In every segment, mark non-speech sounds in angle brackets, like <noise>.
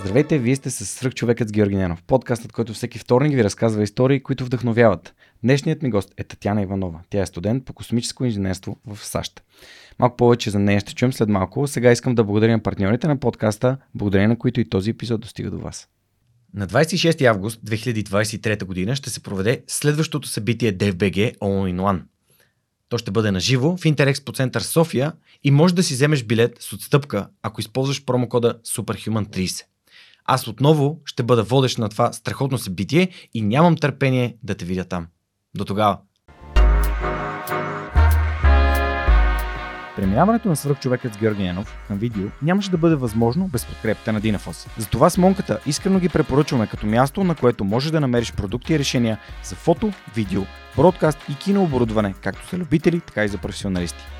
Здравейте, вие сте с Свръхчовекът с Георги Ненов, подкастът, който всеки вторник ви разказва истории, които вдъхновяват. Днешният ми гост е Татьяна Иванова. Тя е студент по космическо инженерство в САЩ. Малко повече за нея ще чуем след малко. Сега искам да благодаря на партньорите на подкаста, благодарение на които и този епизод достига до вас. На 26 август 2023 година ще се проведе следващото събитие DFBG All One. То ще бъде на живо в Интерекспо център София и може да си вземеш билет с отстъпка, ако използваш промокода SUPERHUMAN30. Аз отново ще бъда водещ на това страхотно събитие и нямам търпение да те видя там. До тогава! Преминаването на свръхчовекът с Георги Янов към видео нямаше да бъде възможно без подкрепата на Динафос. Затова с Монката искрено ги препоръчваме като място, на което можеш да намериш продукти и решения за фото, видео, бродкаст и кинооборудване, както за любители, така и за професионалисти.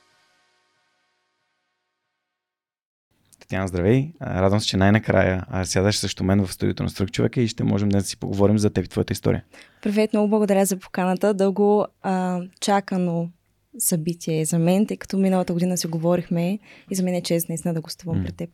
Татьяна, здравей! Радвам се, че най-накрая сядаш също мен в студиото на Стрък човека и ще можем да си поговорим за теб и твоята история. Привет, много благодаря за поканата. Дълго а, чакано събитие за мен, тъй като миналата година си говорихме и за мен е чест наистина да гостувам mm. пред теб.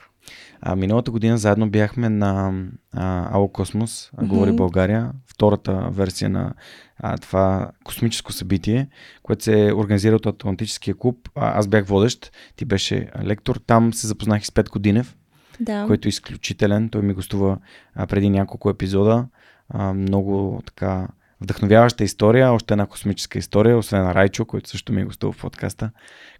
А, миналата година заедно бяхме на а, Ало Космос, mm-hmm. Говори България, втората версия на а, това космическо събитие, което се организира от Атлантическия клуб. А, аз бях водещ, ти беше лектор. Там се запознах и с Пет Годинев, да. който е изключителен. Той ми гостува а, преди няколко епизода. А, много така вдъхновяваща история, още една космическа история, освен на Райчо, който също ми е гостувал в подкаста,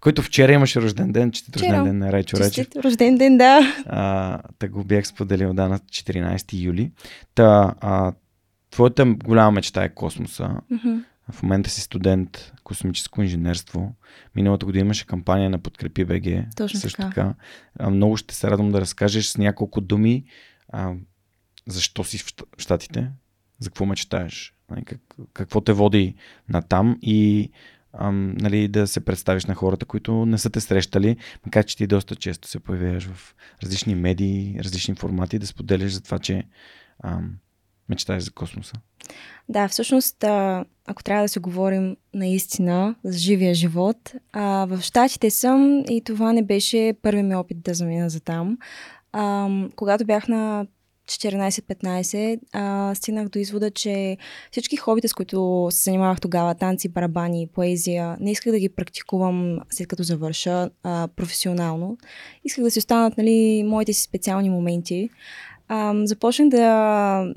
който вчера имаше рожден ден, честит рожден ден на Райчо Райчо. Честит рожден ден, да. А, та го бях споделил да на 14 юли. Та, а, твоята голяма мечта е космоса. Mm-hmm. В момента си студент космическо инженерство. Миналата година имаше кампания на Подкрепи БГ. Точно също така. така. А, много ще се радвам да разкажеш с няколко думи а, защо си в Штатите, за какво мечтаеш, нали, как, какво те води на там и ам, нали, да се представиш на хората, които не са те срещали, макар че ти доста често се появяваш в различни медии, различни формати, да споделяш за това, че ам, мечтаеш за космоса. Да, всъщност, ако трябва да се говорим наистина за живия живот, а, в Штатите съм и това не беше първи ми опит да замина за там. А, когато бях на 14-15, а, стигнах до извода, че всички хобита, с които се занимавах тогава, танци, барабани, поезия, не исках да ги практикувам след като завърша а, професионално. Исках да си останат нали, моите си специални моменти. А, започнах да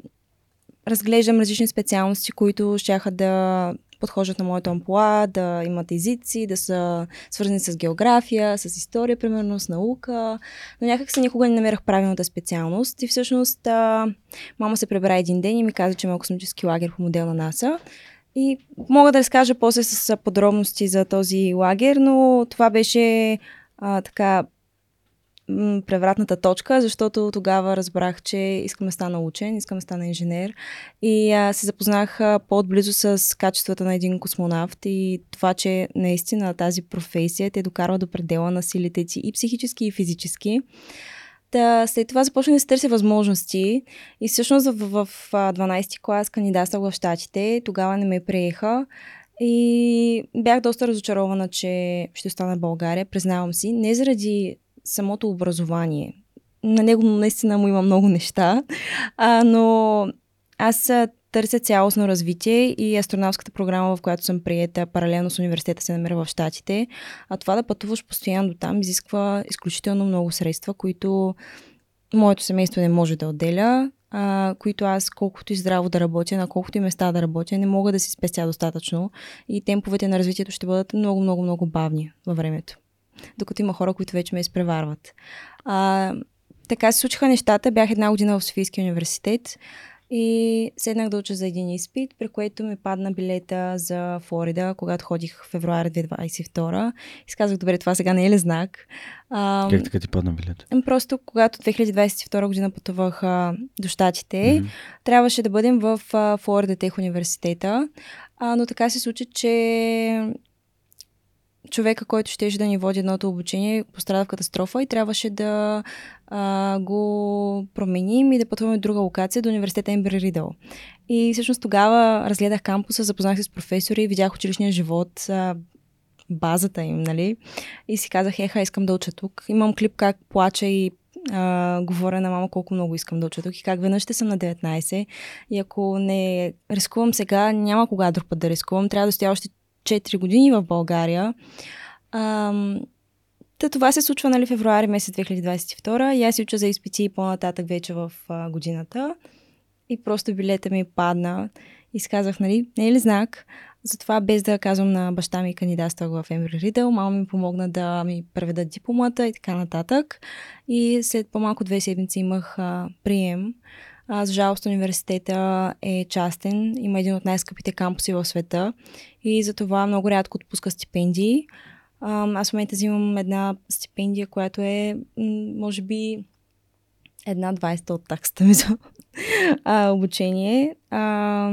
разглеждам различни специалности, които щяха да подхождат на моето амплуа, да имат езици, да са свързани с география, с история, примерно, с наука. Но някак се никога не намерах правилната специалност. И всъщност а, мама се пребра един ден и ми каза, че има космически лагер по модел на НАСА. И мога да разкажа после с подробности за този лагер, но това беше а, така превратната точка, защото тогава разбрах, че искам да стана учен, искам да стана инженер. И а, се запознах по-отблизо с качествата на един космонавт и това, че наистина тази професия те докарва до предела на силите ти и психически, и физически. Та, след това започнах да се търся възможности и всъщност в, в, в 12-ти клас кандидатствах в Штатите, тогава не ме приеха и бях доста разочарована, че ще остана в България, признавам си, не заради самото образование. На него наистина му има много неща, а, но аз търся цялостно развитие и астронавската програма, в която съм приета паралелно с университета се намира в Штатите. А това да пътуваш постоянно до там изисква изключително много средства, които моето семейство не може да отделя, а, които аз колкото и здраво да работя, на колкото и места да работя, не мога да си спестя достатъчно и темповете на развитието ще бъдат много, много, много бавни във времето докато има хора, които вече ме изпреварват. А, така се случиха нещата. Бях една година в Софийския университет и седнах да уча за един изпит, при което ми падна билета за Флорида, когато ходих в февруари 2022. И казах, добре, това сега не е ли знак? А, как така ти падна билета? Просто когато 2022 година пътувах а, до Штатите, mm-hmm. трябваше да бъдем в а, Флорида Тех университета. А, но така се случи, че човека, който щеше да ни води едното обучение, пострада в катастрофа и трябваше да а, го променим и да пътуваме в друга локация до университета Ембер Ридъл. И всъщност тогава разгледах кампуса, запознах се с професори, видях училищния живот, а, базата им, нали? И си казах, еха, искам да уча тук. Имам клип как плача и а, говоря на мама колко много искам да уча тук и как веднъж ще съм на 19 и ако не рискувам сега, няма кога друг път да рискувам. Трябва да стоя още 4 години в България. А, Та това се случва нали, февруари месец 2022 и аз си уча за изпити по-нататък вече в а, годината. И просто билета ми падна и си казах, нали, не е ли знак? Затова без да казвам на баща ми кандидатствах в Embry Riddle, мама ми помогна да ми преведат дипломата и така нататък. И след по-малко две седмици имах а, прием. А, за жалост университета е частен, има един от най-скъпите кампуси в света и затова много рядко отпуска стипендии. А, аз в момента взимам една стипендия, която е, може би, една 20 от таксата ми за а, обучение. А,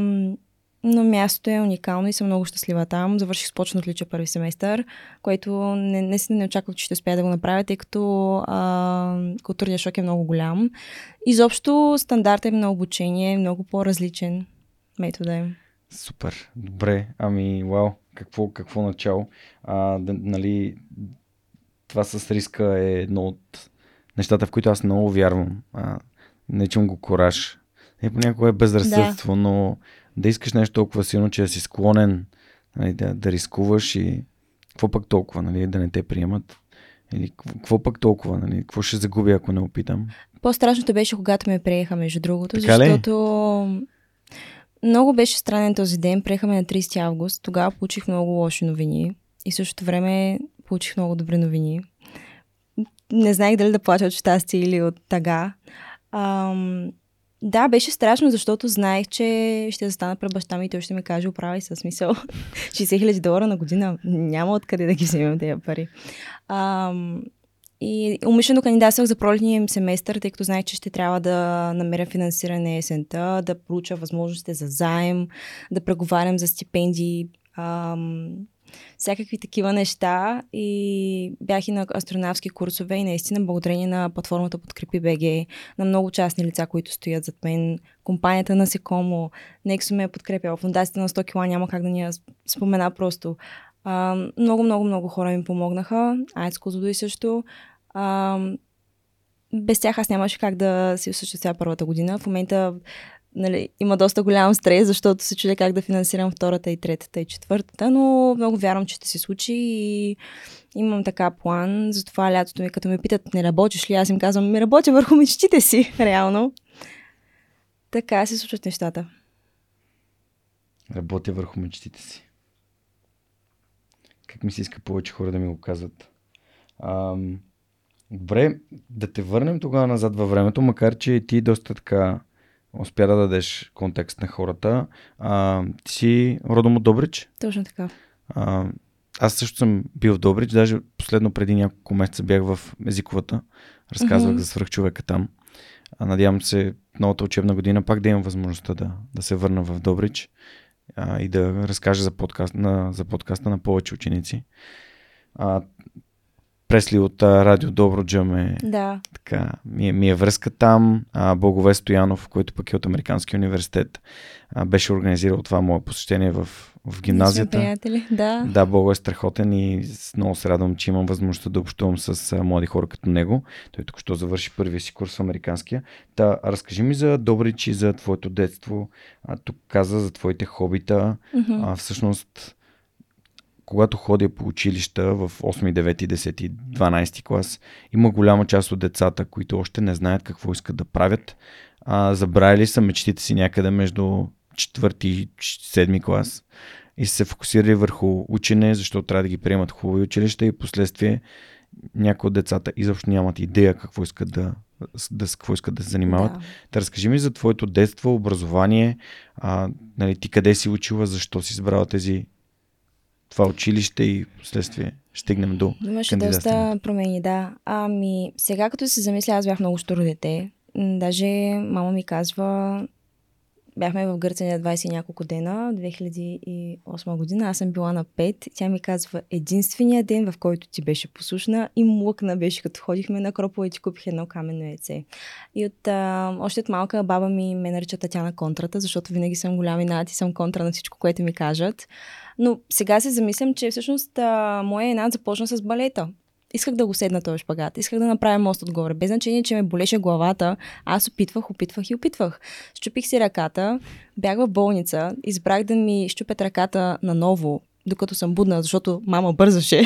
но мястото е уникално и съм много щастлива там. Завърших с почна отлича първи семестър, което не, не, не очаквах, че ще успея да го направя, тъй като а, културният шок е много голям. Изобщо стандартът на обучение е много по-различен метода е. Супер, добре. Ами, вау, какво, какво начало. А, да, нали, това с риска е едно от нещата, в които аз много вярвам. А, не чум го кораж. Е, понякога е безразсъдство, да. но да искаш нещо толкова силно, че да си склонен нали, да, да рискуваш и какво пък толкова, нали, да не те приемат. Или какво пък толкова, нали? Какво ще загубя, ако не опитам? По-страшното беше, когато ме приеха, между другото, така защото ли? много беше странен този ден. Приехаме на 30 август. Тогава получих много лоши новини. И същото време получих много добри новини. Не знаех дали да плача от щастие или от тага. Ам, да, беше страшно, защото знаех, че ще застана пред баща ми и той ще ми каже, оправи със смисъл. <laughs> 60 хиляди долара на година. Няма откъде да ги вземем тези пари. А, и умишлено кандидатствах за пролетния им семестър, тъй като знаех, че ще трябва да намеря финансиране есента, да проуча възможностите за заем, да преговарям за стипендии. Ам, всякакви такива неща и бях и на астронавски курсове и наистина благодарение на платформата Подкрепи БГ, на много частни лица, които стоят зад мен, компанията на Секомо, Нексо ме е подкрепяла, фундацията на 100 кила няма как да ни я спомена просто. А, много, много, много хора ми помогнаха, Айц Козлодой също. А, без тях аз нямаше как да си осъществя първата година. В момента нали, има доста голям стрес, защото се чудя как да финансирам втората и третата и четвъртата, но много вярвам, че ще се случи и имам така план. Затова лятото ми, като ме питат, не работиш ли, аз им казвам, ми работя върху мечтите си, <laughs> реално. Така се случват нещата. Работя върху мечтите си. Как ми се иска повече хора да ми го казват. Ам, добре, да те върнем тогава назад във времето, макар че ти доста така успя да дадеш контекст на хората. А, ти си родом от Добрич? Точно така. А, аз също съм бил в Добрич, даже последно преди няколко месеца бях в езиковата. Разказвах mm-hmm. за свръхчовека там. А, надявам се новата учебна година пак да имам възможността да, да се върна в Добрич а, и да разкажа за, подкаст, на, за подкаста на повече ученици. А, Пресли от а, Радио Доброджа ме, да. така, ми, е, ми е връзка там. А, Богове Стоянов, който пък е от Американския университет, а, беше организирал това мое посещение в, в гимназията. приятели, да. Да, Бого е страхотен и много се радвам, че имам възможността да общувам с а, млади хора като него. Той тук що завърши първия си курс в Американския. Та, разкажи ми за Добрич и за твоето детство. А, тук каза за твоите хобита. Mm-hmm. А, всъщност, когато ходя по училища в 8, 9, 10, 12 клас, има голяма част от децата, които още не знаят какво искат да правят. А, забравили са мечтите си някъде между 4 и 7 клас и са се фокусирали върху учене, защото трябва да ги приемат хубави училища и последствие някои от децата изобщо нямат идея какво искат да, да, какво искат да се занимават. Да. да разкажи ми за твоето детство, образование, а, нали, ти къде си учила, защо си избрала тези това училище и следствие стигнем до Имаше доста промени, да. Ами, сега като се замисля, аз бях много штуро дете. Даже мама ми казва, бяхме в Гърция на 20 и няколко дена, 2008 година. Аз съм била на 5. Тя ми казва, единствения ден, в който ти беше послушна и млъкна беше, като ходихме на Кропола и ти купих едно каменно яйце. И от а, още от малка баба ми ме нарича Татяна контрата, защото винаги съм голям и над и съм контра на всичко, което ми кажат. Но сега се замислям, че всъщност а, моя инат започна с балета исках да го седна този шпагат, исках да направя мост отгоре. Без значение, че ме болеше главата, аз опитвах, опитвах и опитвах. Щупих си ръката, бях в болница, избрах да ми щупят ръката наново, докато съм будна, защото мама бързаше.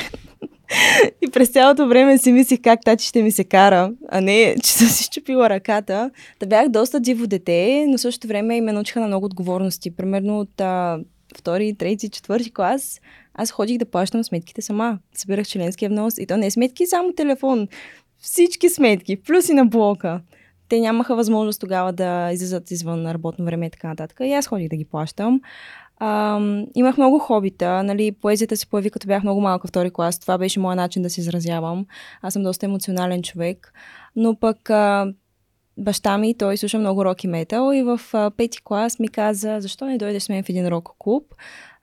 <laughs> и през цялото време си мислих как тати ще ми се кара, а не, че съм си щупила ръката. Да бях доста диво дете, но същото време и ме научиха на много отговорности. Примерно от а, втори, трети, четвърти клас аз ходих да плащам сметките сама. Събирах членския внос и то не е сметки, само телефон. Всички сметки, плюс и на блока. Те нямаха възможност тогава да излизат извън работно време и така нататък. И аз ходих да ги плащам. А, имах много хобита, нали, поезията се появи като бях много малка втори клас. Това беше моят начин да се изразявам. Аз съм доста емоционален човек. Но пък а, баща ми, той слуша много рок и метал и в а, пети клас ми каза, защо не дойдеш с мен в един рок клуб?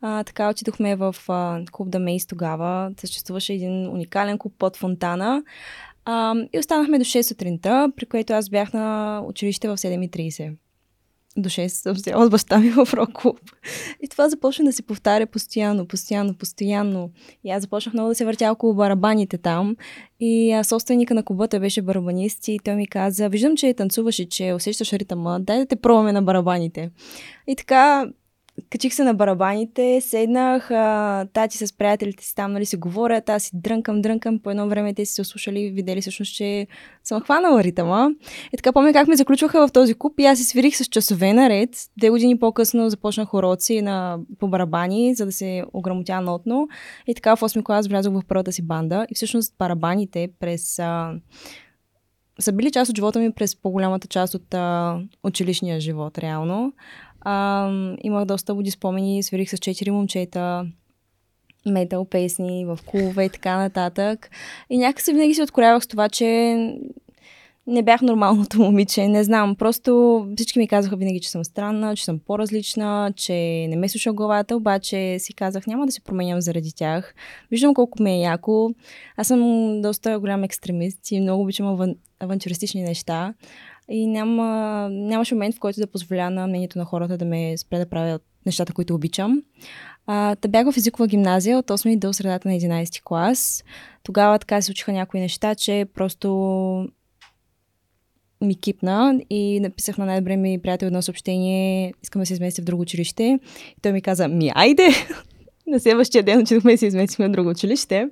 А, така отидохме в а, клуб да Мейс тогава. Съществуваше един уникален клуб под фонтана. А, и останахме до 6 сутринта, при което аз бях на училище в 7.30 до 6 съм взела от баща ми в рок клуб. И това започна да се повтаря постоянно, постоянно, постоянно. И аз започнах много да се въртя около барабаните там. И а, собственика на клуба, беше барабанист и той ми каза, виждам, че танцуваш и че усещаш ритъма, дай да те пробваме на барабаните. И така качих се на барабаните, седнах, а, тати с приятелите си там, нали, си говорят, аз си дрънкам, дрънкам, по едно време те си се слушали, видели всъщност, че съм хванала ритъма. И така помня как ме заключваха в този куп и аз си свирих с часове наред. Две години по-късно започнах уроци на, по барабани, за да се ограмотя нотно. И така в 8 клас влязох в първата си банда. И всъщност барабаните през... А, са били част от живота ми през по-голямата част от а, училищния живот, реално. А, имах доста буди спомени, свирих с четири момчета, метал песни в клубове и така нататък. И някакси винаги се откорявах с това, че не бях нормалното момиче, не знам. Просто всички ми казаха винаги, че съм странна, че съм по-различна, че не ме слуша главата, обаче си казах, няма да се променям заради тях. Виждам колко ме е яко. Аз съм доста голям екстремист и много обичам аван... авантюристични неща. И няма, нямаше момент, в който да позволя на мнението на хората да ме спре да правя нещата, които обичам. А, та бях в езикова гимназия от 8 до средата на 11 клас. Тогава така се случиха някои неща, че просто ми кипна и написах на най-добре ми приятел едно съобщение, искам да се изместя в друго училище. И той ми каза, ми айде! <laughs> на следващия ден отидохме и се изместихме в друго училище.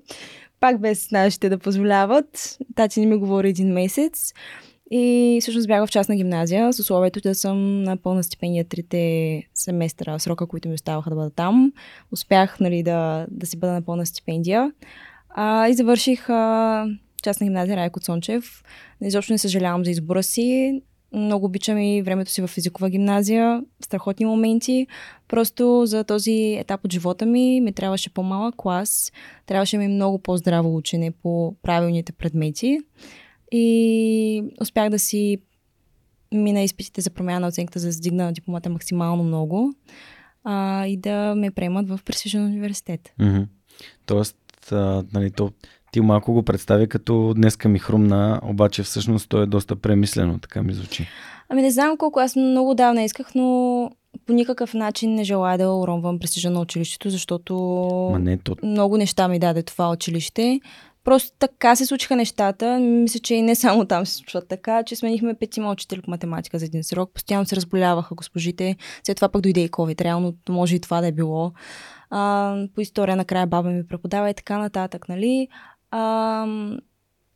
Пак без нашите да позволяват. Тати не ми говори един месец. И всъщност бях в частна гимназия с условието да съм на пълна стипендия трите семестра, срока, които ми оставаха да бъда там. Успях нали, да, да си бъда на пълна стипендия. А, и завърших а, частна гимназия Райко Цончев. Изобщо не съжалявам за избора си. Много обичам и времето си в езикова гимназия. Страхотни моменти. Просто за този етап от живота ми ми трябваше по-малък клас. Трябваше ми много по-здраво учене по правилните предмети. И успях да си мина изпитите за промяна на оценката, за да сдигна дипломата максимално много а, и да ме приемат в престижен университет. Mm-hmm. Тоест, а, нали, то, ти малко го представи като днеска ми хрумна, обаче всъщност то е доста премислено, така ми звучи. Ами не знам колко, аз много давна исках, но по никакъв начин не желая да уронвам престижа на училището, защото Ма не, то... много неща ми даде това училище. Просто така се случиха нещата. Мисля, че и не само там се случват така, че сменихме петима учители по математика за един срок. Постоянно се разболяваха госпожите. След това пък дойде и COVID. Реално може и това да е било. А, по история накрая баба ми преподава и така нататък, нали? А,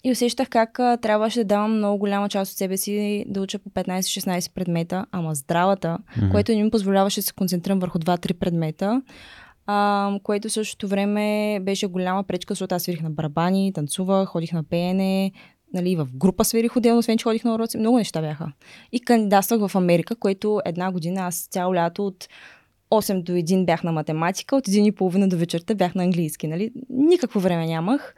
и усещах как а, трябваше да давам много голяма част от себе си да уча по 15-16 предмета, ама здравата, mm-hmm. което не ми позволяваше да се концентрирам върху 2-3 предмета а, което в същото време беше голяма пречка, защото аз свирих на барабани, танцувах, ходих на пеене, нали, в група свирих отделно, освен че ходих на уроци. Много неща бяха. И кандидатствах в Америка, което една година аз цяло лято от 8 до 1 бях на математика, от 1 и половина до вечерта бях на английски. Нали? Никакво време нямах.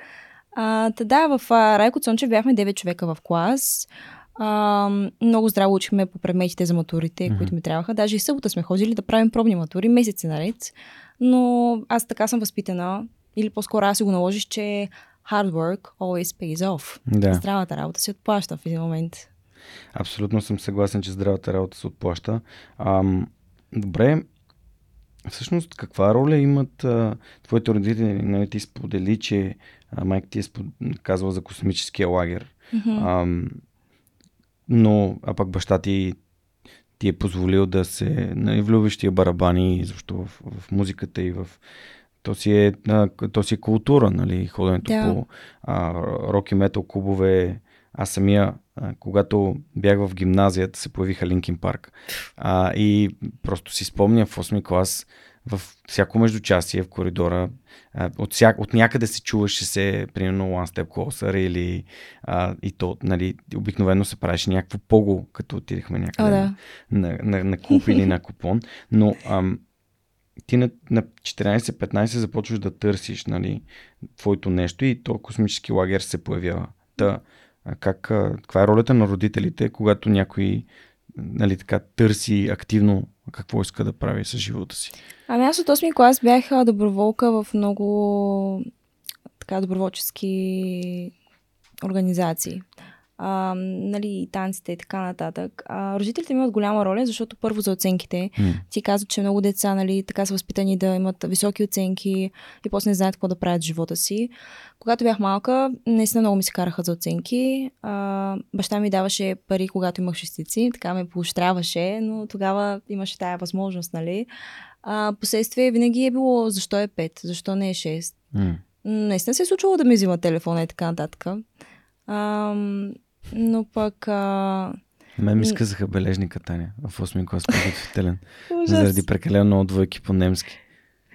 А, да, в а, Райко Цончев бяхме 9 човека в клас. А, много здраво учихме по предметите за матурите, Мгм. които ми трябваха. Даже и събота сме ходили да правим пробни матури, месеци наред. Но аз така съм възпитана, или по-скоро аз си го наложиш, че hard work always pays off. Да. Здравата работа се отплаща в един момент. Абсолютно съм съгласен, че здравата работа се отплаща. Ам, добре, всъщност каква роля имат а, твоите родители? Нали, ти сподели, че а, майка ти е спод... казала за космическия лагер. Мгм. Ам, но, а пък баща ти ти е позволил да се нали, влюбиш тия барабани, защо в, в музиката и в... То си е, то си е култура, нали, ходенето Да. по а, рок и метал клубове. Аз самия, а, когато бях в гимназията, се появиха Линкин Парк. А, и просто си спомня в 8 клас, в всяко междучасие в коридора, от, всяк, от някъде се чуваше се, примерно One Step Closer или а, и то, нали, обикновено се правеше някакво пого, като отидехме някъде О, да. на, на, на клуб или на купон, но ам, ти на, на 14-15 започваш да търсиш нали, твоето нещо и то космически лагер се появява. Та, как, каква е ролята на родителите, когато някой нали, така, търси активно какво иска да прави с живота си? Ами аз от 8 клас бях доброволка в много така доброволчески организации. А, нали, танците и така нататък. А, родителите имат голяма роля, защото първо за оценките. М. Ти казва, че много деца нали, така са възпитани да имат високи оценки и после не знаят какво да правят в живота си. Когато бях малка, наистина много ми се караха за оценки. А, баща ми даваше пари, когато имах шестици, така ме поощряваше, но тогава имаше тая възможност, нали? А, последствие винаги е било защо е 5, защо не е 6. М. Наистина се е случвало да ми взима телефона и така нататък. А, но пък... А... Мен ми сказаха бележника, Таня, в 8 клас подготвителен, Ужас. заради прекалено много двойки по немски.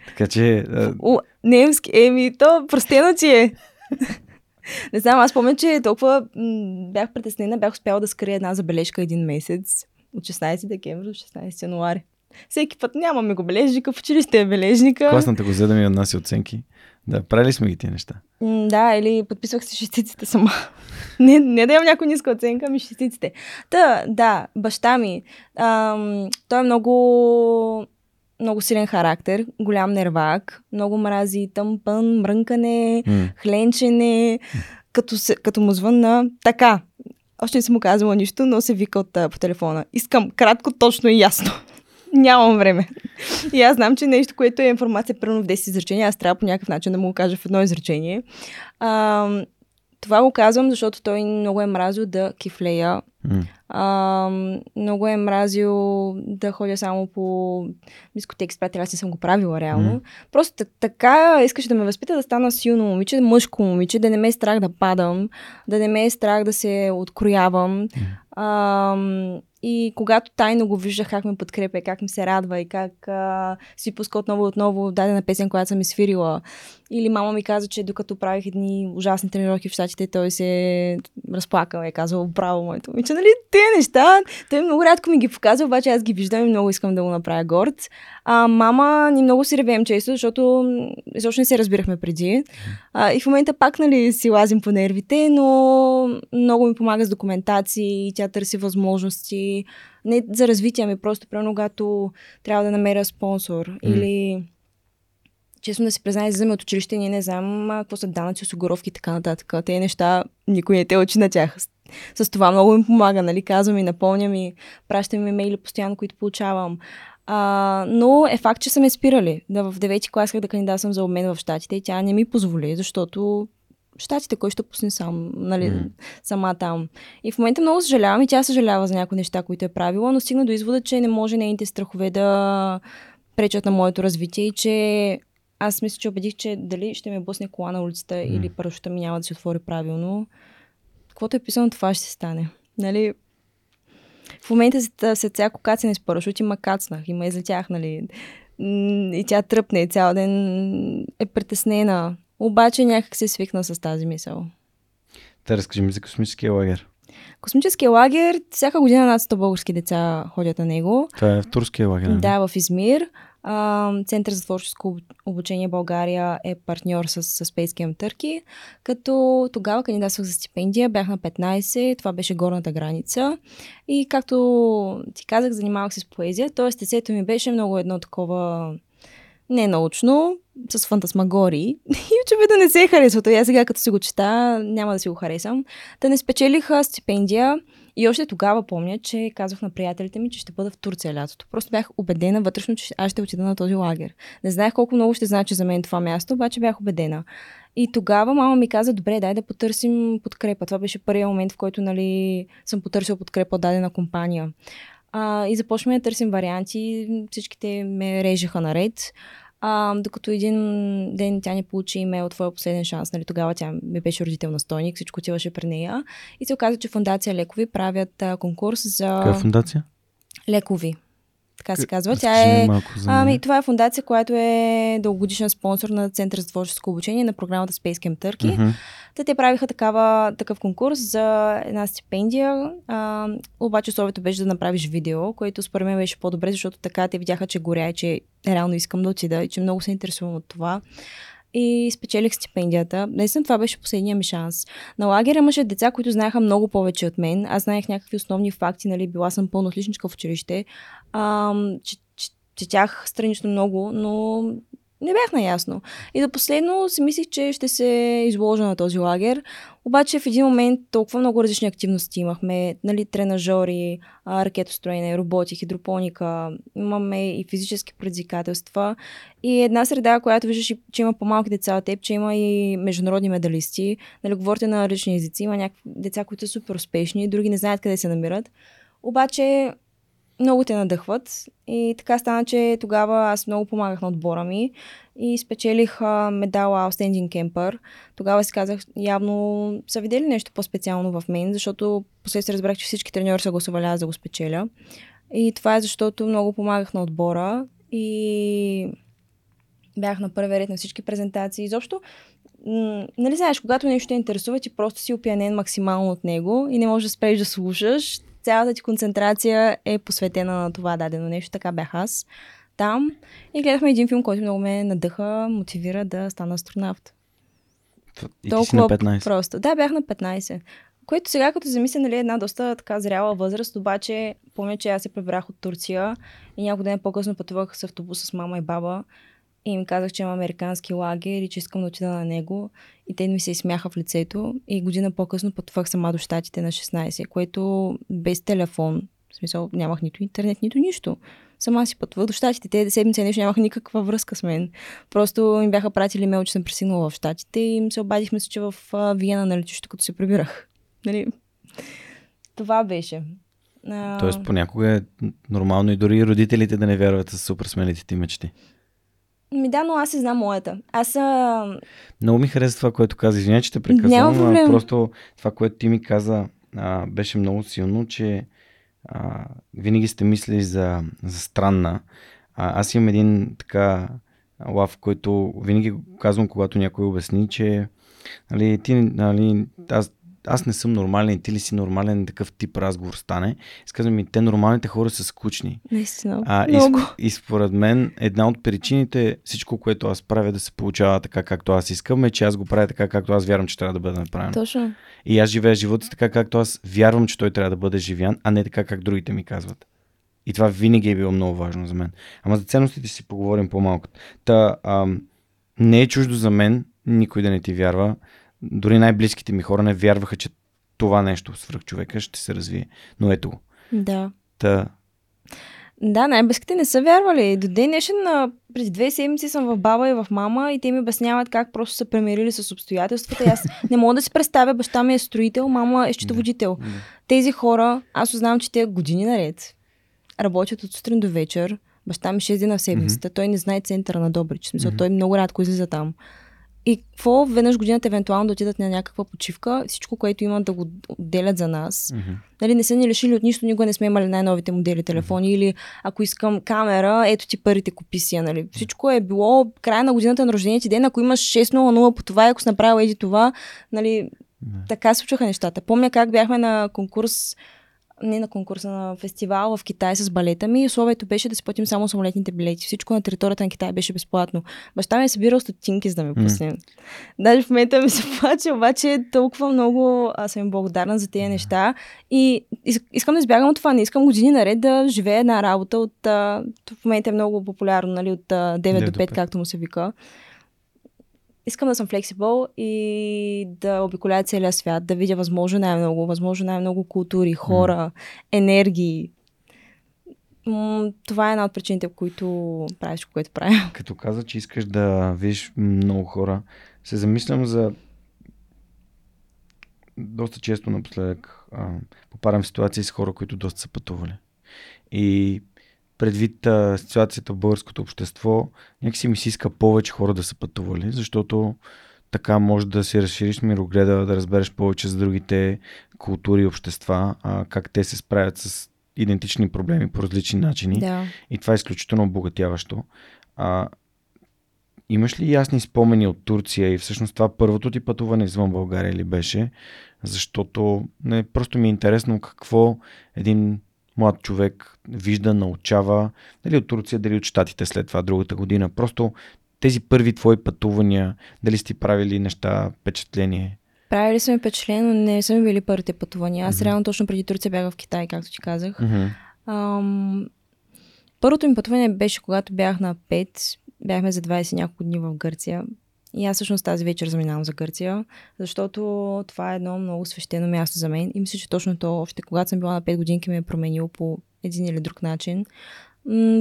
Така че, а, О, немски, еми, то простено ти е. <laughs> Не знам, аз помня, че толкова м- бях притеснена, бях успяла да скрия една забележка един месец. От 16 декември до 16 януари. Всеки път нямаме го бележника, в училище е бележника. класната го взе да ми отнася оценки. Да, правили сме ги тия неща. М, Да, или подписвах се шестиците сама. <laughs> не, не да имам някоя ниска оценка, ами шестиците. Та, да, баща ми. Ам, той е много, много силен характер, голям нервак, много мрази тъмпън, мрънкане, хленчене, като, се, като му звънна така. Още не съм му казала нищо, но се вика от, по телефона. Искам кратко, точно и ясно. Нямам време. И аз знам, че нещо, което е информация примерно в 10 изречения, аз трябва по някакъв начин да му го кажа в едно изречение. А, това го казвам, защото той много е мразил да кифлея. А, много е мразил да ходя само по дискотеки с приятели. Аз не съм го правила реално. Просто та- така искаше да ме възпита да стана силно момиче, мъжко момиче, да не ме е страх да падам, да не ме е страх да се откроявам. Ам, и когато тайно го виждах как ме подкрепя, как ми се радва и как а, си пуска отново и отново дадена песен, която съм изфирила. Или мама ми каза, че докато правих едни ужасни тренировки в щатите, той се разплакал и е казал, браво, моето момиче, нали, те неща, той много рядко ми ги показва, обаче аз ги виждам и много искам да го направя горд. А мама ни много си ревем често, защото изобщо не се разбирахме преди. А, и в момента пак, нали, си лазим по нервите, но много ми помага с документации, тя търси възможности. Не за развитие, ами просто, примерно, когато трябва да намеря спонсор или честно да си призная, излизаме от училище, ние не знам какво са данъци, осигуровки и така нататък. Те неща, никой не те учи на тях. С, с това много им помага, нали? Казвам и напомням и пращам ми имейли постоянно, които получавам. А, но е факт, че са ме спирали. Да в девети клас исках да кандидатствам за обмен в Штатите и тя не ми позволи, защото Штатите, кой ще пусне сам, нали, М. сама там. И в момента много съжалявам и тя съжалява за някои неща, които е правила, но стигна до извода, че не може нейните страхове да пречат на моето развитие и че аз мисля, че убедих, че дали ще ме блъсне кола на улицата М. или парашута ми няма да се отвори правилно. Каквото е писано, това ще се стане. Нали? В момента след, след всяко кацане с парашут има кацнах, има излетях, нали? И тя тръпне и цял ден е притеснена. Обаче някак се свикна с тази мисъл. Та разкажи ми за космическия лагер. Космическия лагер, всяка година над 100 български деца ходят на него. Това е в турския лагер. нали? Да, в Измир. Център за творческо обучение България е партньор с, с Space Camp Turkey, като тогава кандидатствах за стипендия, бях на 15, това беше горната граница. И както ти казах, занимавах се с поезия, т.е. тесето ми беше много едно такова не научно, с фантасмагори. <laughs> И очевидно не се е харесвато. И аз сега, като си го чета, няма да си го харесам. Та не спечелиха стипендия. И още тогава помня, че казах на приятелите ми, че ще бъда в Турция лятото. Просто бях убедена вътрешно, че аз ще отида на този лагер. Не знаех колко много ще значи за мен това място, обаче бях убедена. И тогава мама ми каза, добре, дай да потърсим подкрепа. Това беше първият момент, в който нали, съм потърсил подкрепа от дадена компания. А, и започваме да търсим варианти. Всичките ме режеха наред. А, докато един ден тя не получи имейл твоя последен шанс, нали, тогава тя ми беше родител настойник, всичко отиваше при нея. И се оказа, че фундация Лекови правят а, конкурс за... Коя е фундация? Лекови така се казва. Тя е, ами, това е фундация, която е дългогодишен спонсор на Център за творческо обучение на програмата Space Camp Turkey. Mm-hmm. Та те правиха такава, такъв конкурс за една стипендия, а, обаче условието беше да направиш видео, което според мен беше по-добре, защото така те видяха, че горя и че реално искам да отида и че много се интересувам от това и спечелих стипендията. Наистина това беше последния ми шанс. На лагера имаше деца, които знаеха много повече от мен. Аз знаех някакви основни факти, нали, била съм пълно отличничка в училище. А, че, че, четях странично много, но не бях наясно. И до последно си мислих, че ще се изложа на този лагер. Обаче в един момент толкова много различни активности имахме. Нали, тренажери, ракетостроене, роботи, хидропоника. Имаме и физически предизвикателства. И една среда, която виждаш, че има по-малки деца от теб, че има и международни медалисти. Нали, говорите на различни езици. Има някакви деца, които са супер успешни, други не знаят къде се намират. Обаче много те надъхват. И така стана, че тогава аз много помагах на отбора ми и спечелих а, медала Outstanding Camper. Тогава си казах, явно са видели нещо по-специално в мен, защото последствие разбрах, че всички треньори са гласували аз да го спечеля. И това е защото много помагах на отбора и бях на първи ред на всички презентации. Изобщо, м- нали знаеш, когато нещо те интересува, ти просто си опиянен максимално от него и не можеш да спреш да слушаш цялата ти концентрация е посветена на това дадено нещо. Така бях аз там и гледахме един филм, който много ме надъха, мотивира да стана астронавт. И Толкова ти си на 15. просто. Да, бях на 15. Което сега, като замисля, нали, е една доста така зряла възраст, обаче помня, че аз се пребрах от Турция и няколко ден по-късно пътувах с автобус с мама и баба и им казах, че има американски лагер и че искам да отида на него. И те ми се смяха в лицето. И година по-късно пътувах сама до щатите на 16, което без телефон, в смисъл нямах нито интернет, нито нищо. Сама си пътувах до щатите. Те седмица нещо нямаха никаква връзка с мен. Просто им бяха пратили мейл, че съм пресигнала в щатите и им се обадихме се, че в Виена на летището, като се прибирах. Нали? Това беше. Тоест понякога е нормално и дори родителите да не вярват с супер смелите ти мечти. Ми да, но аз си знам моята. Аз а... Много ми харесва това, което каза. Извиня, че те прекъсвам, но просто това, което ти ми каза, а, беше много силно, че а, винаги сте мислили за, за странна. А, аз имам един така лав, който винаги казвам, когато някой обясни, че нали, ти, нали, аз аз не съм нормален ти ли си нормален, такъв тип разговор стане. Изказвам ми, те нормалните хора са скучни. Наистина. А, много. И, и според мен една от причините всичко, което аз правя да се получава така, както аз искам, е, че аз го правя така, както аз вярвам, че трябва да бъде направено. Точно. И аз живея живота си така, както аз вярвам, че той трябва да бъде живян, а не така, как другите ми казват. И това винаги е било много важно за мен. Ама за ценностите си поговорим по-малко. Та, ам, не е чуждо за мен никой да не ти вярва дори най-близките ми хора не вярваха, че това нещо свръх човека ще се развие. Но ето го. Да. Та... Да, най-близките не са вярвали. До ден днешен, преди две седмици съм в баба и в мама и те ми обясняват как просто са премирили с обстоятелствата. И аз не мога да си представя, баща ми е строител, мама е счетоводител. Да. Тези хора, аз знам, че те години наред работят от сутрин до вечер. Баща ми 6 дена в седмицата. Mm-hmm. Той не знае центъра на Добрич. Смисъл, mm-hmm. той много рядко излиза там. И какво веднъж годината евентуално да отидат на някаква почивка, всичко, което имат да го отделят за нас. Mm-hmm. Нали, не са ни лишили от нищо, никога не сме имали най-новите модели телефони mm-hmm. или ако искам камера, ето ти парите купи си Нали. Всичко е било края на годината на рождения ти ден, ако имаш 6.00 по това, ако си направил еди това, нали, mm-hmm. така случваха нещата. Помня как бяхме на конкурс не на конкурса, на фестивал в Китай с балета ми. Условието беше да си платим само самолетните билети. Всичко на територията на Китай беше безплатно. Баща ми е събирал стотинки, за да ме пусне. Mm. Даже в момента ми се плаче, обаче толкова много аз съм благодарна за тези неща. И искам да избягам от това. Не искам години наред да живея една работа от... В момента е много популярно, нали, от а, 9, 9 до 5, 5, както му се вика искам да съм флексибъл и да обиколя целия свят, да видя възможно най-много, възможно най-много култури, хора, mm. енергии. Това е една от причините, по които правиш, което правя. <laughs> Като каза, че искаш да видиш много хора, се замислям за доста често напоследък а, попадам в ситуации с хора, които доста са пътували. И предвид а, ситуацията в българското общество, някакси ми се иска повече хора да са пътували, защото така може да си разшириш мирогледа, да разбереш повече за другите култури и общества, а, как те се справят с идентични проблеми по различни начини. Да. И това е изключително обогатяващо. А, имаш ли ясни спомени от Турция и всъщност това първото ти пътуване извън България ли беше? Защото не, просто ми е интересно какво един млад човек вижда, научава, дали от Турция, дали от Штатите след това другата година. Просто тези първи твои пътувания, дали сте правили неща, впечатление? Правили сме впечатление, но не са ми били първите пътувания. Аз mm-hmm. реално точно преди Турция бях в Китай, както ти казах. Mm-hmm. Ам... Първото ми пътуване беше когато бях на 5. Бяхме за 20 няколко дни в Гърция. И аз всъщност тази вечер заминавам за Гърция, защото това е едно много свещено място за мен. И мисля, че точно то, още когато съм била на 5 годинки, ме е променило по един или друг начин.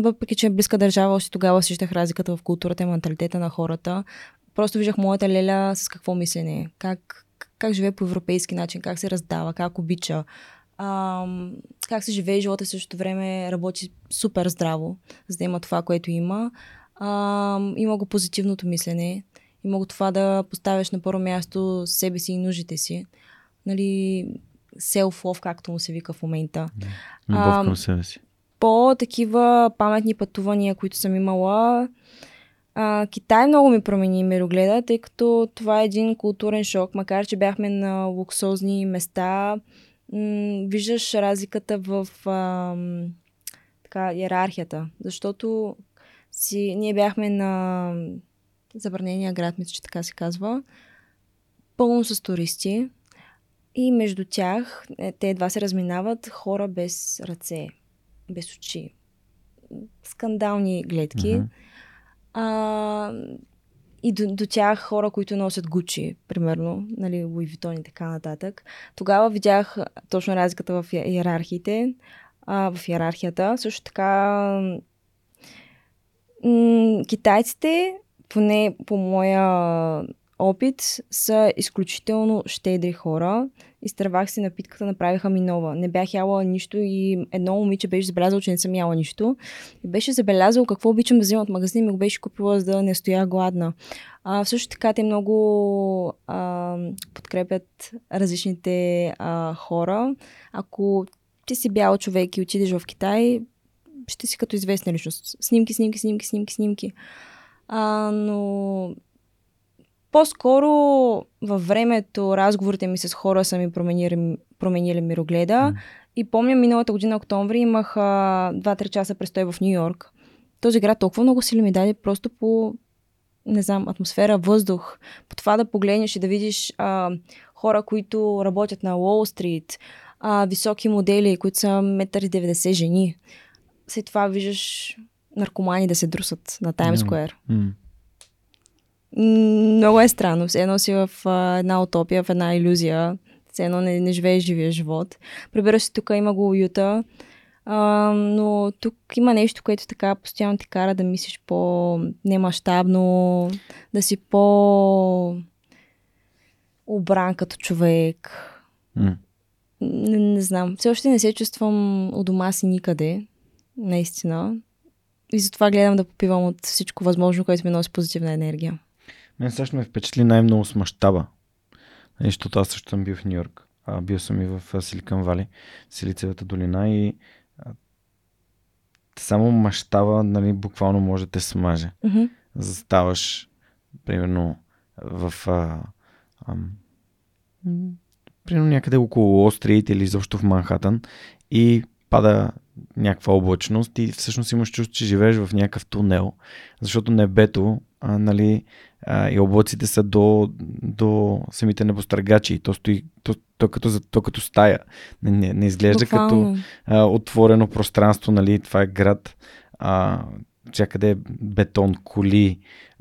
Въпреки, че е близка държава, още тогава усещах разликата в културата и менталитета на хората. Просто виждах моята леля с какво мислене, как, как живее по европейски начин, как се раздава, как обича, а, как се живее живота в същото време работи супер здраво, за да има това, което има. А, има го позитивното мислене и мога това да поставяш на първо място себе си и нуждите си. Нали, self-love, както му се вика в момента. Любов към себе си. По такива паметни пътувания, които съм имала, а, Китай много ми промени мирогледа, тъй като това е един културен шок, макар че бяхме на луксозни места, м- виждаш разликата в а, така, иерархията, защото си, ние бяхме на забранения град, мисля, че така се казва, пълно с туристи и между тях е, те едва се разминават хора без ръце, без очи. Скандални гледки. Uh-huh. А, и до, до тях хора, които носят Гучи, примерно, нали, Луи Витон и така нататък. Тогава видях точно разликата в иерархиите, а, в иерархията. Също така м- китайците поне по моя опит, са изключително щедри хора. Изтървах си напитката, направиха ми нова. Не бях яла нищо и едно момиче беше забелязало, че не съм яла нищо. И беше забелязало какво обичам да взема от магазин и ми го беше купила, за да не стоя гладна. А, също така те много а, подкрепят различните а, хора. Ако ти си бял човек и отидеш в Китай, ще си като известна личност. Снимки, снимки, снимки, снимки, снимки. А, но по-скоро във времето разговорите ми с хора са ми променили, променили мирогледа. Mm. И помня миналата година, октомври, имах 2-3 часа престой в Нью Йорк. Този град толкова много сили ми даде просто по, не знам, атмосфера, въздух. По това да погледнеш и да видиш а, хора, които работят на Уолл Стрит, високи модели, които са 1,90 жени. След това виждаш наркомани да се друсат на Таймс Сквер. Mm. Много е странно. Все едно си в а, една утопия, в една иллюзия. Все едно не, не живееш живия живот. Прибираш се тук, има го уюта. А, но тук има нещо, което така постоянно ти кара да мислиш по-немащабно, да си по обран като човек. Mm. Не, не знам. Все още не се чувствам у дома си никъде. Наистина. И затова гледам да попивам от всичко възможно, което ми носи позитивна енергия. Мен също ме впечатли най-много с мащаба. Нали, защото аз също съм бил в Нью Йорк. А, бил съм и в Силикан Вали, Силицевата долина и а, само мащаба, нали, буквално може да те смаже. Mm-hmm. Заставаш, примерно, в а, а, примерно някъде около Острит или изобщо в Манхатън и пада някаква облачност и всъщност имаш чувство, че живееш в някакъв тунел, защото небето а, нали, а, и облаците са до, до самите небостъргачи то стои то, то, като, то като стая. Не, не, не изглежда Буквално. като а, отворено пространство, нали, това е град, а, всякъде бетон, коли,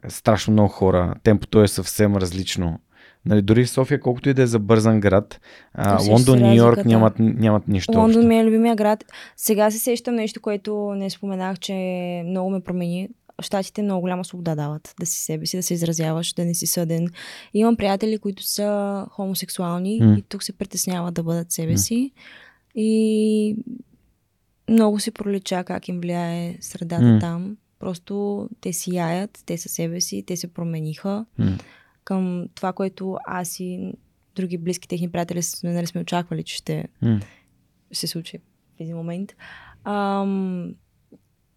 страшно много хора, темпото е съвсем различно. Нали, дори в София, колкото и да е забързан град, а, Лондон, Нью Йорк нямат, нямат нищо Лондон общо. ми е любимия град. Сега се сещам нещо, което не споменах, че много ме промени. Щатите много голяма свобода дават да си себе си, да се изразяваш, да не си съден. Имам приятели, които са хомосексуални М. и тук се притесняват да бъдат себе М. си. И много си пролича как им влияе средата М. там. Просто те си яят, те са себе си, те се промениха М. към това, което аз и други близки техни приятели сме, нали, сме очаквали, че ще М. се случи в един момент. Ам,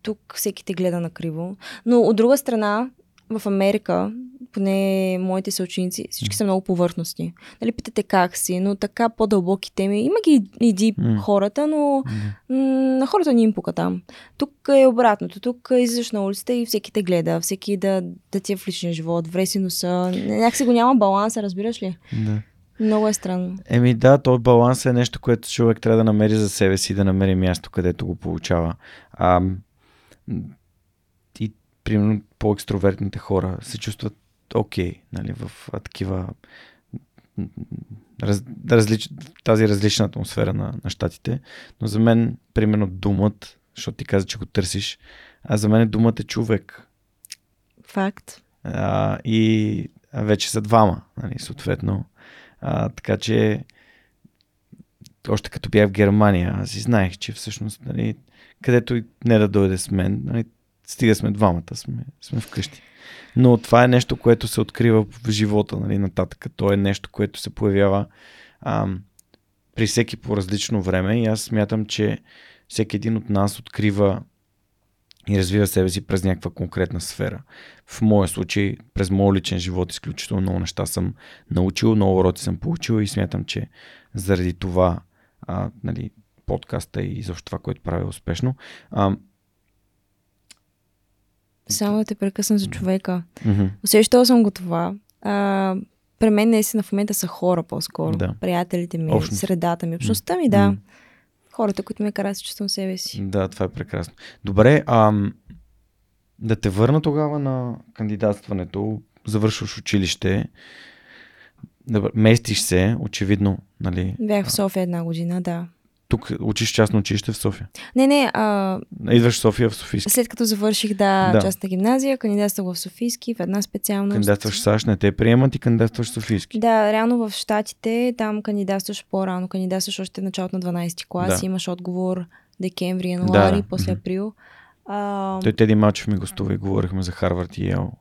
тук всеки те гледа на криво. Но от друга страна, в Америка, поне моите съученици, всички са много повърхностни. Нали, питате как си, но така по-дълбоки теми. Има ги и дип М. хората, но м, на хората ни им пука там. Тук е обратното. Тук излизаш на улицата и всеки те гледа, всеки да, да ти е в личния живот, вреси носа. Някакси го няма баланса, разбираш ли? Да. Много е странно. Еми да, този баланс е нещо, което човек трябва да намери за себе си, да намери място, където го получава. А, и, примерно, по-екстровертните хора се чувстват окей, нали, в такива раз, различ, тази различна атмосфера на, на щатите. Но за мен, примерно, думът, защото ти каза, че го търсиш, а за мен думът е човек. Факт. А, и вече са двама, нали, съответно. А, така че още като бях в Германия, аз и знаех, че всъщност, нали, където и не да дойде с мен, нали, стига сме двамата, сме, сме вкъщи. Но това е нещо, което се открива в живота, нали, нататък. То е нещо, което се появява ам, при всеки по различно време и аз смятам, че всеки един от нас открива и развива себе си през някаква конкретна сфера. В моя случай, през моят личен живот, изключително много неща съм научил, много уроци съм получил и смятам, че заради това а, нали, подкаста и изобщо това, което правя е успешно. А, Само да те прекъсна за човека. мгм, Усещала съм го това. А, при мен наистина в момента са хора по-скоро. Да. Приятелите ми, Общност. средата ми, общността ми, да. М. Хората, които ме карат се чувствам себе си. да, това е прекрасно. Добре, ам, да те върна тогава на кандидатстването. Завършваш училище, да, местиш се, очевидно, нали? Бях в София една година, да. Тук учиш частно училище в София. Не, не, а, Идваш в София в Софийски. след като завърших да, Да. частна гимназия, кандидатствах в Софийски, в една специалност. Кандидатстваш в САЩ, не те приемат и кандидатстваш в Софийски. Да, реално в Штатите, там кандидатстваш по-рано. Кандидатстваш още в началото на 12 клас. Да. Имаш отговор декември, януари, Да, после април. А, Той Теди Малчев ми гостува и говорихме за Харвард и Йел.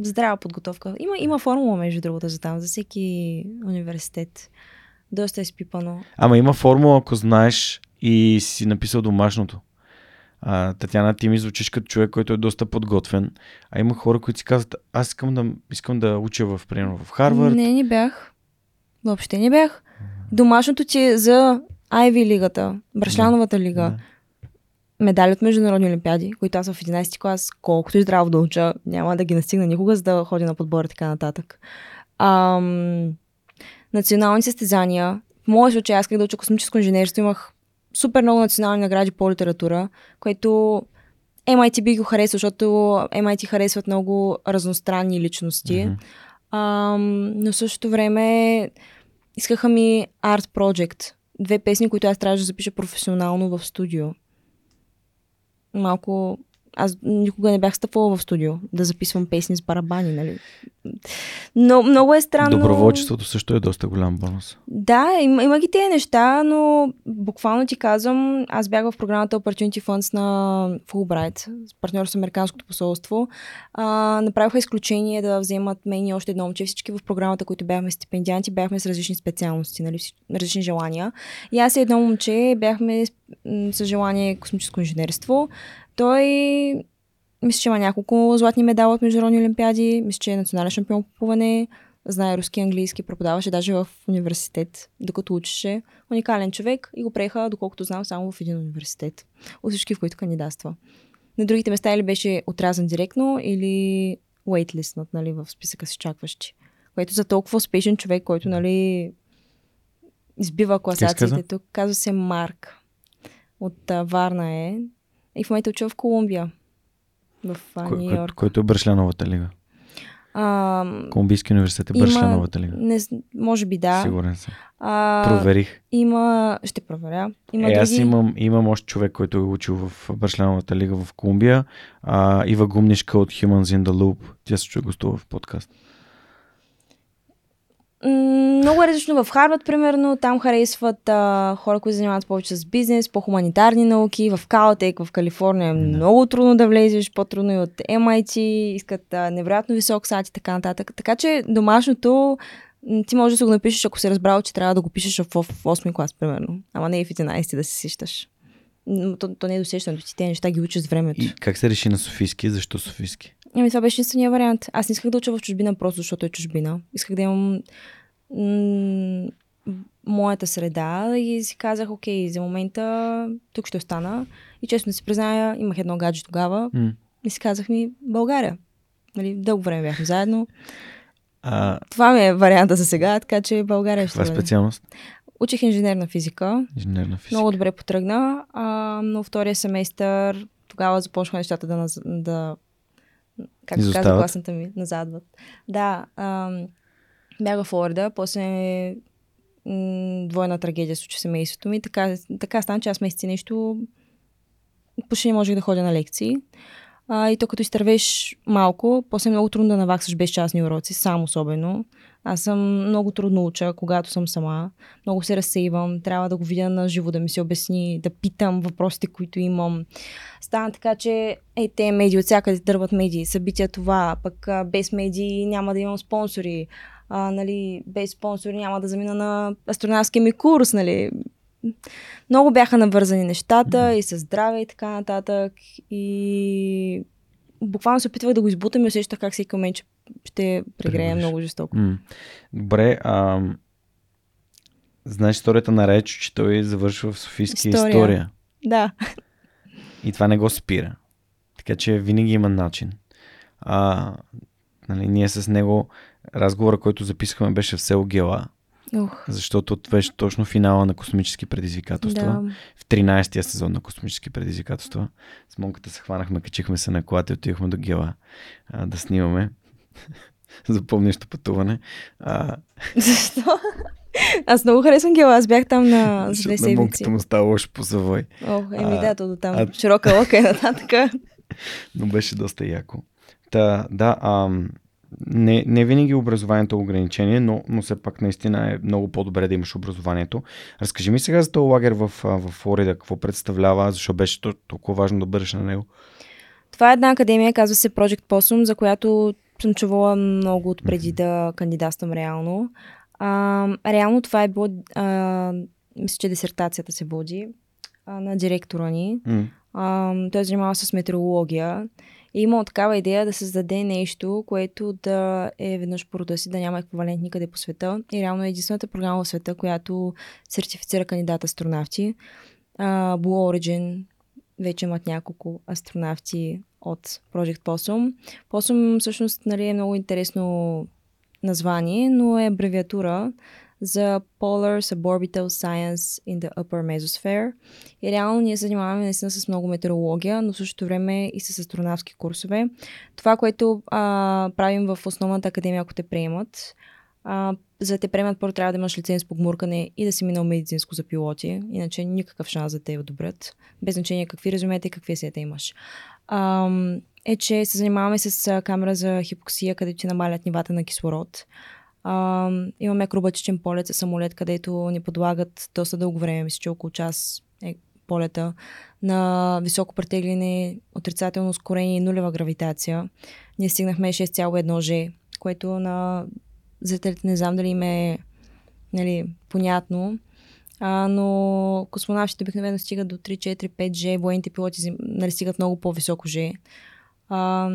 здрава подготовка. Има, има формула, между другото, за там, за всеки университет. Доста е спипано. Ама има формула, ако знаеш и си написал домашното. А, Татяна, ти ми звучиш като човек, който е доста подготвен. А има хора, които си казват, аз искам да, искам да уча в, примерно, в Харвард. Не, не бях. Въобще не бях. Домашното ти е за Айви лигата, Брашляновата лига. Да. медали от международни олимпиади, които аз в 11 клас, колкото и здраво да уча, няма да ги настигна никога, за да ходя на подбор и така нататък. Ам, национални състезания. В моя случай аз исках да уча космическо инженерство. Имах супер много национални награди по литература, което MIT би го харесал, защото MIT харесват много разностранни личности. Мгм. Ам, но в същото време искаха ми Art Project. Две песни, които аз трябваше да запиша професионално в студио. Малко... Аз никога не бях стъпвала в студио да записвам песни с барабани, нали? Но много е странно. Доброволчеството също е доста голям бонус. Да, има, има ги тези неща, но буквално ти казвам, аз бях в програмата Opportunity Funds на Fulbright, партньор с Американското посолство. А, направиха изключение да вземат мен и още едно момче. Всички в програмата, които бяхме стипендианти, бяхме с различни специалности, нали, различни желания. И аз и едно момче бяхме с желание космическо инженерство. Той мисля, че има няколко златни медала от международни олимпиади, мисля, че е национален шампион по плуване, знае руски, английски, преподаваше даже в университет, докато учеше. Уникален човек и го преха, доколкото знам, само в един университет. От всички, в които кандидатства. На другите места или беше отрязан директно, или waitlistнат, нали, в списъка с чакващи. Което за толкова успешен човек, който, нали, избива класациите тук. Казва се Марк. От а, Варна е. И в момента учва в Колумбия. В Нью Йорк. Който е Брашляновата лига. А, Колумбийски университет е Брашляновата лига. Не, може би да. Сигурен съм. А, Проверих. Има, ще проверя. Има е, други... аз имам, имам още човек, който е учил в Брашляновата лига в Колумбия. А, Ива Гумнишка от Humans in the Loop. Тя се чуе гостува в подкаст. Много е различно в Харвард, примерно. Там харесват а, хора, които занимават повече с бизнес, по-хуманитарни науки. В Калтек, в Калифорния е много трудно да влезеш, по-трудно и от MIT. Искат а, невероятно висок сад и така нататък. Така че домашното ти можеш да се го напишеш, ако си разбрал, че трябва да го пишеш в, в 8 клас, примерно. Ама не и в 11 да се сещаш. То, то не е досещането ти, те неща ги учиш с времето. И как се реши на Софийски? Защо Софийски? Ами това беше единствения вариант. Аз не исках да уча в чужбина просто защото е чужбина. Исках да имам м- моята среда и си казах, окей, за момента тук ще остана. И честно да си призная, имах едно гадже тогава М. и си казах ми България. Нали, дълго време бяхме заедно. А, Това ми е варианта за сега, така че България ще каква е специалност? Учих инженерна физика. Инженерна физика. Много добре потръгна, а, но втория семестър тогава започнаха нещата да, да как се казва Изостават. класната ми, назадват. Да, а, бях в Флорида, после м- двойна трагедия случи в семейството ми. Така, така стана, че аз месеци нещо почти не можех да ходя на лекции. А, и то като изтървеш малко, после е много трудно да наваксаш без частни уроци, сам особено. Аз съм много трудно уча, когато съм сама. Много се разсейвам, трябва да го видя на живо, да ми се обясни, да питам въпросите, които имам. Стана така, че е, те медии от всякъде дърват медии, събития това, пък без медии няма да имам спонсори. А, нали, без спонсори няма да замина на астронавския ми курс, нали. Много бяха навързани нещата и с здраве и така нататък. И буквално се опитвах да го избутам и усещах как всеки момент, че ще прегрея много жестоко. М. Добре, а, знаеш историята на Речо, че той завършва в Софийски История. история. Да. И това не го спира. Така че винаги има начин. А, нали, ние с него, разговора, който записахме, беше в село Гела, Ух, защото това беше точно финала на космически предизвикателства. да. В 13-я сезон на космически предизвикателства. С Монката се хванахме, качихме се на колата и отидохме до Гела а, да снимаме. Запомнящо пътуване. А, Защо? Аз много харесвам гела. Аз бях там на за две на Монката седмици. му става лошо по завой. Ох, еми да, то до там. а- Широка лока и нататък. <laughs> Но беше доста яко. Та, да, ам, не, не винаги образованието е ограничение, но, но все пак наистина е много по-добре да имаш образованието. Разкажи ми сега за този лагер в, в Флорида, какво представлява, защо беше то- толкова важно да бъдеш на него. Това е една академия, казва се Project Possum, за която съм чувала много от преди да кандидатствам реално. А, реално това е било, а, мисля, че дисертацията се води а, на директора ни. А, той занимава с метеорология. И е имал такава идея да създаде нещо, което да е веднъж по рода си, да няма еквивалент никъде по света. И реално е единствената програма в света, която сертифицира кандидат астронавти. А, Blue Origin вече имат няколко астронавти от Project Possum. Possum всъщност нали, е много интересно название, но е абревиатура за Polar Suborbital Science in the Upper Mesosphere. И реално ние се занимаваме наистина с много метеорология, но в същото време и с астронавски курсове. Това, което а, правим в основната академия, ако те приемат, а, за да те приемат, първо трябва да имаш лиценз по гмуркане и да си минал медицинско за пилоти, иначе никакъв шанс да те одобрят, без значение какви резюмета и какви сета имаш. А, е, че се занимаваме с камера за хипоксия, където ти намалят нивата на кислород. А, имаме акробатичен полет с самолет, където ни подлагат доста дълго време, мисля, че около час е полета, на високо претегляне, отрицателно ускорение и нулева гравитация. Ние стигнахме 6,1 G, което на зрителите не знам дали им е нали, понятно. А, но космонавтите обикновено стигат до 3, 4, 5 G, военните пилоти нали, стигат много по-високо G. А,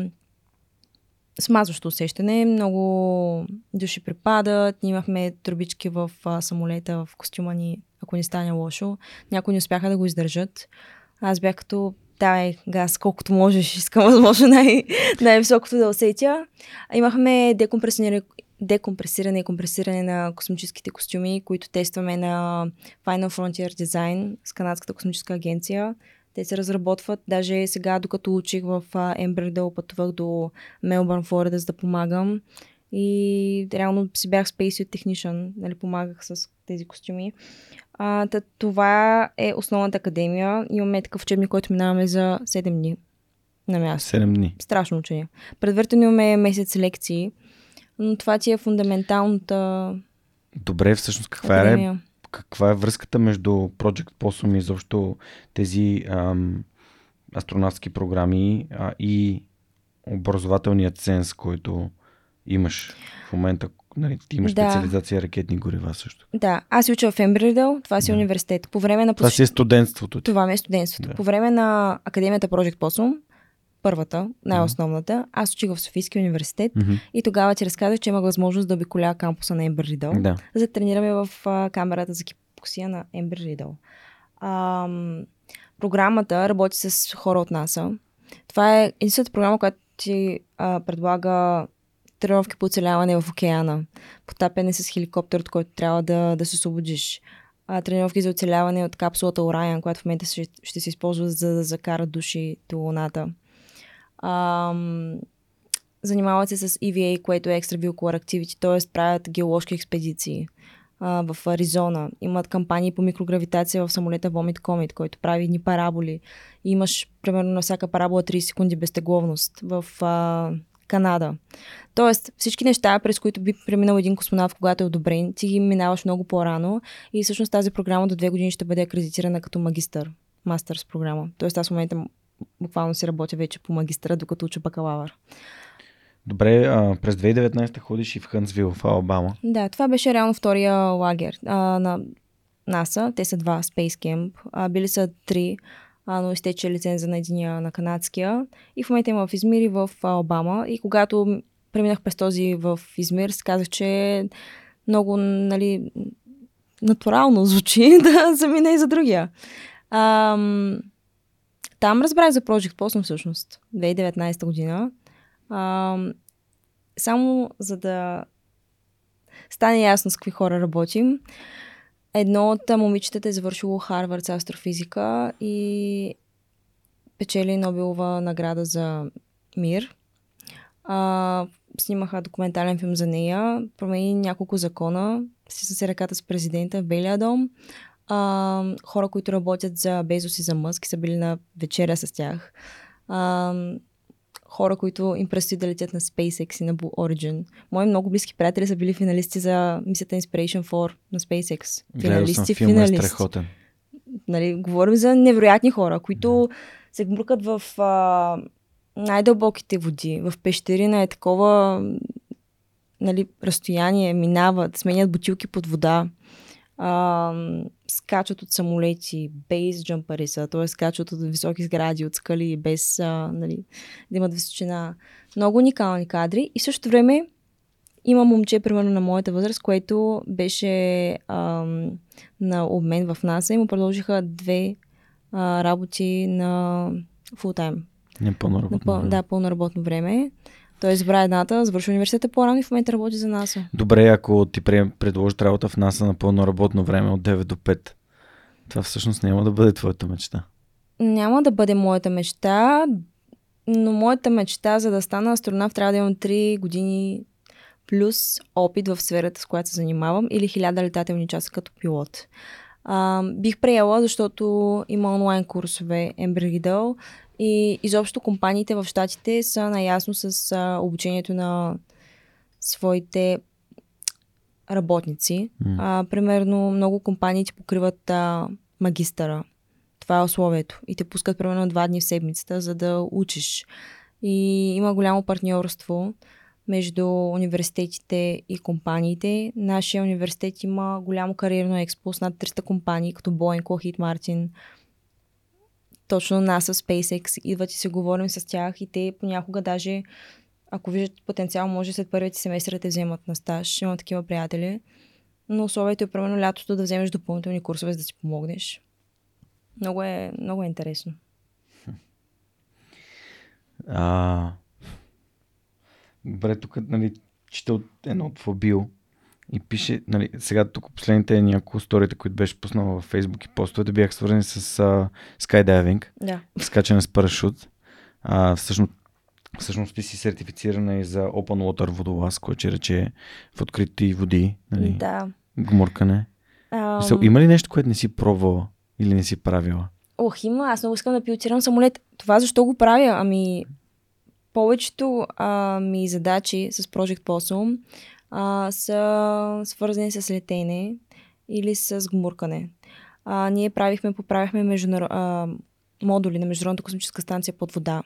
смазващо усещане. Много души препадат. Ние имахме трубички в а, самолета, в костюма ни, ако ни стане лошо. Някои не успяха да го издържат. Аз бях като давай газ, колкото можеш, искам <laughs> възможно най- най-високото да усетя. Имахме декомпресиране, декомпресиране и компресиране на космическите костюми, които тестваме на Final Frontier Design с Канадската космическа агенция. Те се разработват. Даже сега, докато учих в Ембердъл, пътувах до Мелбърн, Флорида, за да помагам. И реално си бях Space Technician, нали, помагах с тези костюми. А, тът, това е основната академия. Имаме такъв учебник, който минаваме за 7 дни на място. 7 дни. Страшно учение. Предварително имаме месец лекции, но това ти е фундаменталната Добре, всъщност каква е, каква е връзката между Project Possum и изобщо тези ам, астронавтски програми а, и образователният сенс, който имаш в момента? Нали, ти имаш Да. специализация ракетни горива също. Да, аз си уча в Ембридъл, това си е Да. университет. По време на Това си е студентството ти. Това ми е студентството. Да. По време на Академията Project Possum, първата, най-основната, аз учих в Софийския университет Мгм. и тогава ти разказах, че имах възможност да обиколя кампуса на Ембридъл. Да. за да тренираме в а, камерата за кипоксия на Ембер Ридъл. Ам, програмата работи с хора от НАСА. Това е единствената програма, която ти а, предлага тренировки по оцеляване в океана, потапяне с хеликоптер, от който трябва да, да се освободиш, а, тренировки за оцеляване от капсулата Орайан, която в момента ще, ще се използва за да закарат души до Луната. Ам, занимават се с EVA, което е Extravehicular Activity, т.е. правят геоложки експедиции а, в Аризона. Имат кампании по микрогравитация в самолета Vomit Comet, който прави едни параболи. Имаш, примерно, на всяка парабола 30 секунди безтегловност в а, Канада. Тоест, всички неща, през които би преминал един космонавт, когато е одобрен, ти ги минаваш много по-рано и всъщност тази програма до две години ще бъде акредитирана като магистър, мастърс програма. Тоест, аз в момента буквално си работя вече по магистъра, докато уча бакалавър. Добре, а, през 2019 ходиш и в Хънсвил, в Алабама. Да, това беше реално втория лагер а, на НАСА. Те са два Space Camp. А, били са три, а, но изтече лиценза на единия на канадския. И в момента има в Измир и в Алабама. И когато преминах през този в Измир, си казах, че много, нали, натурално звучи <laughs> да замина и за другия. Ам, там разбрах за Project Possum всъщност, 2019 година. Ам, само за да стане ясно с какви хора работим. Едно от момичетата е завършило Харвард с астрофизика и печели Нобелова награда за мир. А, снимаха документален филм за нея, промени няколко закона, си се ръката с президента в Белия дом. А, хора, които работят за Безос и за Мъск, са били на вечеря с тях. А, хора, които им предстои да летят на SpaceX и на Blue Origin. Мои много близки приятели са били финалисти за мисията Inspiration 4 на SpaceX. Финалисти, филма, е финалисти. страхотен. Нали, говорим за невероятни хора, които се гмуркат в а, най-дълбоките води, в пещери на е такова нали, разстояние, минават, сменят бутилки под вода, а, скачат от самолети, бейс джампари са, т.е. скачат от високи сгради, от скали, без а, нали, да имат височина. Много уникални кадри и в същото време има момче, примерно на моята възраст, което беше ам, на обмен в НАСА и му продължиха две а, работи на фултайм. Не пълно На работно. пъл... време. Да, пълно работно време. Той избра едната, завърши университета по-рано и в момента работи за НАСА. Добре, ако ти предложат работа в НАСА на пълно работно време от 9 до 5, това всъщност няма да бъде твоята мечта. Няма да бъде моята мечта, но моята мечта, за да стана астронавт, трябва да имам 3 години плюс опит в сферата, с която се занимавам, или 1000 летателни часа като пилот. А, бих приела, защото има онлайн курсове Embry и изобщо компаниите в Штатите са наясно с а, обучението на своите работници. М. А, примерно много компании ти покриват а, магистъра. Това е условието. И те пускат примерно два дни в седмицата, за да учиш. И има голямо партньорство между университетите и компаниите. Нашия университет има голямо кариерно експо с над 300 компании, като Boeing, Lockheed Martin, точно NASA, SpaceX. Идват и се говорим с тях и те понякога даже ако виждат потенциал, може след първите семестри да те вземат на стаж. Имам такива приятели. Но условието е примерно лятото да вземеш допълнителни курсове, за да си помогнеш. Много е, много е интересно. <laughs> А... Добре, тук нали, чета от едно твое био и пише, нали, сега тук последните няколко сторите, които беше пуснала във Facebook и постовете, бяха свързани с а, skydiving, Да. скачане с парашут. А, всъщност, всъщност ти си сертифицирана и за Open Water водолаз, който ще рече в открити води, нали, Да. гмуркане. Ам, Мисъл, Има ли нещо, което не си пробвала или не си правила? Ох, има. Аз много искам да пилотирам самолет. Това защо го правя? Ами, повечето а, ми задачи с Project Possum а, са свързани с летене или с гмуркане. А, ние правихме, поправихме междунар... а, модули на Международната космическа станция под вода.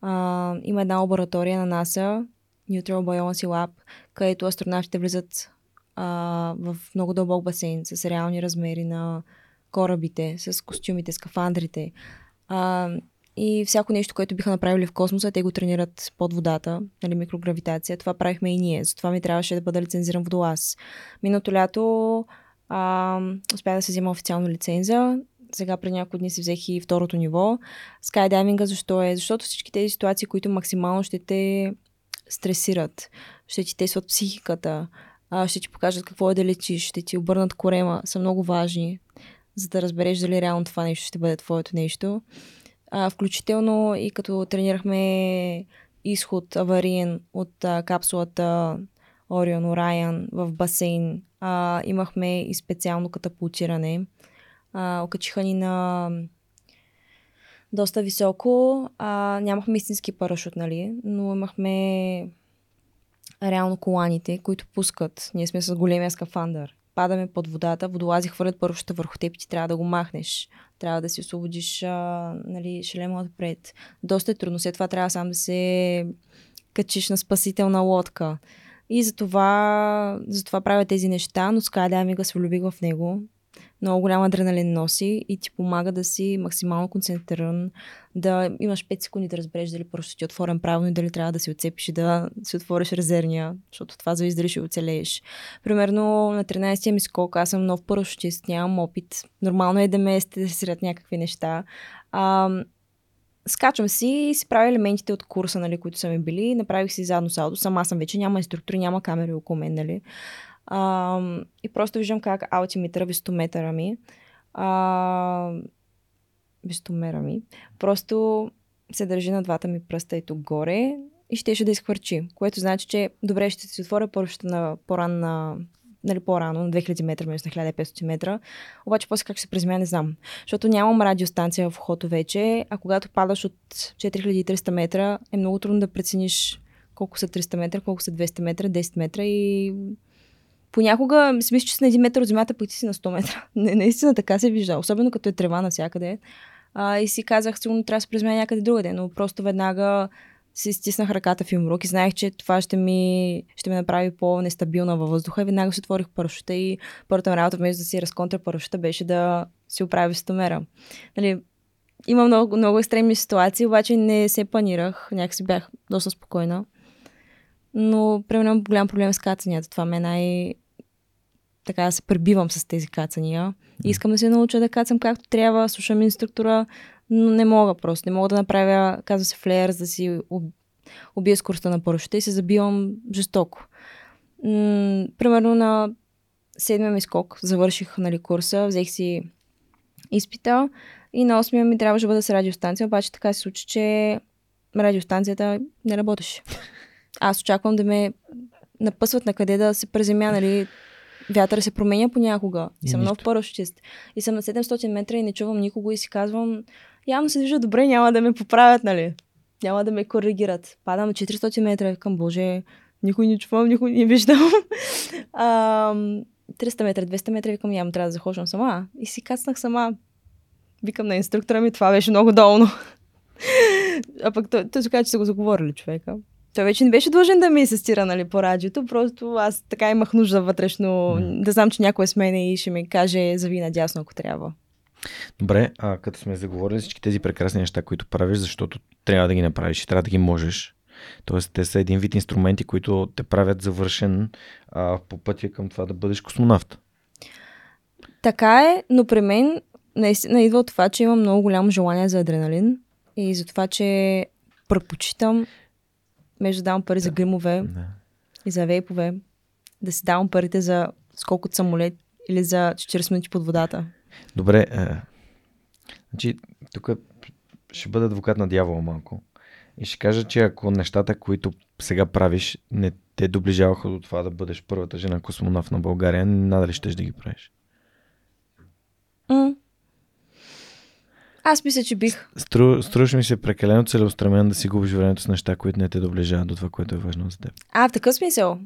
А, има една лаборатория на NASA, Neutral Buoyancy Lab, където астронавтите влизат а, в много дълбок басейн с реални размери на корабите, с костюмите, скафандрите. А, и всяко нещо, което биха направили в космоса, те го тренират под водата, нали, микрогравитация. Това правихме и ние. Затова ми трябваше да бъда лицензиран водолаз. Миналото лято а, успях да се взема официално лиценза. Сега преди няколко дни си взех и второто ниво. Скайдайвинга защо е? Защото всички тези ситуации, които максимално ще те стресират, ще ти тестват психиката, ще ти покажат какво е да летиш, ще ти обърнат корема, са много важни, за да разбереш дали реално това нещо ще бъде твоето нещо. А, включително и като тренирахме изход авариен от а, капсулата Орион Orion в басейн, а, имахме и специално катапултиране. А, окачиха ни на доста високо. А, нямахме истински парашут, нали? Но имахме реално коланите, които пускат. Ние сме с големия скафандър. Падаме под водата, водолази хвърлят парашута върху теб ти трябва да го махнеш. Трябва да си освободиш а, нали, шлема отпред. Доста е трудно. След това трябва сам да се качиш на спасителна лодка. И затова, затова правя тези неща, но скайдайвинга се влюбих в него. Много голям адреналин носи и ти помага да си максимално концентриран, да имаш 5 секунди да разбереш дали просто ти е отворен правилно и дали трябва да си отцепиш и да си отвориш резервния, защото това зависи дали ще оцелееш. Примерно на 13-я ми скок, аз съм нов парашутист, нямам опит. Нормално е да ме стресират някакви неща. А, скачам си и си правя елементите от курса, нали, които са ми били. Направих си задно салдо. Сама съм вече, няма инструктори, няма камери около мен, нали. А, и просто виждам как аутиметъра, вистометъра ми, а, вистомера ми, просто се държи на двата ми пръста и тук горе и щеше да изхвърчи, което значи, че добре ще си отворя първото на по-ранна нали, по-рано, на 2000 метра, вместо на 1500 метра. Обаче после как се презмя, не знам. Защото нямам радиостанция в ухото вече, а когато падаш от 4300 метра, е много трудно да прецениш колко са 300 метра, колко са 200 метра, 10 метра и понякога си мисля, че си на един метър от земята, пък ти си на 100 метра. <laughs> Не, наистина така се вижда, особено като е трева навсякъде. А, и си казах, сигурно трябва да се презмя някъде другаде, но просто веднага си стиснах ръката в юмрук и знаех, че това ще ми, ще ме направи по-нестабилна във въздуха. И веднага си отворих парашута и първата ми работа, вместо да си разконтра парашута, беше да си оправя стомера. Нали, има много, много екстремни ситуации, обаче не се панирах. Някакси бях доста спокойна. Но, примерно, голям проблем с кацанията. Това ме е най... Така да се пребивам с тези кацания. Искам да се науча да кацам както трябва, слушам инструктора, но не мога просто. Не мога да направя, казва се флеер, за да си убия скоростта на парашута и се забивам жестоко. М- примерно на седмия ми скок завърших нали, курса, взех си изпита и на 8 ми трябваше да бъда с радиостанция, обаче така се случи, че радиостанцията не работеше. Аз очаквам да ме напъсват на къде да се преземя, нали, вятъра се променя понякога. И съм нов парашутист. И съм на 700 метра и не чувам никого и си казвам, явно се движа добре, няма да ме поправят, нали? Няма да ме коригират. Падам на 400 метра, към Боже, никой не чувам, никой не виждам. <laughs> а, 300 метра, 200 метра, викам, явно трябва да захождам сама. И си кацнах сама. Викам на инструктора ми, това беше много долно. <laughs> а пък той, той се каза, че са го заговорили човека. Той вече не беше длъжен да ми асистира нали, по радиото, просто аз така имах нужда вътрешно М. да знам, че някой е с мен и ще ми каже зави надясно, ако трябва. Добре, а като сме заговорили всички тези прекрасни неща, които правиш, защото трябва да ги направиш и трябва да ги можеш. Тоест, те са един вид инструменти, които те правят завършен а, по пътя към това да бъдеш космонавт. Така е, но при мен наистина идва от това, че имам много голямо желание за адреналин и за това, че предпочитам между давам пари да. за гримове Да. и за вейпове, да си давам парите за скок от самолет или за 40 минути под водата. Добре, е, значи, тук ще бъда адвокат на дявола малко. И ще кажа, че ако нещата, които сега правиш, не те доближаваха до това да бъдеш първата жена космонавт на България, надали ще да ги правиш. М. Аз мисля, че бих. Стру, струваш ми се прекалено целеустремен да си губиш времето с неща, които не те доближават до това, което е важно за теб. А, в такъв смисъл.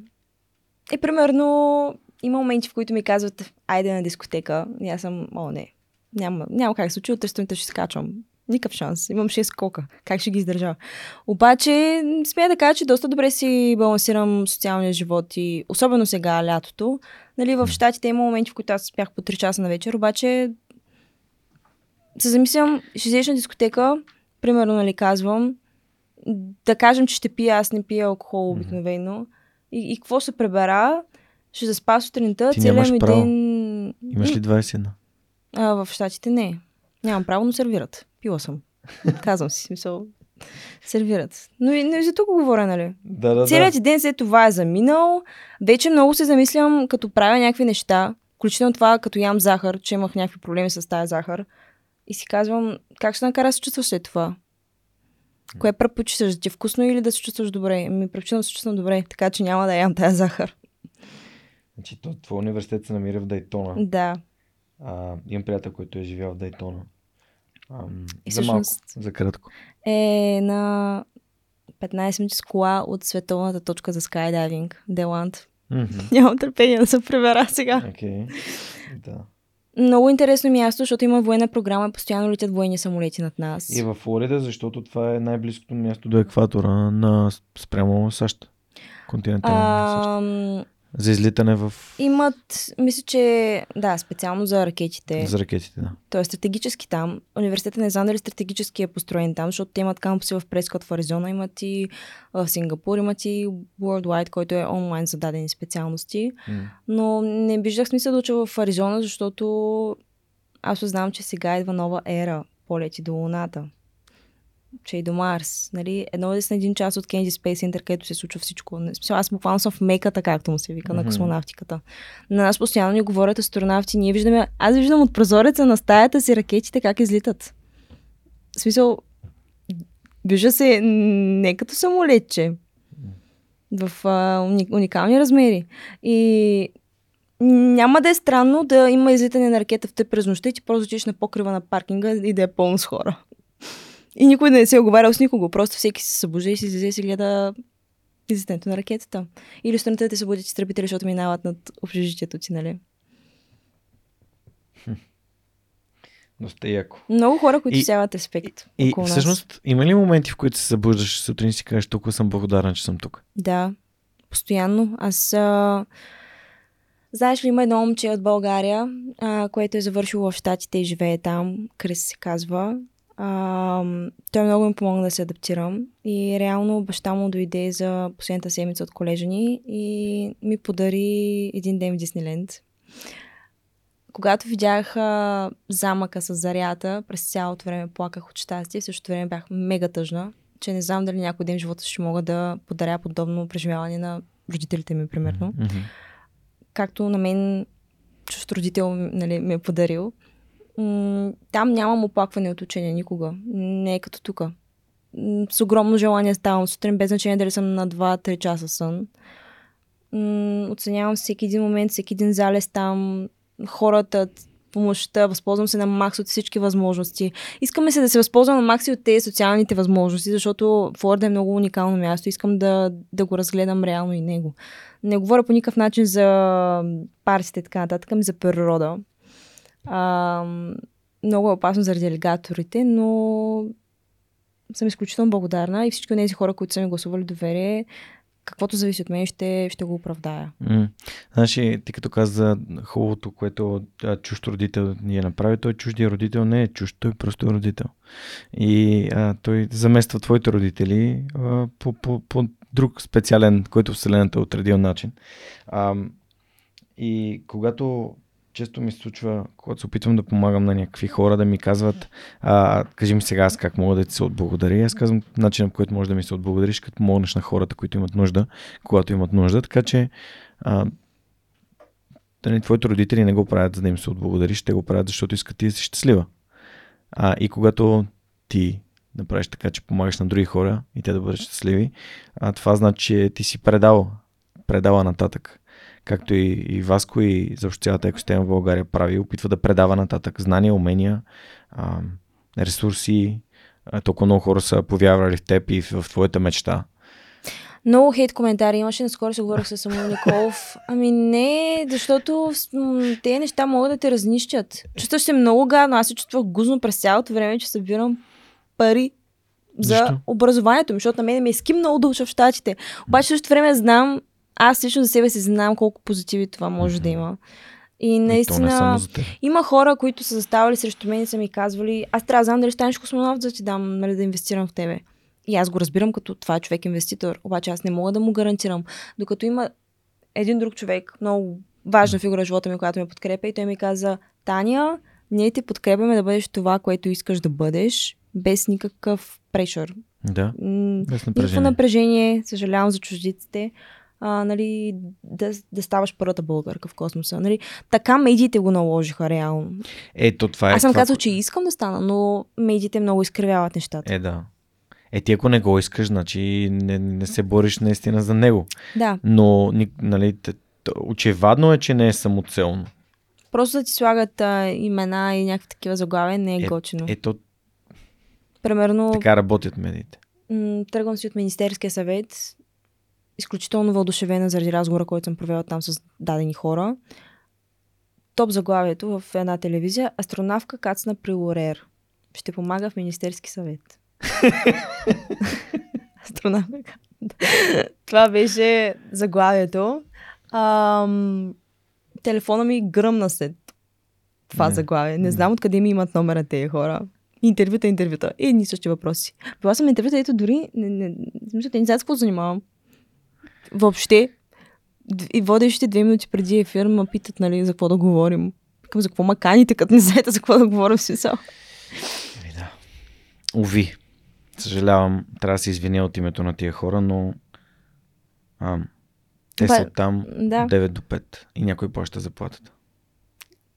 И примерно има моменти, в които ми казват, айде на дискотека. И аз съм, о, не. Няма, няма как се случи, утре сутринта ще скачвам. Никакъв шанс. Имам 6 скока. Как ще ги издържа? Обаче, смея да кажа, че доста добре си балансирам социалния живот и особено сега, лятото. Нали, в Штатите има моменти, в които аз спях по 3 часа на вечер, обаче се замислям, ще взеш на дискотека, примерно, нали, казвам, да кажем, че ще пия, аз не пия алкохол обикновено. И, и какво се пребера? Ще заспа сутринта, Ти целият ми право. ден... Имаш ли 21? А, в щатите не. Нямам право, но сервират. Пила съм. <laughs> Казвам си, смисъл. Сервират. Но и, но и за тук говоря, нали? Да, да, Целият ти ден след това е заминал. Вече много се замислям, като правя някакви неща, включително това, като ям захар, че имах някакви проблеми с тази захар. И си казвам, как ще накара да се чувстваш след това? Кое предпочиташ? Да ти е вкусно или да се чувстваш добре? Ми предпочитам да се чувствам добре, така че няма да ям тази захар. Значи, то, твой университет се намира в Дайтона. Да. А, имам приятел, който е живял в Дайтона. Ам, И за малко, за кратко. Е на 15 минути с кола от световната точка за скайдайвинг, Деланд. Мгм. Нямам търпение да се пребера сега. Окей. Да. Много интересно място, защото има военна програма и постоянно летят военни самолети над нас. И във Флорида, защото това е най-близкото място до екватора на спрямо САЩ. Континентална САЩ. За излитане в... имат, мисля, че да, специално за ракетите. За ракетите, да. Той е стратегически там. Университетът не знам дали стратегически е построен там, защото те имат кампуси в Прескот в Аризона, имат и в Сингапур, имат и Worldwide, който е онлайн за дадени специалности. М. Но не виждах смисъл да уча в Аризона, защото аз знам, че сега идва нова ера полети до Луната. Че и до Марс. Нали? Едно е с на един час от Kennedy Space Center, където се случва всичко. Смисъл, аз буквално съм в меката, както му се вика, на Мгм. космонавтиката. На нас постоянно ни говорят астронавти. Ние виждаме, аз виждам от прозореца на стаята си ракетите как излитат. В смисъл, вижда се не като самолетче. В а, уни- уникални размери. И няма да е странно да има излитане на ракета в теб през нощта и ти просто отидеш на покрива на паркинга и да е пълно с хора. И никой не се е оговарял с никого. Просто всеки се събужда и си излезе и си гледа излитането на ракетата. Или сутринта те събудят изтребители, защото минават над общежитието ти, нали? <laughs> Доста яко. Много хора, които И- сяват респект И нас. всъщност, има ли моменти, в които се събуждаш сутрин и си кажеш, толкова съм благодарен, че съм тук? Да, постоянно. Аз. А... Знаеш ли, има едно момче от България, а, което е завършило в Штатите и живее там. Крис се казва. А, той много ми помогна да се адаптирам. И реално баща му дойде за последната седмица от колежа ни и ми подари един ден в Дисниленд. Когато видях а, замъка с зарята, през цялото време плаках от щастие, в същото време бях мега тъжна, че не знам дали някой ден в живота ще мога да подаря подобно преживяване на родителите ми, примерно. Мгм. Както на мен чужд родител нали, ми е подарил. Там нямам оплакване от учение никога. Не е като тук. С огромно желание ставам сутрин, без значение дали съм на 2-3 часа сън. Оценявам всеки един момент, всеки един залез там, хората, помощта, възползвам се на макс от всички възможности. Искаме се да се възползвам на макси от тези социалните възможности, защото Флорида е много уникално място. Искам да, да го разгледам реално и него. Не говоря по никакъв начин за партите и така нататък, ами за природа. А, много е опасно заради алигаторите, но съм изключително благодарна и всички от тези хора, които са ми гласували доверие, каквото зависи от мен, ще, ще го оправдая. М. Значи, ти като каза хубавото, което а, чужд родител ни е направи, той чуждия родител не е чужд, той просто е родител. И а, той замества твоите родители а, по, по, по друг специален, който Вселената е отредил начин. А, и когато често ми случва, когато се опитвам да помагам на някакви хора, да ми казват, а, кажи ми сега аз как мога да ти се отблагодаря. Аз казвам начинът, по който можеш да ми се отблагодариш, като помогнеш на хората, които имат нужда, когато имат нужда. Така че а, нали, твоите родители не го правят, за да им се отблагодариш, те го правят, защото искат ти да си щастлива. А, и когато ти направиш така, че помагаш на други хора и те да бъдат щастливи, а, това значи, че ти си предал, предала нататък както и, и Васко и защо цялата екосистема в България прави, опитва да предава нататък знания, умения, а, ресурси. А, толкова много хора са повярвали в теб и в, в твоята мечта. Много хейт коментари имаше, наскоро се говорих с Самуил Николов. Ами не, защото те неща могат да те разнищят. Чувстваш се много гадно. Аз се чувствах гузно през цялото време, че събирам пари за Защо? образованието ми, защото на мен ме е скимнало да уча в щатите. Обаче в същото време знам аз лично за себе си знам колко позитиви това може да има. И наистина, и не има хора, които са заставали срещу мен и са ми казвали, аз трябва да знам дали станеш космонавт, за да ти дам, нали, да инвестирам в тебе. И аз го разбирам като това е човек инвеститор, обаче аз не мога да му гарантирам. Докато има един друг човек, много важна фигура в живота ми, която ме подкрепя и той ми каза, Таня, ние те подкрепяме да бъдеш това, което искаш да бъдеш, без никакъв прешър. Да, без Никакво напрежение. напрежение, съжалявам за чуждиците, а, нали, да, да ставаш първата българка в космоса. Нали. Така медиите го наложиха реално. Ето това е. Аз съм това, казал, че искам да стана, но медиите много изкривяват нещата. Е, да. Е, ти ако не го искаш, значи не, не се бориш наистина за него. Да, Но, нали, очевадно е, че не е самоцелно. просто да ти слагат а, имена и някакви такива заглавия не е, Е, готино. Ето, Примерно, така работят медиите. м- тръгвам си от Министерския съвет, изключително въодушевена заради разговора, който съм провела там с дадени хора. Топ заглавието в една телевизия Астронавка кацна при Лорер. Ще помага в Министерски съвет. <laughs> Астронавка. Това беше заглавието. Ам, телефона ми гръмна след това Не. заглавие. Не знам откъде ми имат номера тези хора. Интервюта, интервюта. И едни същи въпроси. Била съм интервюта, ето дори, не, не, в смисъл, те не знаят с какво се занимавам. Въобще. И водещите две минути преди ефир ме питат, нали, за какво да говорим. Викам, за какво ма каните, като не знаете за какво да говорим в смисъл. Еми да. Ови. Съжалявам, трябва да се извиня от името на тия хора, но а, те Ба- са там Да, 9 до 5 и някой плаща заплатата.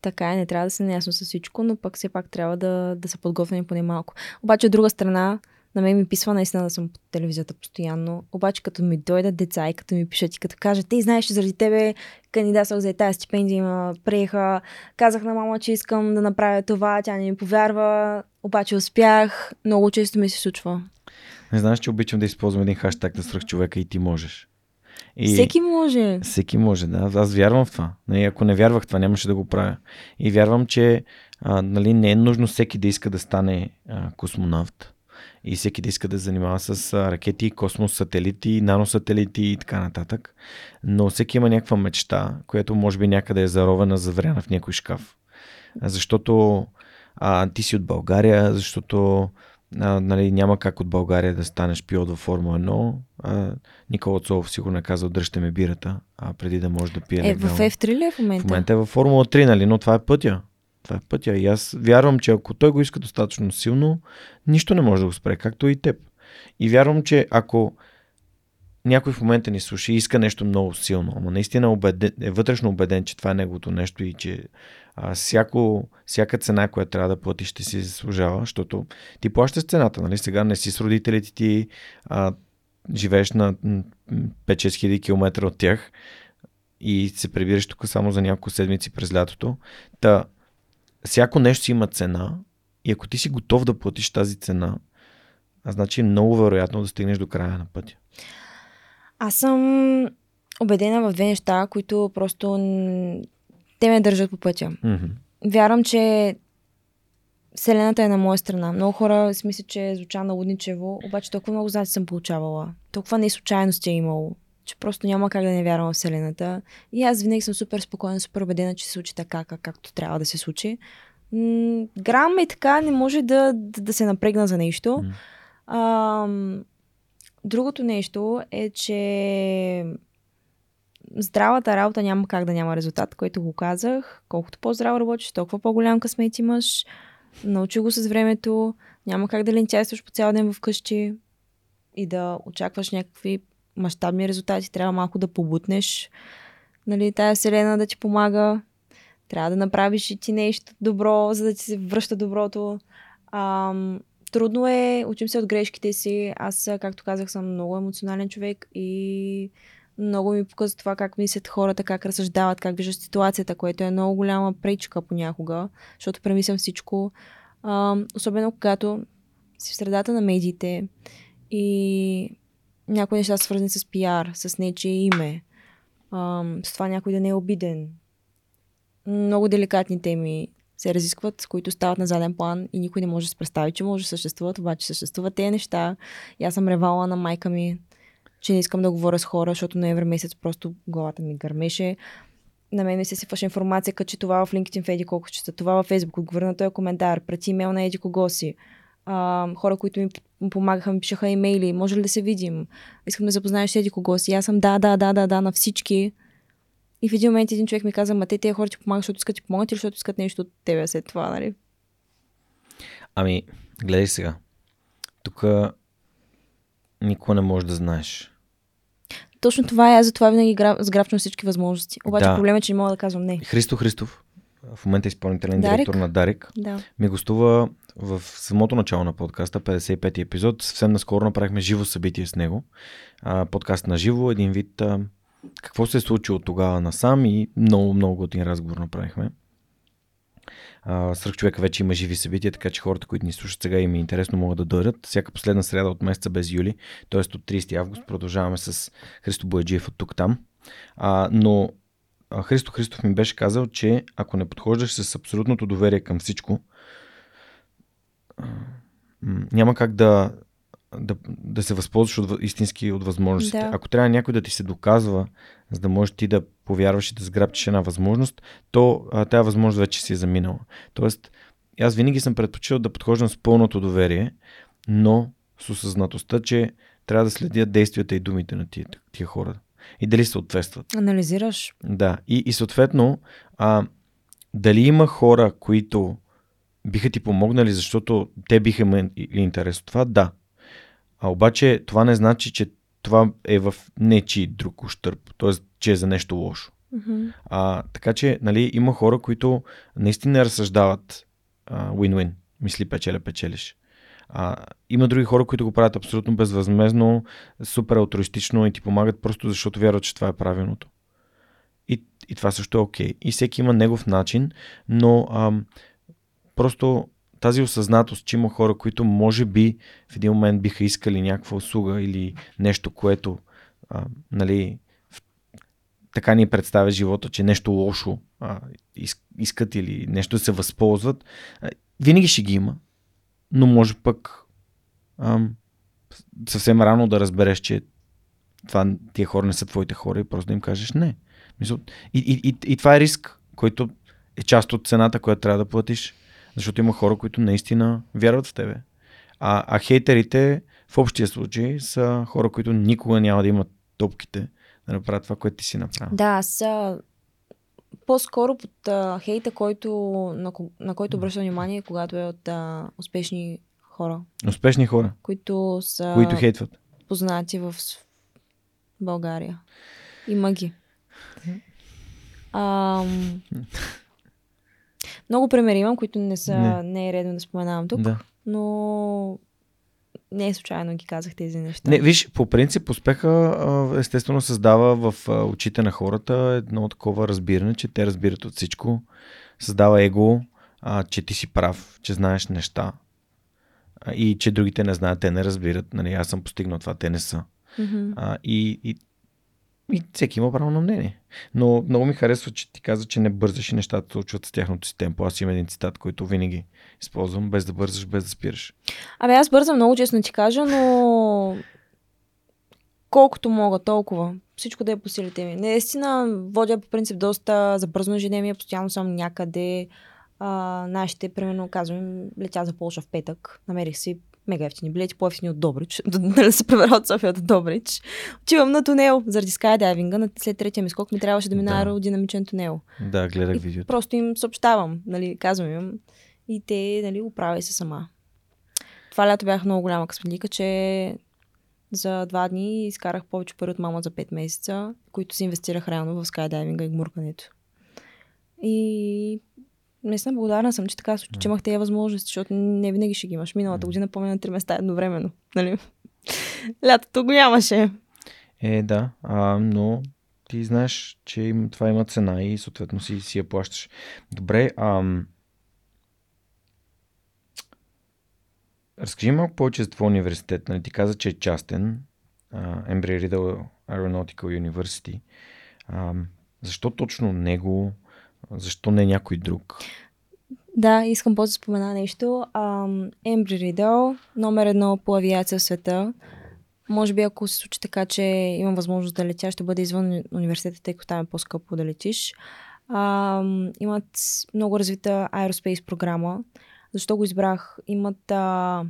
така е, не трябва да се наясно с всичко, но пък все пак трябва да, да са подготвени поне малко. Обаче от друга страна, на мен ми писва наистина да съм по телевизията постоянно. Обаче като ми дойдат деца и като ми пишат и като кажат, ти знаеш, че заради тебе кандидатствах за тази стипендия, има приеха, казах на мама, че искам да направя това, тя не ми повярва, обаче успях. Много често ми се случва. Не знаеш, че обичам да използвам един хаштаг на свръхчовека и ти можеш. И... Всеки може. Всеки може, да. Аз вярвам в това. Нали, ако не вярвах това, нямаше да го правя. И вярвам, че а, нали, не е нужно всеки да иска да стане а, космонавт. И всеки да иска да се занимава с ракети, космос, сателити, наносателити и така нататък. Но всеки има някаква мечта, която може би някъде е заровена, завряна в някой шкаф. Защото а, ти си от България, защото а, нали, няма как от България да станеш пилот във Формула 1. А, Никола Цолов сигурно е казал дръжте ме бирата, а преди да може да пие Е, легално. в F3 ли е в момента? В момента е във Формула 3, нали? Но това е пътя. Това е пътя. И аз вярвам, че ако той го иска достатъчно силно, нищо не може да го спре, както и теб. И вярвам, че ако някой в момента ни слуша и иска нещо много силно, ама наистина убеден, е вътрешно убеден, че това е неговото нещо и че а, всяко, всяка цена, която трябва да платиш, ще си заслужава, защото ти плащаш цената, нали? Сега не си с родителите ти, а, живееш на м, м, 5-6 хиляди километра от тях и се прибираш тук само за няколко седмици през лятото. Та, всяко нещо си има цена и ако ти си готов да платиш тази цена, а значи е много вероятно да стигнеш до края на пътя. Аз съм убедена в две неща, които просто те ме държат по пътя. Мгм. Вярвам, че Вселената е на моя страна. Много хора си мислят, че звуча на лудничево, обаче толкова много знаци съм получавала. Толкова не случайности е имало. Че просто няма как да не вярвам в Вселената. И аз винаги съм супер спокойна, супер убедена, че се случи така, как, както трябва да се случи. М- грам и така не може да, да, да се напрегна за нещо. А, другото нещо е, че здравата работа няма как да няма резултат, който го казах. Колкото по-здраво работиш, толкова по-голям късмет имаш. Научи го с времето. Няма как да лентяйстваш по цял ден вкъщи и да очакваш някакви мащабни резултати. Трябва малко да побутнеш. Нали, тая вселена да ти помага. Трябва да направиш и ти нещо добро, за да ти се връща доброто. Ам, трудно е, учим се от грешките си. Аз, а, както казах, съм много емоционален човек и много ми показва това как мислят хората, как разсъждават, как виждат ситуацията, което е много голяма пречка понякога, защото премислям всичко. А, особено когато си в средата на медиите и някои неща свързани с пиар, с нечие име, с това някой да не е обиден. Много деликатни теми се разискват, които стават на заден план и никой не може да се представи, че може да съществуват, обаче съществуват тези неща. И аз съм ревала на майка ми, че не искам да говоря с хора, защото ноември месец просто главата ми гърмеше. На мен ми се сипваше информация, качи това в LinkedIn в еди колко часа, това във Facebook, отговори на този коментар, прати имейл на еди кого си. А, хора, които ми п- помагаха, ми пишаха имейли, може ли да се видим? Искам да запознаеш с еди кого си. Аз съм да, да, да, да, да, на всички. И в един момент един човек ми каза, ма те тези хора ти помагат, защото искат ти помогнат или защото искат нещо от тебе след това, нали? Ами, гледай сега. Тук никога не можеш да знаеш. Точно това е, аз затова винаги гра... всички възможности. Обаче Да. проблемът е, че не мога да казвам не. Христо Христов, в момента е изпълнителен Дарик? директор на Дарик, Да. ми гостува в самото начало на подкаста, 55-ти епизод. Съвсем наскоро направихме живо събитие с него. А, подкаст на живо, един вид а, какво се е случило тогава насам и много, много готин разговор направихме. Сръх човека вече има живи събития, така че хората, които ни слушат сега им е интересно, могат да дойдат. Всяка последна среда от месеца без юли, т.е. от 30 август, продължаваме с Христо Бояджиев от тук там. А, но Христо Христов ми беше казал, че ако не подхождаш с абсолютното доверие към всичко, няма как да, да, да се възползваш от, истински от възможностите. Да. Ако трябва някой да ти се доказва, за да можеш ти да повярваш и да сграбчиш една възможност, то а, тази възможност вече си е заминала. Тоест, аз винаги съм предпочел да подхождам с пълното доверие, но с осъзнатостта, че трябва да следя действията и думите на тия, тия хора. И дали съответстват. Анализираш. Да, и, и съответно, а, дали има хора, които биха ти помогнали, защото те биха имали интерес от това, да. А обаче това не значи, че това е в нечи друг ущърп, т.е. че е за нещо лошо. Мгм. А, така че, нали, има хора, които наистина разсъждават а, win-win. Мисли печеля, печелиш. А, има други хора, които го правят абсолютно безвъзмезно, супер алтруистично и ти помагат просто защото вярват, че това е правилното. И, и това също е окей. И всеки има негов начин, но ам, просто тази осъзнатост, че има хора, които може би в един момент биха искали някаква услуга или нещо, което а, нали, в- така ни представя живота, че нещо лошо а, ис- искат или нещо се възползват, а, винаги ще ги има, но може пък ам, съвсем рано да разбереш, че това, тия хора не са твоите хора и просто да им кажеш не. И, и, и, и това е риск, който е част от цената, която трябва да платиш. Защото има хора, които наистина вярват в тебе. А, а хейтерите в общия случай са хора, които никога няма да имат топките да направят това, което ти си направил. Да, аз а, по-скоро под а, хейта, който, на, на който обръщам внимание, когато е от а, успешни хора, Успешни хора, които са които хейтват. познати в България. Има ги. Ам... <laughs> Много примери имам, които не са, Не. не, е редно да споменавам тук, Да. но не е случайно ги казах тези неща. Не, виж, по принцип успеха естествено създава в очите на хората едно такова разбиране, че те разбират от всичко. Създава его, а, че ти си прав, че знаеш неща и че другите не знаят, те не разбират. Нали, аз съм постигнал това, те не са. Мгм. А, и, и, и всеки има право на мнение. Но много ми харесва, че ти каза, че не бързаш и нещата случват с тяхното си темпо. Аз имам един цитат, който винаги използвам, без да бързаш, без да спираш. Абе, аз бързам много честно ти кажа, но колкото мога, толкова. всичко да е по силите ми. Наистина водя по принцип доста забързано ежедневие, постоянно съм някъде. А, нашите, примерно, казвам, летя за Полша в петък. Намерих си мега ефтини билети, по-ефтини от Добрич. <laughs> Нали се превера от София от Добрич. Отивам на тунел заради скайдайвинга. След третия ми скок ми трябваше да мина да. аеродинамичен тунел. Да, гледах видеото. Просто им съобщавам, нали, казвам им. И те, нали, оправяй се сама. Това лято бях много голяма късметлика, че за два дни изкарах повече пари от мама за 5 месеца, които си инвестирах реално в скайдайвинга и гмуркането. И наистина благодарна съм, че така случи, че имах тези възможности, защото не винаги ще ги имаш. Миналата година помня на три места едновременно. Нали? Лятото го нямаше. Е, да, а, но ти знаеш, че това има цена и съответно си, си я плащаш. Добре, ам... Разкажи малко повече за твой университет. Нали, ти каза, че е частен. Embry Riddle Aeronautical University. А, защо точно него? Защо не някой друг? Да, искам после да спомена нещо. Embry Riddle, номер едно по авиация в света. Може би ако се случи така, че имам възможност да летя, ще бъде извън университета, тъй като там е по-скъпо да летиш. А, имат много развита аероспейс програма. Защо го избрах? Имат а,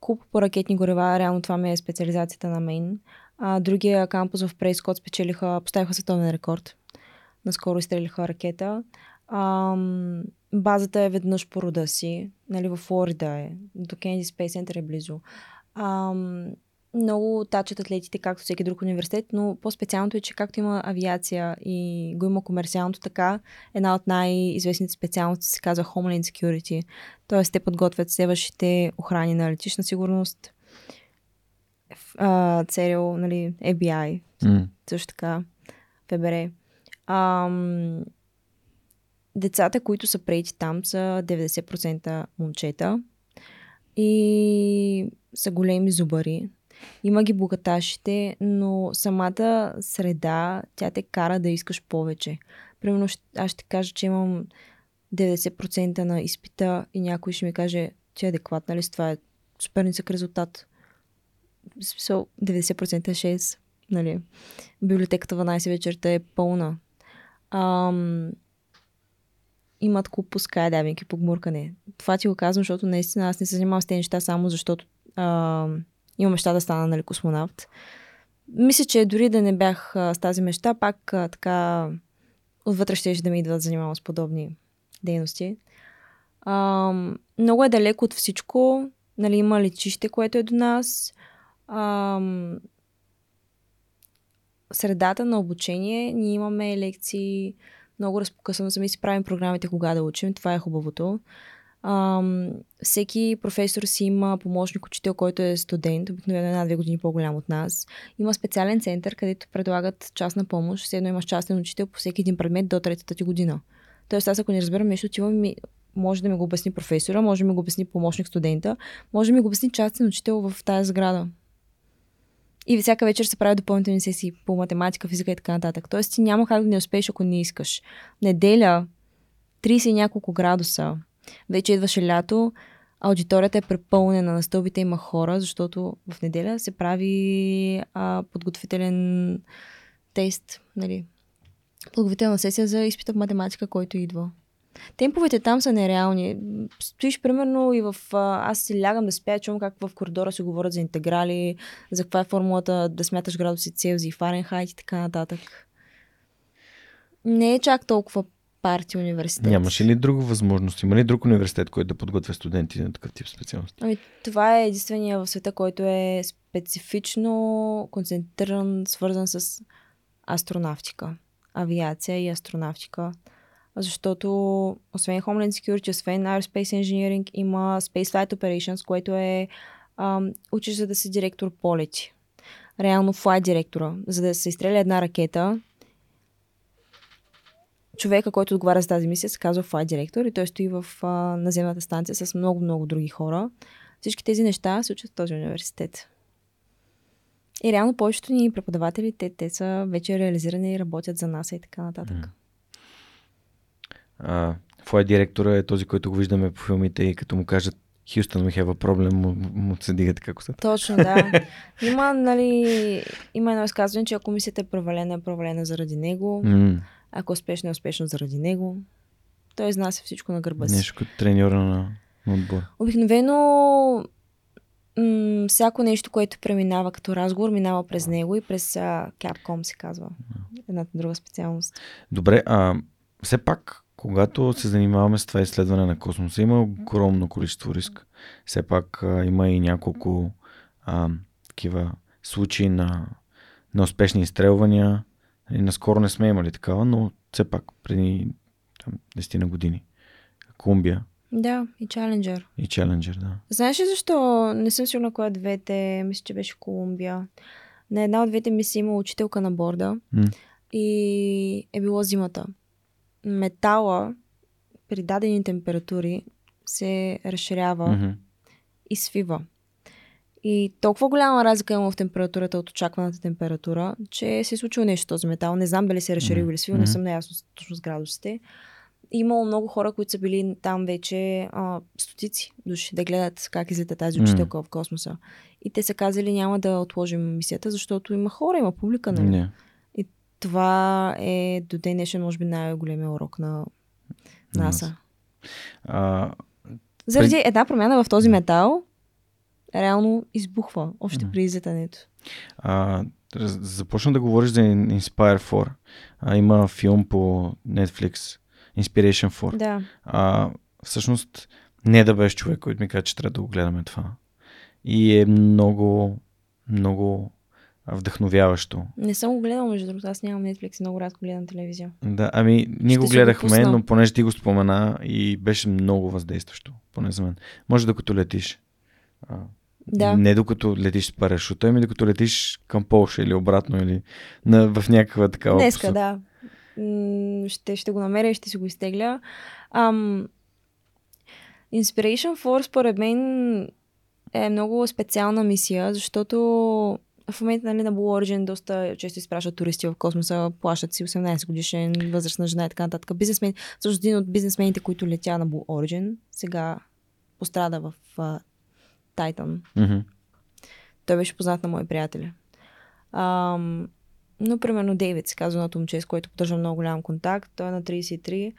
куп по ракетни горева, реално това ми е специализацията на мейн. А, другия кампус в Прейскот спечелиха, поставиха световен рекорд. Наскоро изстрелиха ракета. А, базата е веднъж по рода си, нали, в Флорида е, до Кенди Спейс Център е близо. А, много тачат атлетите, както всеки друг университет, но по-специалното е, че както има авиация и го има комерциалното така, една от най-известните специалности се казва Homeland Security. Тоест, те подготвят следващите охрани на летична сигурност, ЦРУ, нали, FBI, mm. също така, ФБР. Ам, децата, които са прети там, са 90% момчета и са големи зубари. Има ги богаташите, но самата среда, тя те кара да искаш повече. Примерно, аз ще кажа, че имам 90% на изпита и някой ще ми каже, че е адекватна ли с това е супер нисък резултат. В смисъл, 90% е 6. Нали? Библиотеката 12 вечерта е пълна. Ам, имат клуб по скайдайвинг и по гмуркане. Това ти го казвам, защото наистина аз не се занимавам с тези неща само защото ам, имам мечта да стана нали, космонавт. Мисля, че дори да не бях а, с тази мечта, пак а, така отвътре ще да ми идва да занимавам с подобни дейности. А, много е далеко от всичко. Нали, има летище, което е до нас. А, средата на обучение, ние имаме лекции, много разпокъсано, сами си правим програмите кога да учим, това е хубавото. Ам, всеки професор си има помощник учител, който е студент, обикновено една-две години по-голям от нас. Има специален център, където предлагат частна помощ. Все едно имаш частен учител по всеки един предмет до третата ти година. Тоест аз ако не разбирам нещо, отивам ми, може да ми го обясни професора, може да ми го обясни помощник студента, може да ми го обясни частен учител в тази сграда. И всяка вечер се правят допълнителни сесии по математика, физика и така нататък. Тоест ти няма как да не успееш, ако не искаш. Неделя, 30 и няколко градуса, вече идваше лято, аудиторията е препълнена, на стълбите има хора, защото в неделя се прави а, подготвителен тест, нали, подготвителна сесия за изпита в математика, който идва. Темповете там са нереални. Стоиш примерно и в... Аз си лягам да спя, чувам как в коридора се говорят за интеграли, за каква е формулата да смяташ градуси Целзий, Фаренхайт и така нататък. Не е чак толкова парти университет. Нямаше ли друга възможност? Има ли друг университет, който да подготвя студенти на такъв тип специалности? Ами, това е единствения в света, който е специфично концентриран, свързан с астронавтика, авиация и астронавтика защото освен Homeland Security, освен Aerospace Engineering, има Space Flight Operations, което е ам, учиш за да си директор полети. Реално флайт директора. За да се изстреля една ракета, човека, който отговаря за тази мисия, се казва флайт директор и той стои в а, наземната станция с много-много други хора. Всички тези неща се учат в този университет. И реално повечето ни преподаватели, те, те са вече реализирани и работят за нас и така нататък. Mm. Флайт директора е този, който го виждаме по филмите и като му кажат Хюстън we have a problem, му, му се дига така косата. Точно, да. <laughs> Има, нали, има едно изказване, че ако мисията е провалена, е провалена заради него. М, Ако е успешна, е заради него. Той изнася всичко на гърба си. нещо като треньора на, на отбор. Обикновено м- всяко нещо, което преминава като разговор, минава през него и през а, Capcom се казва. Едната друга специалност. Добре, а все пак, когато се занимаваме с това изследване на космоса, има огромно количество риск. Все пак а, има и няколко а, такива случаи на, на успешни изстрелвания. И наскоро не сме имали такава, но все пак преди там, 10 на години. Колумбия Да, и Challenger. и Челенджер, да. Знаеш ли защо? Не съм сигурна коя двете, мисля, че беше Колумбия. На една от двете мисии има учителка на борда М. и е било зимата. Метала при дадени температури се разширява Мгм. и свива. И толкова голяма разлика има в температурата от очакваната температура, че се е случило нещо този метал. Не знам дали се е разширил Мгм. или свил, не съм наясно точно с градусите. Имало много хора, които са били там вече а, стотици души да гледат как излита тази учителка в космоса. И те са казали няма да отложим мисията, защото има хора, има публика. Нали? Не. Това е до ден днешен, може би, най-големия урок на НАСА. А, Заради една промяна в този метал, реално избухва още при излетането. А, започна да говориш за Inspire 4. А, има филм по Netflix, Inspiration 4. Да. А, всъщност, не да беше човек, който ми каза, че трябва да го гледаме това. И е много, много вдъхновяващо. Не съм го гледала, между другото. Аз нямам Netflix и много рядко гледам телевизия. Да, ами, ние Ще го го гледахме, пусна. но понеже ти го спомена и беше много въздействащо, поне за мен. Може докато летиш. А, Да. Не докато летиш с парашута, ами докато летиш към Полша или обратно, или на, в някаква такава Днеска, посока. да. Ще, ще го намеря и ще си го изтегля. Ам, Inspiration Force, според мен, е много специална мисия, защото в момента нали, на Blue Origin доста често изпращат туристи в космоса, плащат си 18 годишен, възрастна жена и така нататък. Бизнесмен, също един от бизнесмените, които летя на Blue Origin, сега пострада в uh, Titan. Мгм. Той беше познат на мои приятели. Ам, но, примерно, Дейвид се казва на момче, с който поддържам много голям контакт. Той е на 33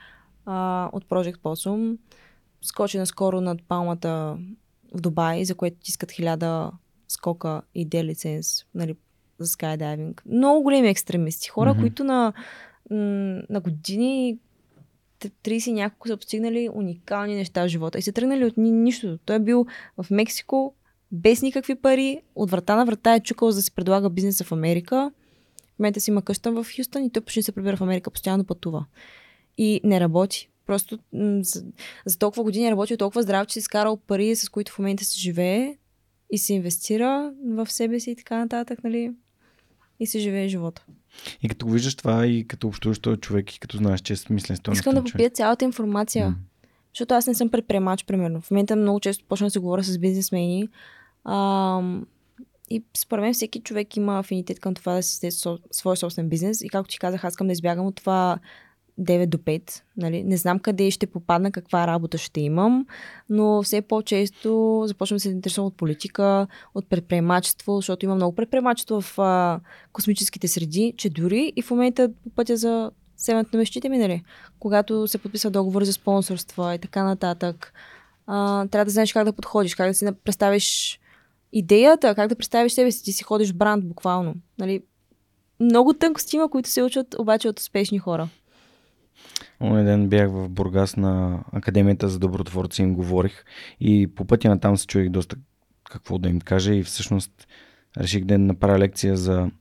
а, от Project Possum. Скочи наскоро над палмата в Дубай, за което искат хиляда скока и де лиценз нали, за скайдайвинг. Много големи екстремисти. Хора, Мгм. които на, на години т- 30 и няколко са постигнали уникални неща в живота и са тръгнали от ни- нищото. Той е бил в Мексико без никакви пари, от врата на врата е чукал за да си предлага бизнеса в Америка. В момента си има къща в Хюстън и той почти се прибира в Америка, постоянно пътува. И не работи. Просто м- за, за толкова години е работил толкова здраво, че си изкарал пари, с които в момента се живее и се инвестира в себе си и така нататък, нали? И се живее живота. И като го виждаш това и като общуваш този човек и като знаеш, че е смислен стойност. Искам да попия цялата информация. Защото аз не съм предприемач, примерно. В момента много често почна да се говоря с бизнесмени. Ам, и според мен всеки човек има афинитет към това да създаде со, свой собствен бизнес. И както ти казах, аз искам да избягам от това 9 до 5. Нали? Не знам къде ще попадна, каква работа ще имам, но все по-често започвам да се интересувам от политика, от предприемачество, защото има много предприемачество в а, космическите среди, че дори и в момента по пътя за севането на мечтите ми, нали? когато се подписва договор за спонсорства и така нататък, а, трябва да знаеш как да подходиш, как да си представиш идеята, как да представиш себе си. Ти си ходиш бранд буквално. Нали? Много тънкости има, които се учат обаче от успешни хора. Оня ден бях в Бургас на Академията за добротворци им говорих и по пътя на там се чуих доста какво да им кажа и всъщност реших да направя лекция за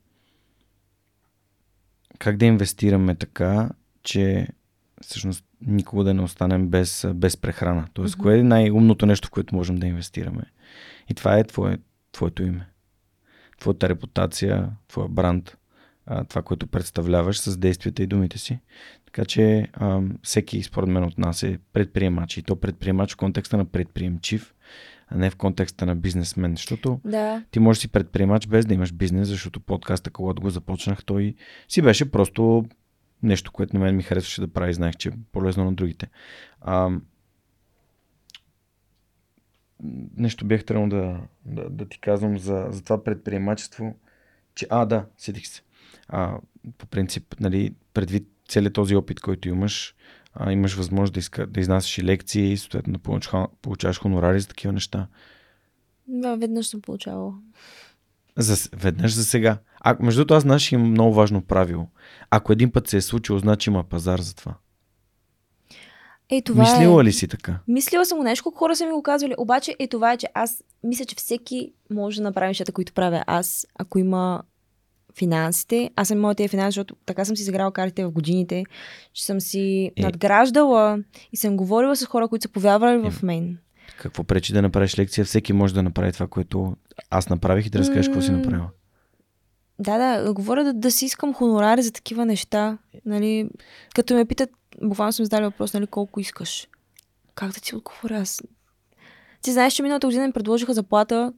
как да инвестираме така, че всъщност никога да не останем без, без прехрана. Тоест, Мгм. кое е най-умното нещо, в което можем да инвестираме? И това е твое, твоето име. Твоята репутация, твоя бранд, това, което представляваш с действията и думите си. Така че а, всеки, според мен, от нас е предприемач. И то предприемач в контекста на предприемчив, а не в контекста на бизнесмен. Защото Да. ти можеш да си предприемач без да имаш бизнес, защото подкаста, когато го започнах, той си беше просто нещо, което на мен ми харесваше да прави. Знаех, че е полезно на другите. А, нещо бях трябвало да, да, да ти казвам за, за това предприемачество, че, а, да, седих се. А, по принцип, нали, предвид целият този опит, който имаш, а, имаш възможност да, иска, да изнасяш и лекции, съответно да получаваш, получаваш хонорари за такива неща. Да, веднъж съм получавала. За, веднъж за сега. А, между другото, аз знаеш, имам много важно правило. Ако един път се е случило, значи има пазар за това. Е, това Мислила е... ли си така? Мислила съм го нещо, хора са ми го казвали. Обаче е това, е, че аз мисля, че всеки може да направи нещата, които правя аз, ако има финансите. Аз съм моите финанси, защото така съм си изиграла картите в годините, че съм си Е. надграждала и съм говорила с хора, които са повярвали Е. в мен. Какво пречи да направиш лекция? Всеки може да направи това, което аз направих и да разкажеш какво си направила. Да, да, говоря да, да си искам хонорари за такива неща. Нали, като ме питат, буквално съм задали въпрос, нали, колко искаш. Как да ти отговоря аз? Ти знаеш, че миналата година ми предложиха заплата,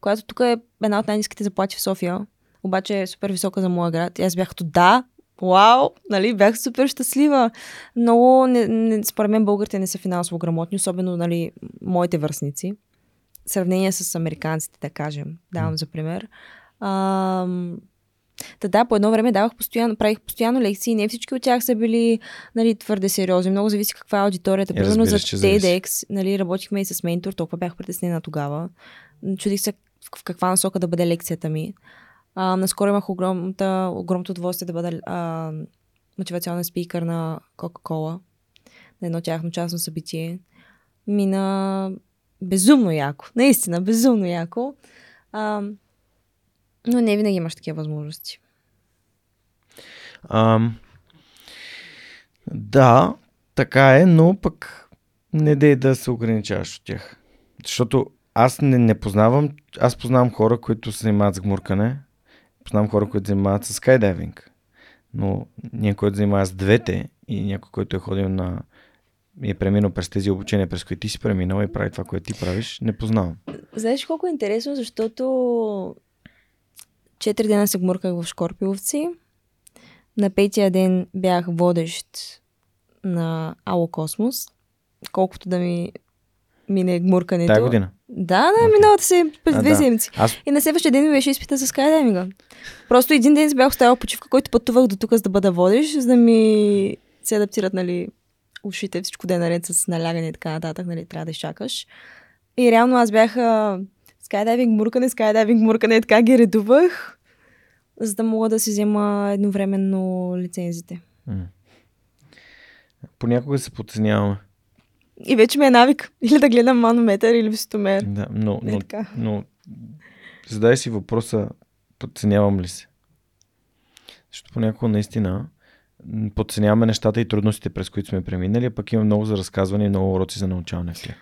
която тук е една от най-низките заплати в София, обаче е супер висока за моя град. И аз бях като да, вау, нали, бях супер щастлива. Много, не, не, според мен българите не са финансово грамотни, особено, нали, моите връзници. В сравнение с американците, да кажем, давам за пример. Ам, Та да, по едно време давах постоянно, правих постоянно лекции, не всички от тях са били нали, твърде сериозни. Много зависи каква е аудиторията. Е, Примерно за. TEDx, нали, работихме и с ментор, толкова бях притеснена тогава. Чудих се в каква насока да бъде лекцията ми. А, наскоро имах огромната, огромното удоволствие да бъда а, мотивационен спикър на Coca-Cola на едно тяхно частно събитие. Мина безумно яко. Наистина, безумно яко. А, но не винаги имаш такива възможности. Ам, да, така е, но пък не дей да се ограничаваш от тях. Защото аз не, не познавам, аз познавам хора, които се занимават с гмуркане, познавам хора, които занимават с скайдайвинг, но някой, който занимава с двете и някой, който е ходил на и е преминал през тези обучения, през които ти си преминал и прави това, което ти правиш, не познавам. Знаеш колко е интересно, защото четири дена се гмурках в Шкорпиловци. На петия ден бях водещ на Ало Космос. Колкото да ми мине гмуркането. Тая година. Да, да, Окей. миналата се през А, две да. седмици. Аз И на следващия ден ми беше изпита за скайдайвинга. Просто един ден си бях оставила почивка, който пътувах до тук, за да бъда водещ, за да ми се адаптират, нали, ушите, всичко да е наред с налягане и така нататък, нали, трябва да изчакаш. И реално аз бях скайдайвинг, муркане, скайдайвинг, муркане, така ги редувах, за да мога да си взема едновременно лицензите. понякога се подценяваме. И вече ми е навик. <laughs> Или да гледам манометър или висотомер. Да, но, но, така. но задай си въпроса, подценявам ли се? Защото понякога наистина подценяваме нещата и трудностите, през които сме преминали, а пък има много за разказване и много уроци за научаване в тях.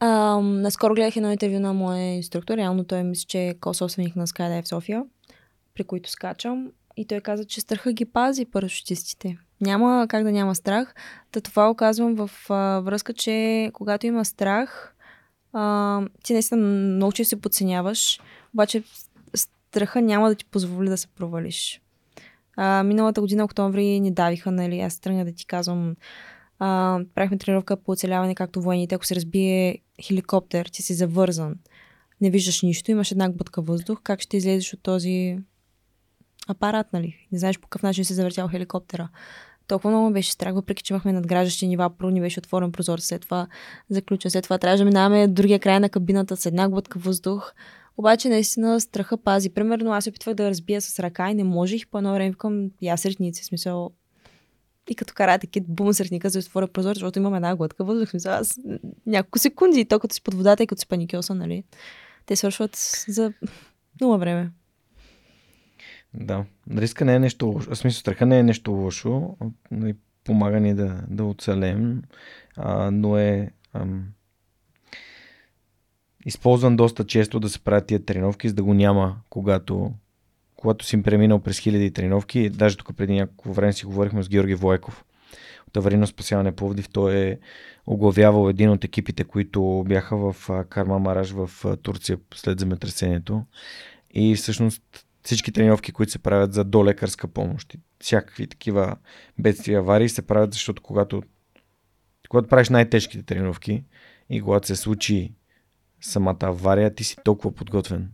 А, наскоро гледах едно интервю на моя инструктор. Реално той мисля, че е ко-собственик на Skydive София, при които скачам. И той каза, че страха ги пази парашутистите. Няма как да няма страх. Та това оказвам в а, връзка, че когато има страх, а, ти наистина много че се подценяваш, обаче страха няма да ти позволи да се провалиш. А, миналата година, октомври, ни давиха, нали, аз тръгнах да ти казвам, а, правихме тренировка по оцеляване, както военните. Ако се разбие хеликоптер, ти си завързан, не виждаш нищо, имаш една глътка въздух, как ще излезеш от този апарат, нали? Не знаеш по какъв начин се завъртял хеликоптера. Толкова много беше страх, въпреки че имахме надграждащи нива, първо ни беше отворен прозор, след това заключен, след това трябваше да минаваме другия край на кабината с една глътка въздух. Обаче наистина страха пази. Примерно аз се опитвах да разбия с ръка и не можех. По едно време викам, я сретници, в смисъл, и като карате кит, бум за да отворя прозор, защото имам една глътка въздух. Смисъл, аз няколко секунди, то като си под водата и като си паникьоса, нали? Те свършват за нула време. Да. Риска не е нещо лошо. В смисъл, страха не е нещо лошо. Нали, Помага ни да, да оцелем. А, но е ам, използван доста често да се правят тия тренировки, за да го няма, когато, когато си преминал през хиляди тренировки. Даже тук преди няколко време си говорихме с Георги Войков от аварийно спасяване Пловдив. Той е оглавявал един от екипите, които бяха в Карма Мараж в Турция след земетресението. И всъщност всички тренировки, които се правят за долекарска помощ, и всякакви такива бедствия, аварии се правят, защото когато, когато правиш най-тежките тренировки и когато се случи самата авария, ти си толкова подготвен.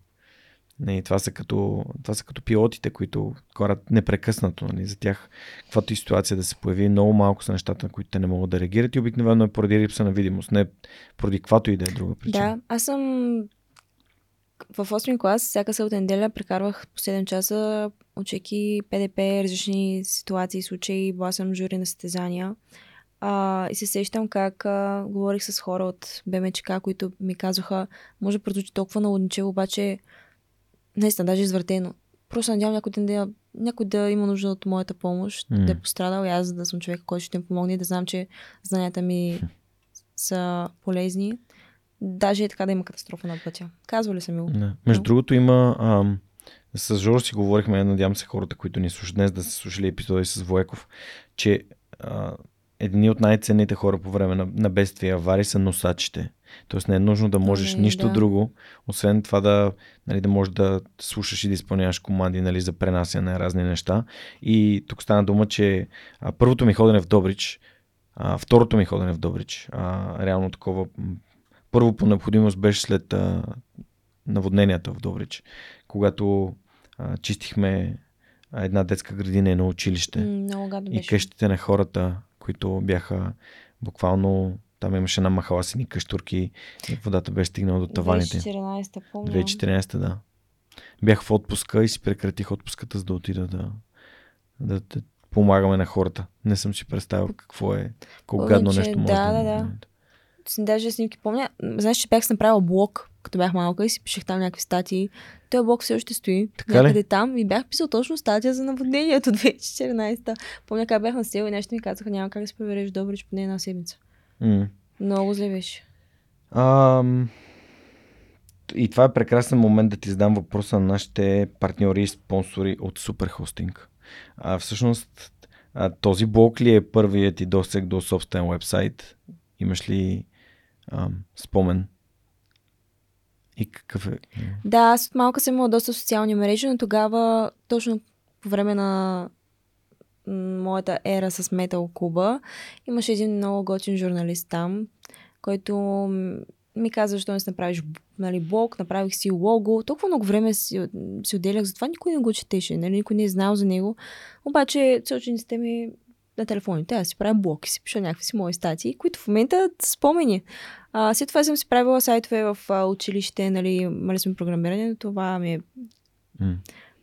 Не, това, са като, това са като пилотите, които карат непрекъснато. Нали? За тях, каквато и ситуация да се появи, много малко са нещата, на които те не могат да реагират и обикновено е поради липса на видимост, не поради каквато и да е друга причина. Да, аз съм в 8 клас, всяка събота неделя прекарвах по 7 часа, учейки ПДП, различни ситуации и случаи, била съм жури на състезания. А, и се сещам как а, говорих с хора от БМЧК, които ми казаха, може да прозвучи толкова налудничево, обаче наистина, даже извъртено. Просто надявам някой ден да, някой да има нужда от моята помощ, mm. да е пострадал и аз да съм човек, който ще им помогне, да знам, че знанията ми са полезни. Даже е така да има катастрофа на пътя. Казвали са ми го. Не. Между Но... другото има... Ам, с Жоро си говорихме, надявам се хората, които ни слушат днес, да са слушали епизоди с Воеков, че а, едни от най-ценните хора по време на, на бедствия и аварии са носачите. Тоест не е нужно да можеш ами, нищо да. друго, освен това да, нали, да можеш да слушаш и да изпълняваш команди нали, за пренасяне на разни неща. И тук стана дума, че а, първото ми ходене в Добрич, а, второто ми ходене в Добрич, а, реално такова, първо по необходимост беше след а, наводненията в Добрич, когато а, чистихме една детска градина и на училище. Много и къщите на хората, които бяха буквално там имаше една махала сини къщурки и водата беше стигнала до таваните. 2014-та, помня. 2014-та, да. Бях в отпуска и си прекратих отпуската, за да отида да, да, да помагаме на хората. Не съм си представил какво е, колко гадно нещо може да, да, да. Да. Даже снимки помня. Знаеш, че бях направила блог, като бях малка и си пишех там някакви статии. Той блог все още стои. Така някъде ли? там и бях писал точно статия за наводнението <laughs> 2014. Помня как бях на сел и нещо ми казаха, няма как да се провериш добре, че поне една седмица. Mm. Много зле беше. Ам... И това е прекрасен момент да ти задам въпроса на нашите партньори и спонсори от Superhosting. А, всъщност, а, този блок ли е първият ти досег до собствен вебсайт? Имаш ли ам, спомен? И какъв е? Да, аз от малка съм имала доста социални мрежи, но тогава, точно по време на моята ера с Метал Куба, имаше един много готин журналист там, който ми каза, защо не си направиш нали, блог, направих си лого. Толкова много време си, си отделях за това, никой не го четеше, нали, никой не е знал за него. Обаче целочениците ми на телефоните, аз си правя блог и си пиша някакви си мои статии, които в момента спомени. А, след това съм си правила сайтове в а, училище, нали, мали сме програмиране, това ми е mm.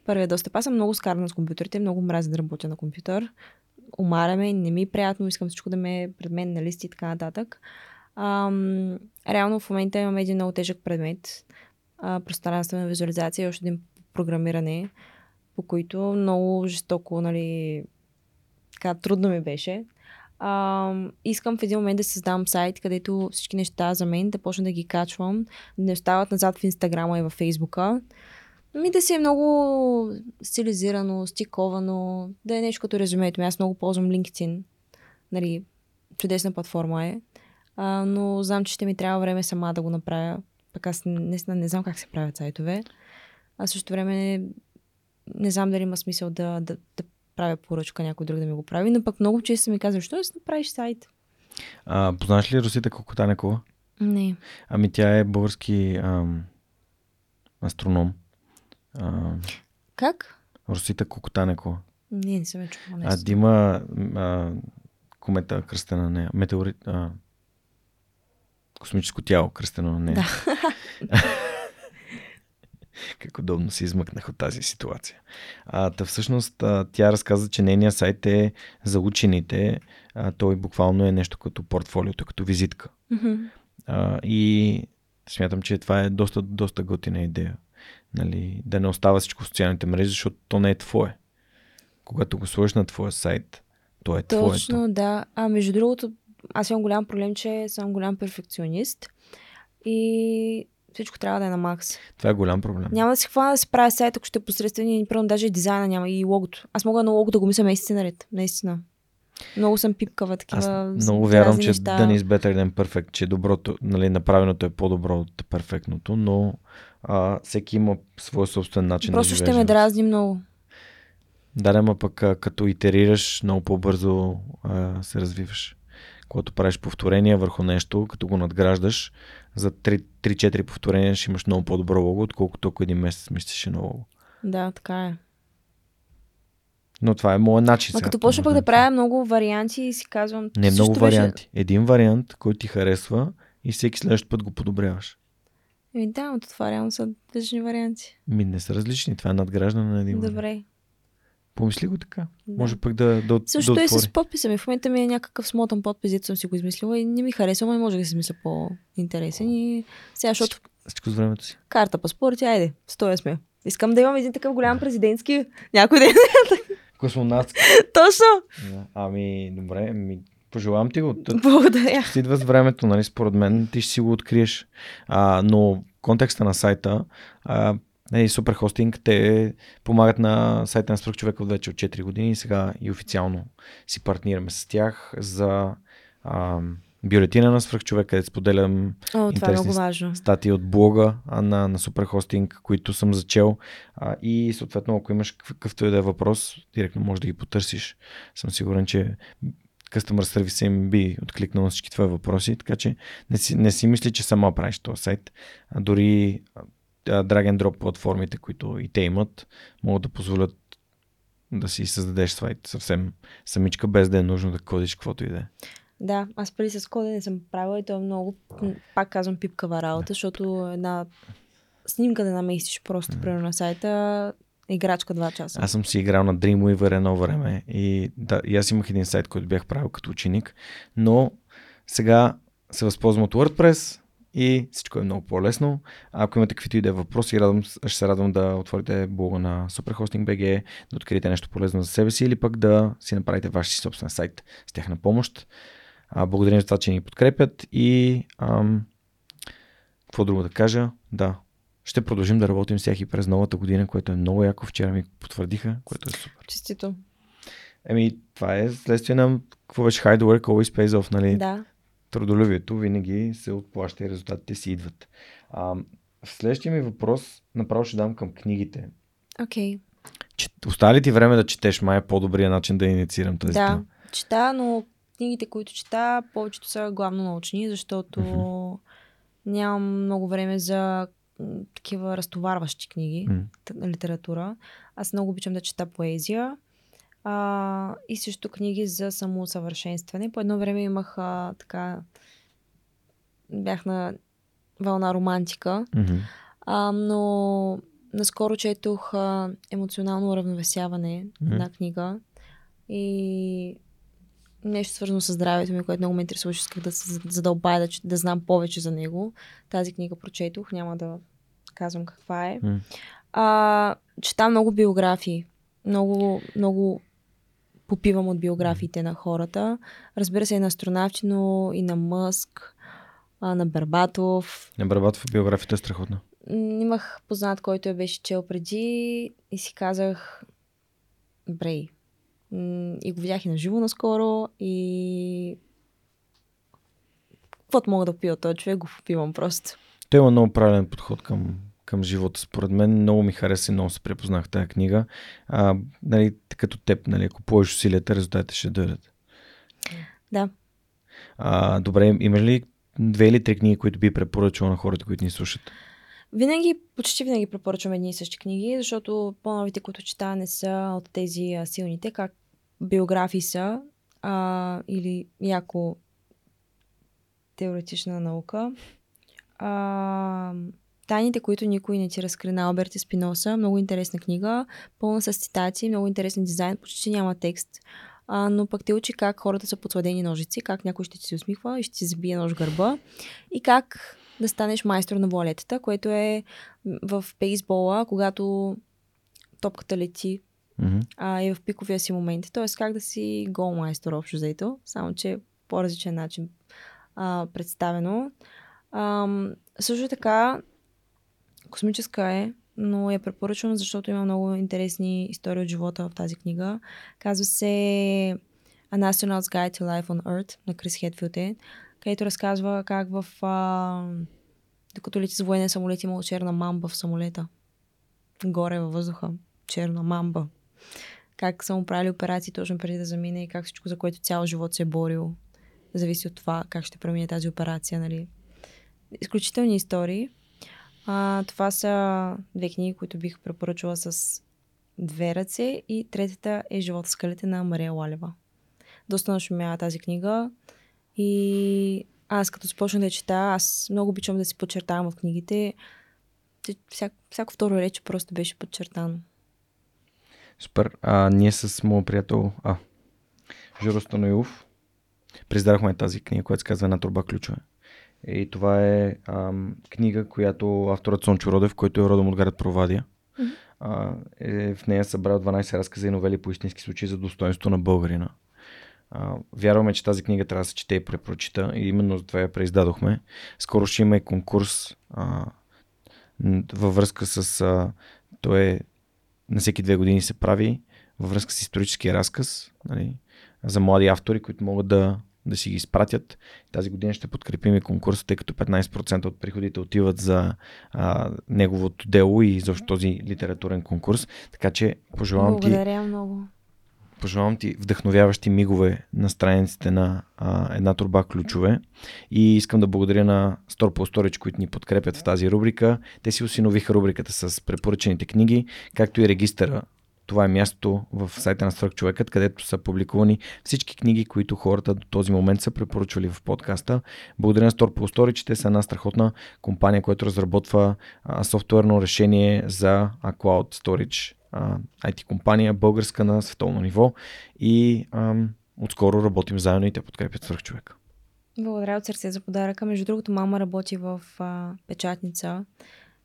първият достъп. Аз съм много скарана с компютрите, много мразя да работя на компютър. Умаряме, не ми е приятно, искам всичко да ме е пред мен на листи и така нататък. Ам, реално в момента имаме един много тежък предмет, а, пространствена визуализация и още един програмиране, по които много жестоко, нали, така трудно ми беше. А, искам в един момент да създам сайт, където всички неща за мен да почна да ги качвам, да не остават назад в Инстаграма и в Фейсбука. Ми да си е много стилизирано, стиковано, да е нещо като резюмето ми. Аз много ползвам LinkedIn. Нали, чудесна платформа е. А, но знам, че ще ми трябва време сама да го направя. Пък аз не, не знам как се правят сайтове. А също време не, не знам дали има смисъл да, да, да правя поръчка някой друг да ми го прави, но пък много често ми казва, що да си направиш сайт? А, познаш ли Русита Кокотанекова? Не. Ами тя е български ам, астроном. А, как? Русита Кокотанекова. Не, не съм я чувала. А Дима а, комета кръстена на нея. Метеорит. А, космическо тяло кръстено на нея. Да. <laughs> как удобно се измъкнах от тази ситуация. А, та всъщност а, тя разказа, че нейният сайт е за учените. А, той буквално е нещо като портфолиото, като визитка. Mm-hmm. А, и смятам, че това е доста, доста готина идея. Нали, да не остава всичко в социалните мрежи, защото то не е твое. Когато го сложиш на твоя сайт, то е твоето. Точно, да. А между другото, аз имам голям проблем, че съм голям перфекционист. И всичко трябва да е на макс. Това е голям проблем. Няма да си хвана да си правя сайт, ако ще е посредствени, първо даже дизайна няма и логото. Аз мога на лого да го мисля месеци наред, наистина. Много съм пипкава такива. Аз много вярвам, че неща. не is better than perfect, че доброто, нали, направеното е по-добро от перфектното, но а, всеки има свой собствен начин Просто да ще ме дразни много. Да, ама пък а, като итерираш, много по-бързо а, се развиваш. когато правиш повторения върху нещо, като го надграждаш, за 3-4 повторения ще имаш много по-добро лого, отколкото ако един месец мислиш едно лого. Да, така е. Но това е моят начин. А като почна пък да правя много варианти и си казвам... Не много варианти. Беше... Един вариант, който ти харесва и всеки следващ път го подобряваш. Еми да, но това реално са различни варианти. Ми не са различни. Това е надграждане на един Добре. Вариант. Помисли го така. Да. Може пък да, да, Също да е с подписа ми. В момента ми е някакъв смотан подпис, дето съм си го измислила и не ми харесва, но може да се мисля по-интересен. И сега, защото... Всичко с времето си. Карта, паспорт, айде, стоя сме. Искам да имам един такъв голям президентски някой ден. <laughs> Космонавтски. Точно. Ами, добре, ми, пожелавам ти го. Благодаря. Ще идва с времето, нали, според мен, ти ще си го откриеш. А, но контекста на сайта, а, Нали, Супер Хостинг, те помагат на сайта на Свърхчовека вече от 4 години и сега и официално си партнираме с тях за а, бюлетина на Свърхчовек, където споделям О, е много важно. статии от блога на, на Супер Хостинг, които съм зачел. А, и съответно, ако имаш какъвто и да е въпрос, директно можеш да ги потърсиш. Съм сигурен, че Customer Service им би откликнал на всички твои въпроси, така че не си, не си мисли, че сама правиш този сайт. А дори drag and drop платформите, които и те имат, могат да позволят да си създадеш сайт съвсем самичка, без да е нужно да кодиш каквото и да е. Да, аз преди с кода не съм правила и то е много, пак казвам, пипкава работа, защото една снимка да наместиш просто mm. примерно на сайта играчка 2 часа. Аз съм си играл на Dreamweaver едно време и, да, и аз имах един сайт, който бях правил като ученик, но сега се възползвам от WordPress, и всичко е много по-лесно. Ако имате каквито и да е въпроси, радвам, ще се радвам да отворите блога на SuperHosting.bg, да откриете нещо полезно за себе си или пък да си направите ваш си собствен сайт с тяхна помощ. А, благодарим за това, че ни подкрепят и ам, какво друго да кажа? Да, ще продължим да работим всяки през новата година, което е много яко. Вчера ми потвърдиха, което е супер. Честито. Еми, това е следствие на какво беше hard work always pays off, нали? Да трудолюбието винаги се отплаща и резултатите си идват. А, в следващия ми въпрос направо ще дам към книгите. Окей. Okay. Остава ли ти време да четеш? Май е по-добрия начин да инициирам тази Да, тема. чета, но книгите, които чета, повечето са главно научни, защото mm-hmm. нямам много време за такива разтоварващи книги, mm. литература. Аз много обичам да чета поезия а, и също книги за самоусъвършенстване. По едно време имах а, така. Бях на вълна романтика, mm-hmm. а, но наскоро четох а, емоционално уравновесяване, mm-hmm. една книга. И нещо свързано с здравето ми, което много ме интересуваше, исках да се задълбая, да, да знам повече за него. Тази книга прочетох, няма да казвам каква е. Mm. А, чета много биографии. Много, много попивам от биографиите на хората. Разбира се и на астронавти, но и на Мъск, а, на Бербатов. На Бербатов биографията е страхотна. Имах познат, който я беше чел преди и си казах, брей. И го видях и на живо наскоро и каквото мога да пия от този човек, го попивам просто. Той има много правилен подход към към живота. Според мен много ми хареса и много се препознах тази книга. А, нали, като теб, нали, ако положиш усилията, резултатите ще дойдат. Да. А, добре, имаш ли две или три книги, които би препоръчал на хората, които ни слушат? Винаги, почти винаги препоръчвам едни и същи книги, защото по-новите, които чета, не са от тези а, силните, как биографии са а, или яко теоретична наука. А, Тайните, които никой не ти разкри на Алберт Спиноса. Много интересна книга, пълна с цитати, много интересен дизайн, почти няма текст. А, но пък те учи как хората са подсладени ножици, как някой ще ти се усмихва и ще ти забие нож гърба и как да станеш майстор на волетата, което е в бейсбола, когато топката лети mm-hmm. а, и в пиковия си момент. Тоест как да си гол майстор общо заето, само че по различен начин а, представено. А, също така Космическа е, но я препоръчвам, защото има много интересни истории от живота в тази книга. Казва се An Astronaut's Guide to Life on Earth на Крис Хедфилд е, където разказва как в... А, докато лети с военен самолет имало черна мамба в самолета. Горе във въздуха. Черна мамба. Как са му правили операции точно преди да замине и как всичко, за което цял живот се е борил, зависи от това как ще премине тази операция, нали. Изключителни истории. А, това са две книги, които бих препоръчала с две ръце и третата е Живота скалите на Мария Лалева. Доста нашумява тази книга и аз като започна да чета, аз много обичам да си подчертавам в книгите. Всяко, всяко второ реч просто беше подчертано. Супер. А, ние с моят приятел а, Жоро Станоилов приздадохме тази книга, която се казва Една турба ключове. И това е ам, книга, която авторът Сончо Родев, който е родом от град Провадия, mm-hmm. а, е в нея събрал 12 разказа и новели по истински случаи за достоинство на българина. А, вярваме, че тази книга трябва да се чете и препрочита и именно за това я преиздадохме. Скоро ще има и конкурс а, във връзка с... А, той е на всеки две години се прави във връзка с историческия разказ нали, за млади автори, които могат да, да си ги изпратят. Тази година ще подкрепим и конкурса, тъй като 15% от приходите отиват за а, неговото дело и за този литературен конкурс. Така че пожелавам Благодаря ти... Благодаря много. Пожелавам ти вдъхновяващи мигове на страниците на а, една турба ключове. И искам да благодаря на Store Storage, които ни подкрепят в тази рубрика. Те си осиновиха рубриката с препоръчените книги, както и регистъра. Това е мястото в сайта на Свърх човекът, където са публикувани всички книги, които хората до този момент са препоръчвали в подкаста. Благодаря на Store Storage, че те са една страхотна компания, която разработва а, софтуерно решение за Cloud Storage IT компания, българска на световно ниво и ам, отскоро работим заедно и те подкрепят свърх човека. Благодаря от сърце за подаръка. Между другото, мама работи в а, печатница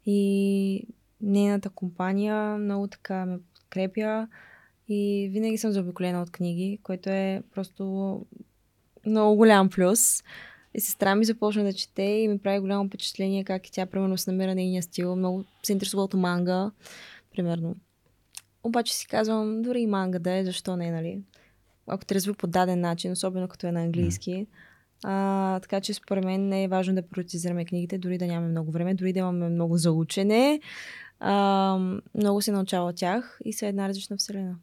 и нейната компания много така ме подкрепя и винаги съм заобиколена от книги, което е просто много голям плюс. И сестра ми започна да чете и ми прави голямо впечатление как и тя примерно се намира нейния стил. Много се интересува от манга, примерно. Обаче си казвам, дори и манга да е, защо не, нали? Ако те разви по даден начин, особено като е на английски. А, така че според мен не е важно да приоритизираме книгите, дори да нямаме много време, дори да имаме много за учене. А, много се научава от тях и са една различна вселена.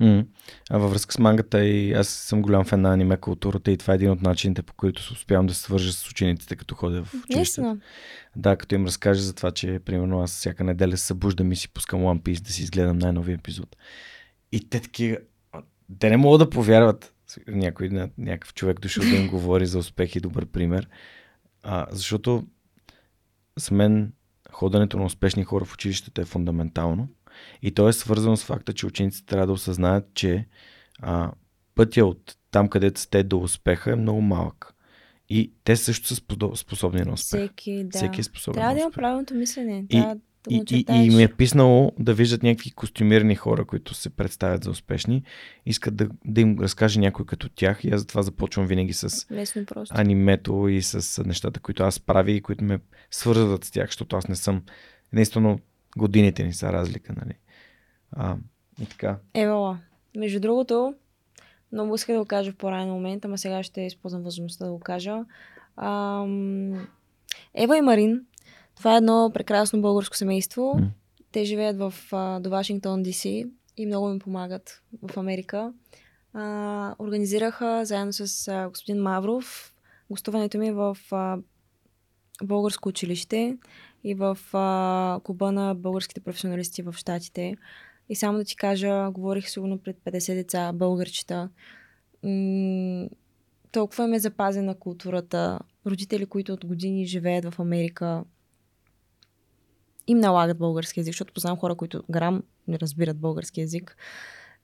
Mm. А във връзка с мангата и аз съм голям фен на аниме културата и това е един от начините, по които успявам да се свържа с учениците, като ходя в училище. Да, като им разкажа за това, че примерно аз всяка неделя се събуждам и си пускам One Piece да си изгледам най-новия епизод. И те таки, те не могат да повярват някой, някакъв човек дошъл да им говори за успех и добър пример. А, защото за мен ходенето на успешни хора в училището е фундаментално. И то е свързано с факта, че учениците трябва да осъзнаят, че а, пътя от там, където сте до успеха е много малък. И те също са способни на успех. Всеки, да. Всеки е способен Трябва да има правилното мислене. И, да и, и, и им е писнало да виждат някакви костюмирани хора, които се представят за успешни. Искат да, да им разкаже някой като тях. И аз затова започвам винаги с Лесно просто. анимето и с нещата, които аз правя и които ме свързват с тях, защото аз не съм. Единствено, годините ни са разлика, нали? А, и така. Евала. Между другото, много исках да го кажа в по-ранен момент, ама сега ще използвам възможността да го кажа. Ам... Ева и Марин, това е едно прекрасно българско семейство. Mm. Те живеят в, а, до Вашингтон, ДС и много ми помагат в Америка. А, организираха заедно с а, господин Мавров гостуването ми в а, българско училище и в а, клуба на българските професионалисти в Штатите. И само да ти кажа, говорих сигурно пред 50 деца, българчета. М- толкова ме запазена културата. Родители, които от години живеят в Америка, им налагат български язик, защото познавам хора, които грам не разбират български язик.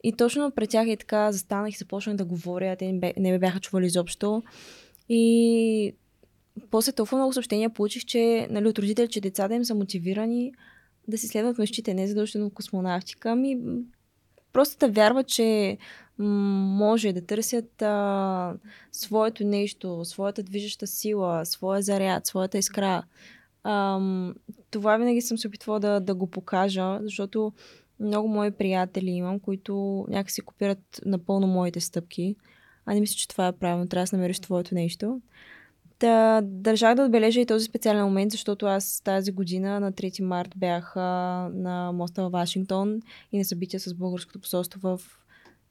И точно пред тях е така, застанах и започнах да говоря, те не ме бяха чували изобщо. И после толкова много съобщения получих, че нали, от родители, че децата им са мотивирани да си следват мечтите, не задължително космонавтика, ами просто да вярват, че може да търсят а, своето нещо, своята движеща сила, своя заряд, своята искра. А, това винаги съм се опитвала да, да го покажа, защото много мои приятели имам, които някакси копират напълно моите стъпки. А не мисля, че това е правилно. Трябва да си намериш твоето нещо. Та, държах да отбележа и този специален момент, защото аз тази година на 3 март бях на моста в Вашингтон и на събития с българското посолство в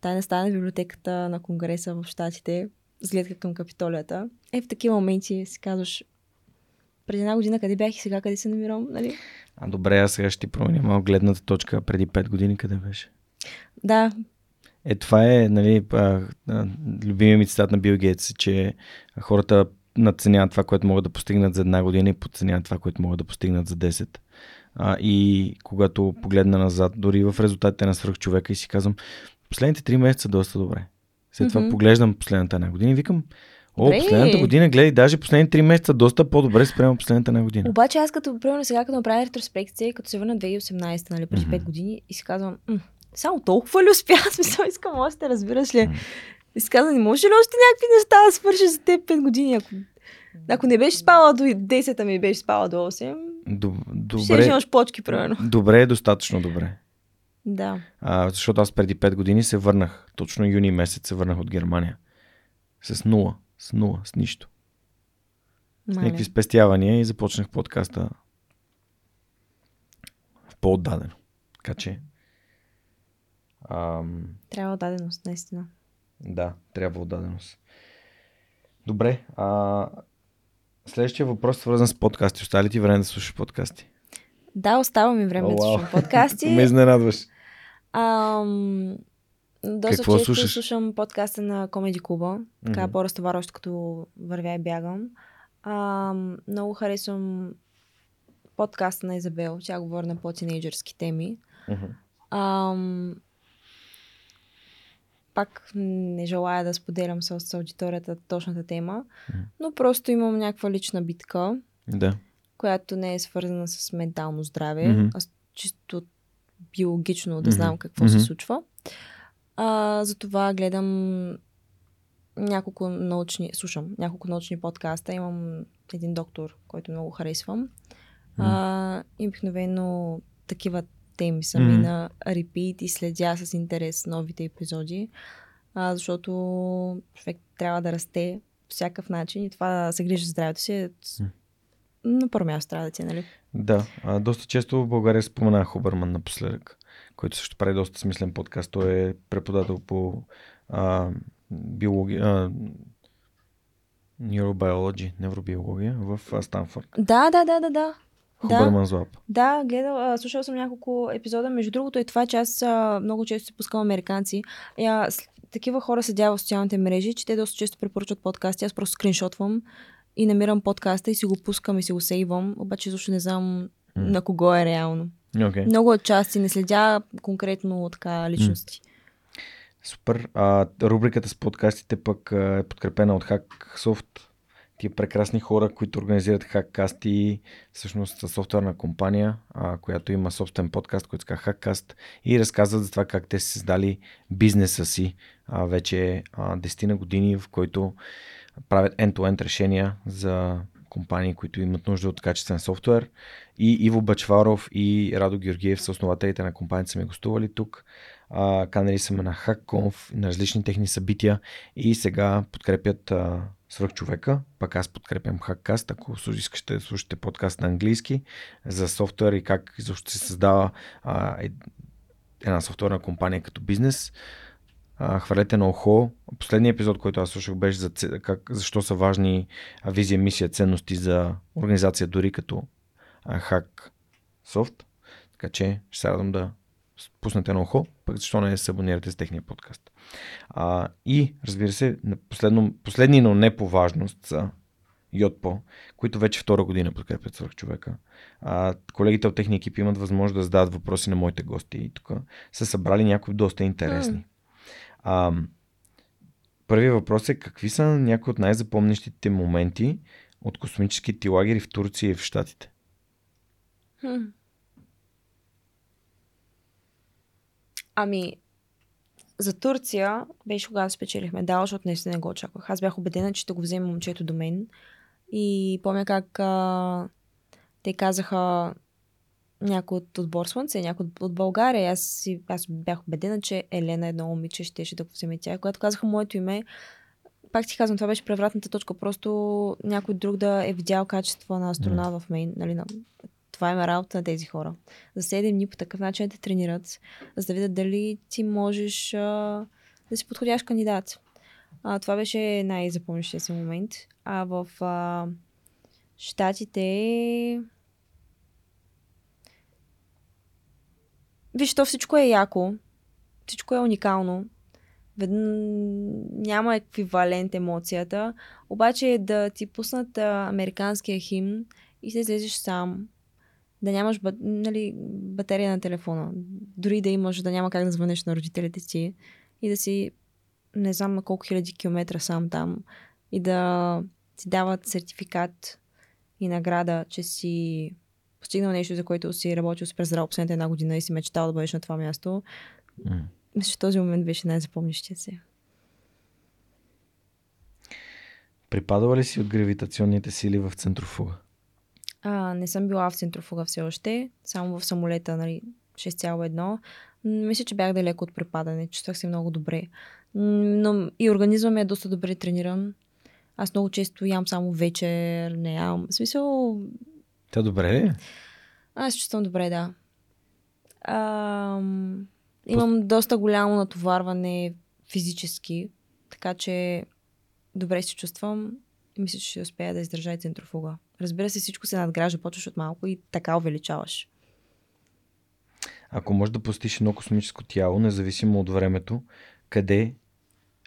тайна стана библиотеката на Конгреса в Штатите. взгледка към капитолията. Е, в такива моменти си казваш, преди една година къде бях и сега къде се намирам, нали? А добре, аз сега ще ти променя малко гледната точка. Преди 5 години къде беше? Да, Е, това е, нали, любимия ми цитат на Бил Гейтс, че хората надценяват това, което могат да постигнат за една година и подценяват това, което могат да постигнат за 10. А, и когато погледна назад, дори в резултатите на свръхчовека и си казвам, последните 3 месеца доста добре. След това Мгм. поглеждам последната една година и викам, о, Добре. последната година, гледай, даже последните 3 месеца доста по-добре спрямо последната една година. Обаче аз като, примерно сега, като направя ретроспекция, като се върна 2018, нали, преди Мгм. 5 години и си казвам, «М, само толкова ли успя? <laughs> Смисъл, искам още, разбираш ли? Мгм. И си казвам, не може ли още някакви неща да свършиш за теб 5 години? Ако, ако не беше спала до 10, ами беше спала до 8, Доб- ще Добре, имаш почки, примерно. добре е достатъчно добре. Да. А, защото аз преди 5 години се върнах, точно юни месец се върнах от Германия. С нула, с нула, с нищо. С Мале. някакви спестявания и започнах подкаста в по-отдадено. Така че, ам, Трябва отдаденост, наистина. да, трябва отдаденост. Добре, а, следващия въпрос е свързан с подкасти. Остава ли ти време да слушаш подкасти? Да, остава ми време О, да слушам подкасти. <laughs> Ме изненадваш. Ам, доста Какво често слушаш? слушам подкаста на Комеди Клуба, така Мгм. по-разтоварващо като вървя и бягам. Ам, много харесвам подкаста на Изабел. Тя говори на по-тинейджърски теми. Мгм. Ам, пак не желая да споделям с, с аудиторията точната тема, Мгм. но просто имам някаква лична битка, Да. която не е свързана с ментално здраве, Мгм. а с чисто биологично да знам какво Мгм. се случва. А, затова гледам няколко научни, слушам няколко научни подкаста. Имам един доктор, който много харесвам. А, и обикновено такива теми са ми на репит и следя с интерес новите епизоди, а, защото човек трябва да расте по всякакъв начин и това да се грижи за здравето си е М. на първо място трябва да ти, е, нали? Да, а, доста често в България спомена Хубърман напоследък, който също прави доста смислен подкаст. Той е преподавател по а, биология, а, neurobiology, невробиология в Станфорд. Да, да, да, да, да. Хубърман Злап. Да, гледал, слушал съм няколко епизода. Между другото е това, че аз а, много често се пускам американци. С, такива хора седя в социалните мрежи, че те доста често препоръчват подкасти. Аз просто скриншотвам и намирам подкаста и си го пускам и си го сейвам. Обаче защо не знам М. на кого е реално. Okay. Много от части не следя конкретно така личности. Супер. А, рубриката с подкастите пък е подкрепена от Hacksoft. Тия прекрасни хора, които организират хаккасти, всъщност софтуерна компания, а, която има собствен подкаст, който се казва Hackcast и разказват за това как те са създали бизнеса си а, вече а, 10 на години, в който правят end-to-end решения за компании, които имат нужда от качествен софтуер. И Иво Бачваров и Радо Георгиев са основателите на компанията, са ми гостували тук. А, канали са ме на HackConf, на различни техни събития и сега подкрепят а, свръхчовека. Пак аз подкрепям HackCast, ако искате да слушате подкаст на английски за софтуер и как изобщо се създава а, е- една софтуерна компания като бизнес. Хвалете на ухо. Последният епизод, който аз слушах, беше за как, защо са важни визия, мисия, ценности за организация, дори като а, Hack Soft. Така че ще се радвам да пуснете на ухо, пък защо не се абонирате с техния подкаст. А, и, разбира се, последно, последни, но не по важност са Йотпо, които вече втора година подкрепят свърх човека. А, колегите от техния екип имат възможност да зададат въпроси на моите гости и тук са събрали някои доста интересни. А, първият въпрос е какви са някои от най-запомнящите моменти от космическите лагери в Турция и в Штатите? Хм. Ами, за Турция беше когато спечелихме медал, защото наистина не го очаквах. Аз бях убедена, че ще го вземе момчето до мен. И помня как а, те казаха някой от отбор Слънце, някой от, от България. Аз, си, аз бях убедена, че Елена, едно момиче, щеше да го вземе тя. Когато казаха моето име, пак ти казвам, това беше превратната точка. Просто някой друг да е видял качество на астронавт в мен. Нали, на... Това е работа на тези хора. За 7 дни по такъв начин те тренират, за да видят дали ти можеш а, да си подходящ кандидат. А, това беше най-запомнящия се момент. А в а, Штатите... Виж, то всичко е яко. Всичко е уникално. Вед... Няма еквивалент емоцията. Обаче да ти пуснат а, американския химн и се излезеш сам. Да нямаш ба... нали, батерия на телефона. Дори да имаш, да няма как да звънеш на родителите си. И да си не знам на колко хиляди километра сам там. И да ти дават сертификат и награда, че си постигнал нещо, за което си работил с през последната една година и си мечтал да бъдеш на това място. Mm. Мисля, че този момент беше най-запомнящия се. Припадала ли си от гравитационните сили в центрофуга? А, не съм била в центрофуга все още, само в самолета, нали, 6,1. Мисля, че бях далеко от препадане, чувствах се много добре. Но и организма ми е доста добре трениран. Аз много често ям само вечер, не ям. В смисъл... Та добре ли? Аз чувствам добре, да. А, имам По... доста голямо натоварване физически, така че добре се чувствам и мисля, че ще успея да издържа и центрофуга. Разбира се, всичко се надгражда, почваш от малко и така увеличаваш. Ако можеш да постиш едно космическо тяло, независимо от времето, къде,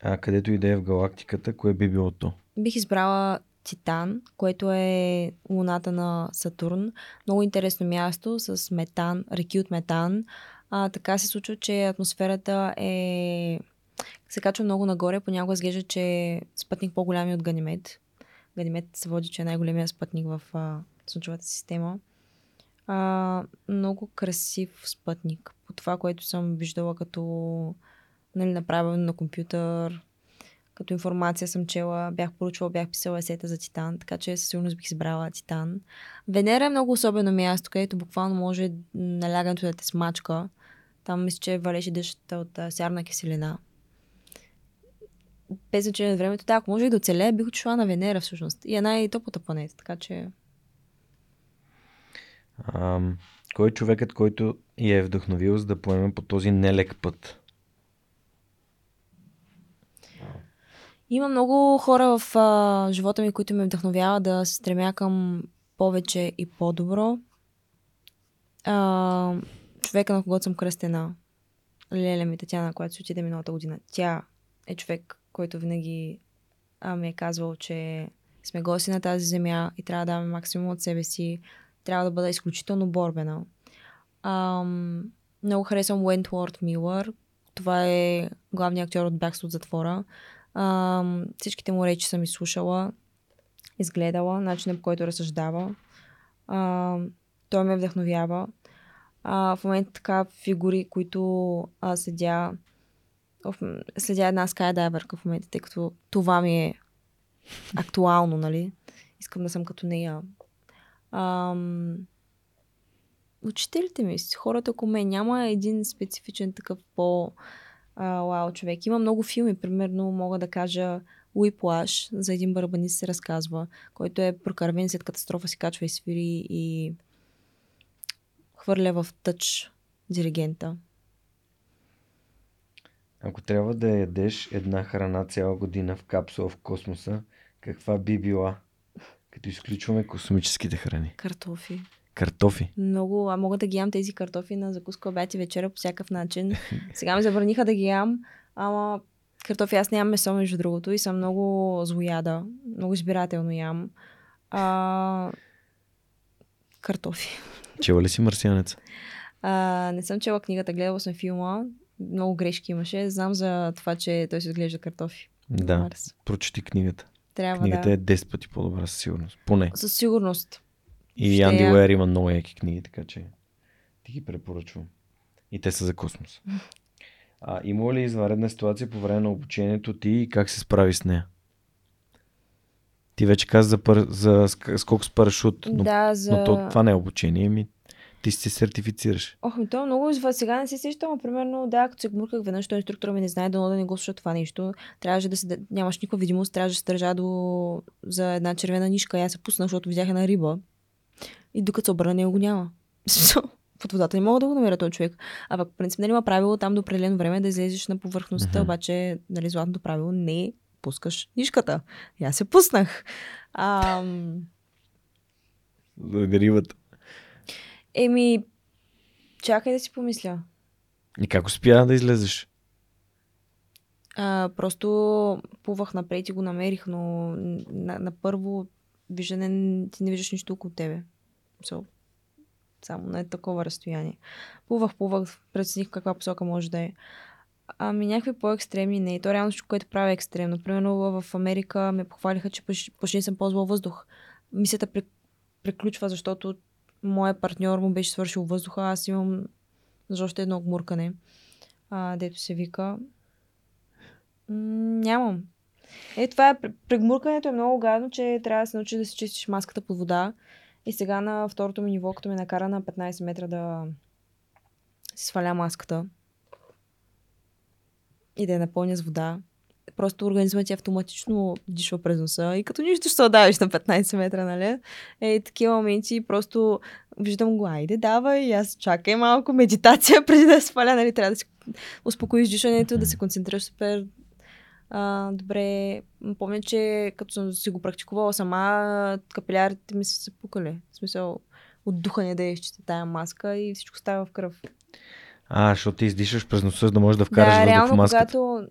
а, където и да е в галактиката, кое би било то? Бих избрала Титан, което е луната на Сатурн. Много интересно място с метан, реки от метан. А, така се случва, че атмосферата е се качва много нагоре. Понякога изглежда, че е спътник по-голям от Ганимед. Ганимед се води, че е най-големия спътник в а, Слънчевата система. А, много красив спътник. По това, което съм виждала като нали, направено на компютър, като информация съм чела, бях поручвала, бях писала есета за Титан, така че със сигурност бих избрала Титан. Венера е много особено място, където буквално може налягането да те смачка. Там мисля, че валеше дъждата от сярна киселина. Без значение на времето, да, ако може и да оцелея, бих отишла на Венера всъщност. И е най-топлата планета, така че... А, кой е човекът, който я е вдъхновил за да поеме по този нелек път? Има много хора в а, живота ми, които ме вдъхновяват да се стремя към повече и по-добро. А, човека, на когото съм кръстена, Леля ми Татяна, която се отиде миналата година, тя е човек, който винаги а, ми е казвал, че сме гости на тази земя и трябва да даваме максимум от себе си. Трябва да бъда изключително борбена. А, много харесвам Уентворд Милър. Това е главният актьор от Бягство от затвора. А, всичките му речи съм изслушала, изгледала, начинът по който разсъждава. А, той ме вдъхновява. А, в момента така фигури, които а, седя следя една скайдайверка в момента, тъй като това ми е актуално, нали? Искам да съм като нея. Ам... Учителите ми, хората около мен, няма един специфичен такъв по а, вау човек. Има много филми, примерно мога да кажа Уиплаш, за един барабанист се разказва, който е прокървен след катастрофа, си качва и свири и хвърля в тъч диригента. Ако трябва да ядеш една храна цяла година в капсула в космоса, каква би била? Като изключваме космическите храни. Картофи. Картофи. Много, а мога да ги ям тези картофи на закуска, обяд и вечера по всякакъв начин. <laughs> Сега ми забраниха да ги ям, ама картофи аз нямам месо, между другото, и съм много злояда. Много избирателно ям. А... Картофи. <laughs> Чела ли си марсианец? А, не съм чела книгата, гледала съм филма. Много грешки имаше. Знам за това, че той се отглежда картофи. Да, Марс. прочети книгата. Трябва Книгата да. е 10 пъти по-добра, със сигурност. Поне. Със сигурност. И Анди я... Уер има много яки книги, така че ти ги препоръчвам. И те са за космос. А има ли извънредна ситуация по време на обучението ти и как се справи с нея? Ти вече каза за, пар... за скок с парашут, но, да, за... но то, това не е обучение, ми ти се сертифицираш. Ох, ми то е много. Сега не се сещам, но примерно, да, като се гмурках веднъж, той инструктора ми не знае, да, да не го слуша това нещо. Трябваше да се, нямаш никаква видимост, трябваше да се държа до, за една червена нишка. Аз се пусна, защото видях една риба. И докато се обърна, него го няма. Под водата не мога да го намеря този човек. А пък, принцип, нали има правило там до определено време да излезеш на повърхността, mm-hmm. обаче, нали, златното правило не пускаш нишката. И аз се пуснах. Ам... За рибата. Еми, чакай да си помисля. И как успя да излезеш? А, просто плувах напред и го намерих, но на, на първо виждане ти не виждаш нищо около тебе. So, само на такова разстояние. Плувах, плувах, прецених каква посока може да е. Ами някакви по-екстремни не. И то реално което прави е екстремно. Примерно в Америка ме похвалиха, че почти, съм ползвала въздух. Мисията приключва, защото моя партньор му беше свършил въздуха, аз имам за още едно гмуркане, а, дето се вика. М- нямам. Е, това е, прегмуркането е много гадно, че трябва да се научи да си чистиш маската под вода. И сега на второто ми ниво, като ме накара на 15 метра да си сваля маската и да я напълня с вода, просто организмът ти автоматично дишва през носа и като нищо ще отдавиш на 15 метра, нали? Е, такива моменти просто виждам го, айде, давай, и аз чакай малко медитация <laughs> преди да сваля, нали? Трябва да си успокоиш дишането, да се концентрираш супер а, добре. Помня, че като съм си го практикувала сама, капилярите ми са се пукали. В смисъл, от духане да изчисти тая маска и всичко става в кръв. А, защото ти издишаш през носа, за да можеш да вкараш да, реално, в маската. когато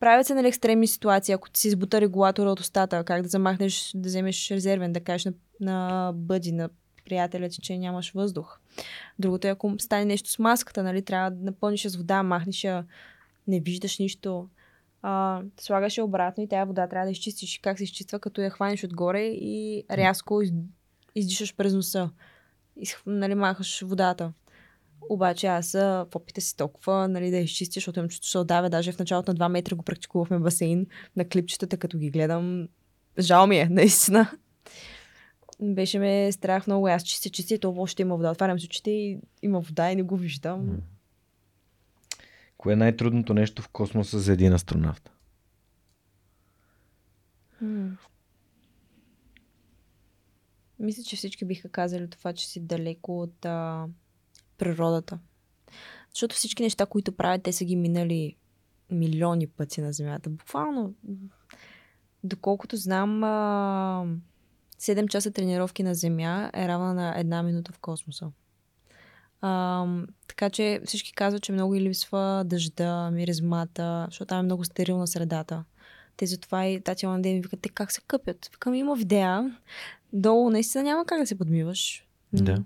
правят се нали, екстремни ситуации, ако ти си избута регулатора от устата, как да замахнеш, да вземеш резервен, да кажеш на, на бъди, на приятеля ти, че нямаш въздух. Другото е, ако стане нещо с маската, нали, трябва да напълниш с вода, махнеш я, не виждаш нищо, а, слагаш я обратно и тази вода трябва да изчистиш. Как се изчиства, като я хванеш отгоре и рязко из, издишаш през носа. И, нали, махаш водата. Обаче аз в опита си толкова нали, да изчистя, защото имам чувство, че отдавя. Даже в началото на 2 метра го практикувахме басейн на клипчетата, като ги гледам. Жал ми е, <laughs> наистина. Беше ме страх много. Аз чистя, чистя и това още има вода. Отварям се очите и има вода и не го виждам. Кое е най-трудното нещо в космоса за един астронавт? Мисля, че всички биха казали това, че си далеко от а, природата. Защото всички неща, които правят, те са ги минали милиони пъти на Земята. Буквално, доколкото знам, а, 7 часа тренировки на Земя е равна на една минута в космоса. А, така че всички казват, че много и липсва дъжда, миризмата, защото там е много стерилна средата. Те затова и Татя Ланден ми викат, те как се къпят? Викам, има видеа. Долу наистина няма как да се подмиваш. Да.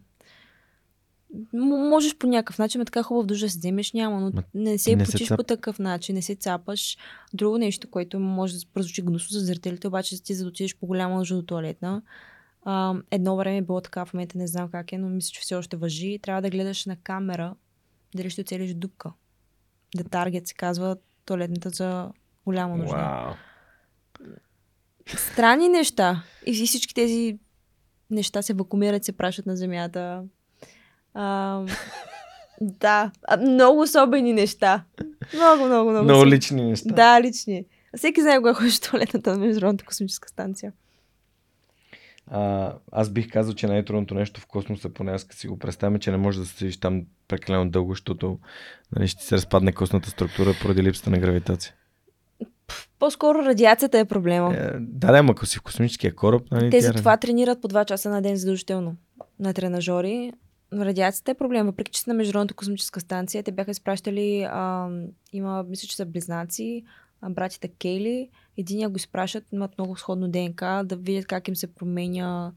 можеш по някакъв начин, така хубав душ да се вземеш, няма, но не се не почиш се по такъв начин, не се цапаш. Друго нещо, което може да прозвучи гнусно за зрителите, обаче ти за да отидеш по голяма нужда до туалетна, а, едно време е било така, в момента не знам как е, но мисля, че все още въжи. Трябва да гледаш на камера дали ще оцелиш дупка. Да таргет се казва туалетната за голяма нужда. Wow. Странни неща. И всички тези неща се вакуумират, се пращат на земята. А, да, много особени неща. Много, много, много. Много лични неща. Да, лични. Всеки знае кога ходиш в туалетната на Международната космическа станция. А, аз бих казал, че най-трудното нещо в космоса, поне аз си го представяме, че не може да седиш там прекалено дълго, защото нали, ще се разпадне костната структура поради липсата на гравитация. По-скоро радиацията е проблема. Е, да, да, ако си в космическия кораб. Нали, Те за това тренират по 2 часа на ден задължително на тренажери. Но радиацията е проблем. Въпреки, че са на Международната космическа станция, те бяха изпращали, а, има, мисля, че са близнаци, а, братята Кейли. Единия го изпращат, имат много сходно ДНК, да видят как им се променя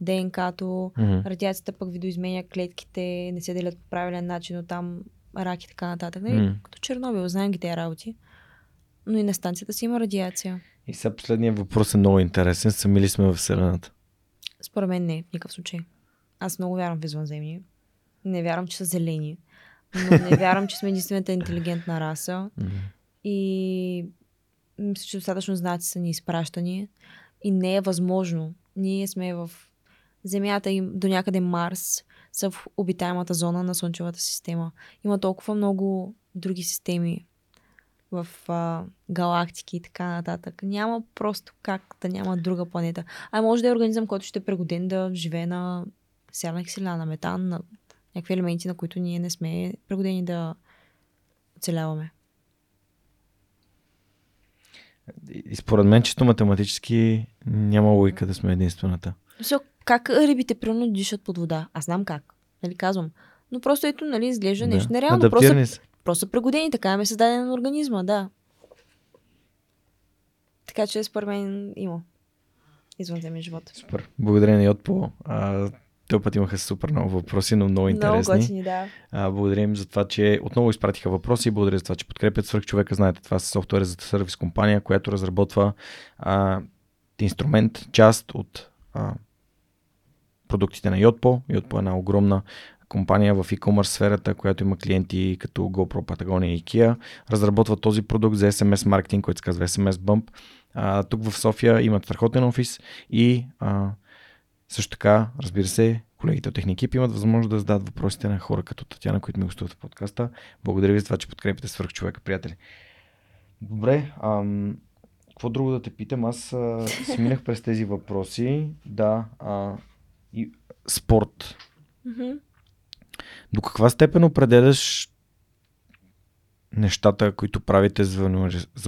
ДНК-то. Mm-hmm. Радиацията пък видоизменя клетките, не се делят по правилен начин, но там рак и така нататък. Нали? Mm-hmm. Като Чернобил, знаем ги тези работи. Но и на станцията си има радиация. И сега последният въпрос е много интересен. Сами ли сме в Вселената? Според мен не, в никакъв случай. Аз много вярвам в извънземни. Не вярвам, че са зелени. Но не вярвам, че сме единствената интелигентна раса. Mm-hmm. И мисля, че достатъчно знаци са ни изпращани. И не е възможно. Ние сме в Земята и до някъде Марс са в обитаемата зона на Слънчевата система. Има толкова много други системи в а, галактики и така нататък. Няма просто как да няма друга планета. А може да е организъм, който ще е пригоден да живее на сярна киселина, на метан, на някакви елементи, на които ние не сме пригодени да оцеляваме. И според мен, чисто математически няма логика да сме единствената. Мисля, как рибите примерно дишат под вода? Аз знам как. Нали казвам. Но просто ето, нали, изглежда Да. нещо нереално. Адаптирани Просто, са. просто пригодени, така е създаден организма, да. Така че според мен има извънземен живот. Супер. Благодаря на Йотпо. А, този път имаха супер много въпроси, но много интересни. Много готини, да. А, благодаря им за това, че отново изпратиха въпроси. Благодаря за това, че подкрепят свърх човека. Знаете, това са софтуер за сервис компания, която разработва а, инструмент, част от а, продуктите на Yotpo. Yotpo е една огромна компания в e-commerce сферата, която има клиенти като GoPro, Patagonia и IKEA. Разработва този продукт за SMS маркетинг, който се казва SMS Bump. А, тук в София имат страхотен офис и а, също така, разбира се, колегите от техния екип имат възможност да зададат въпросите на хора като Татяна, които ми гостуват в подкаста. Благодаря ви за това, че подкрепите свърх човека, приятели. Добре, ам, какво друго да те питам? Аз а, <laughs> си минах през тези въпроси. Да, а, и спорт. До каква степен определяш нещата, които правите за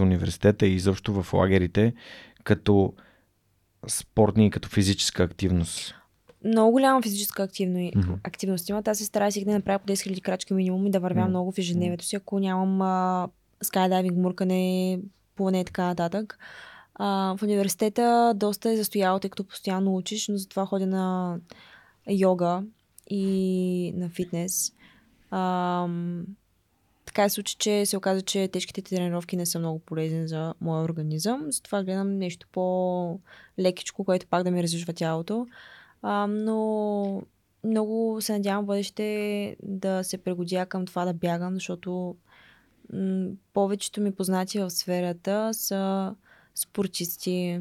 университета и изобщо в лагерите, като спортни и като физическа активност? Много голяма физическа активно... Мгм. активност имат. Аз се старая всеки да направя по 10 000 крачки минимум и да вървя Мгм. много в ежедневието си, ако нямам а, скайдайвинг, муркане, плуване и така нататък. А, в университета доста е застояло, тъй като постоянно учиш, но затова ходя на йога и на фитнес. Ам, така се случи, че се оказа, че тежките тренировки не са много полезни за моя организъм. Затова гледам нещо по-лекичко, което пак да ми разжива тялото. А, но много се надявам в бъдеще да се пригодя към това да бягам, защото м- повечето ми познати в сферата са спортисти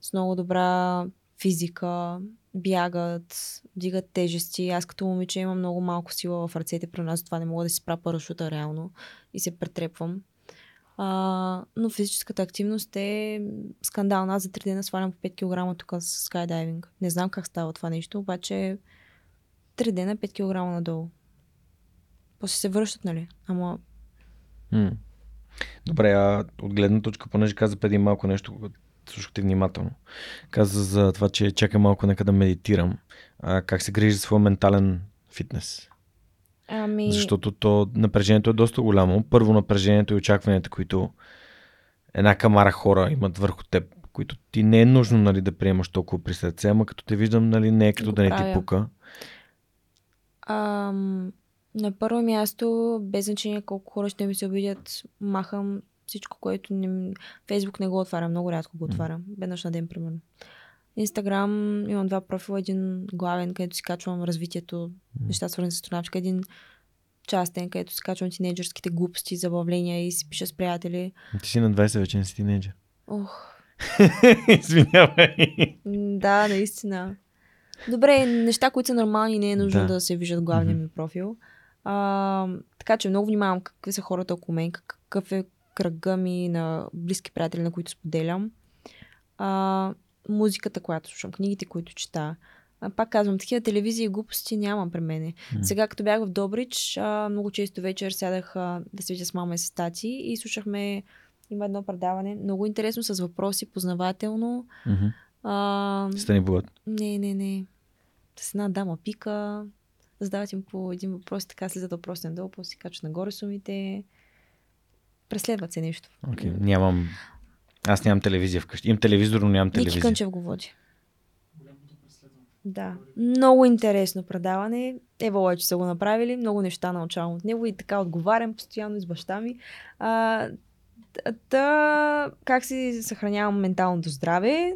с много добра физика, бягат, дигат тежести. Аз като момиче имам много малко сила в ръцете при нас, това не мога да си спра парашута реално и се претрепвам. А, но физическата активност е скандална. Аз за 3 дена свалям по 5 кг тук с скайдайвинг. Не знам как става това нещо, обаче 3 дена 5 кг надолу. После се връщат, нали? Ама. Добре, а от гледна точка, понеже каза преди малко нещо, слушахте внимателно. Каза за това, че чакай малко нека да медитирам. А, как се грижи за своя ментален фитнес? Ами, Защото то напрежението е доста голямо. Първо напрежението и очакванията, които една камара хора имат върху теб, които ти не е нужно нали, да приемаш толкова при сърце, ама като те виждам, нали, не е като да не ти пука. ам, на първо място, без значение колко хора ще ми се обидят, махам всичко, което не... Фейсбук не го отварям, много рядко го отварям. Веднъж на ден, примерно. Инстаграм имам два профила, един главен, където си качвам развитието, неща свързани с астронавтика, един частен, където си качвам тинейджърските глупости, забавления и си пиша с приятели. Ти си на 20 вече не си тинейджър. Ох, <laughs> Извинявай. Да, наистина. Добре, неща, които са нормални, не е нужно Да. да, се виждат главния ми профил. А, така че много внимавам какви са хората около мен, как- какъв е кръга ми на близки приятели, на които споделям. А, музиката, която слушам, книгите, които чета. А, пак казвам, такива телевизии и глупости нямам при мене. М. Сега, като бях в Добрич, а, много често вечер сядах а, да се видя с мама и с тати и слушахме има едно предаване, много интересно, с въпроси, познавателно. Мгм. А, Стани богат. не, не, не. С една дама пика, задават им по един въпрос и така слизат въпроси надолу, после си качват нагоре сумите. Преследват се нещо. Okay. Нямам. Аз нямам телевизия вкъщи. Имам телевизор, но нямам Ники телевизия. Кънчев го води. Да. Много интересно предаване. Ева Лойче са го направили. Много неща научавам от него и така отговарям постоянно с баща ми. А, та, как си съхранявам менталното здраве?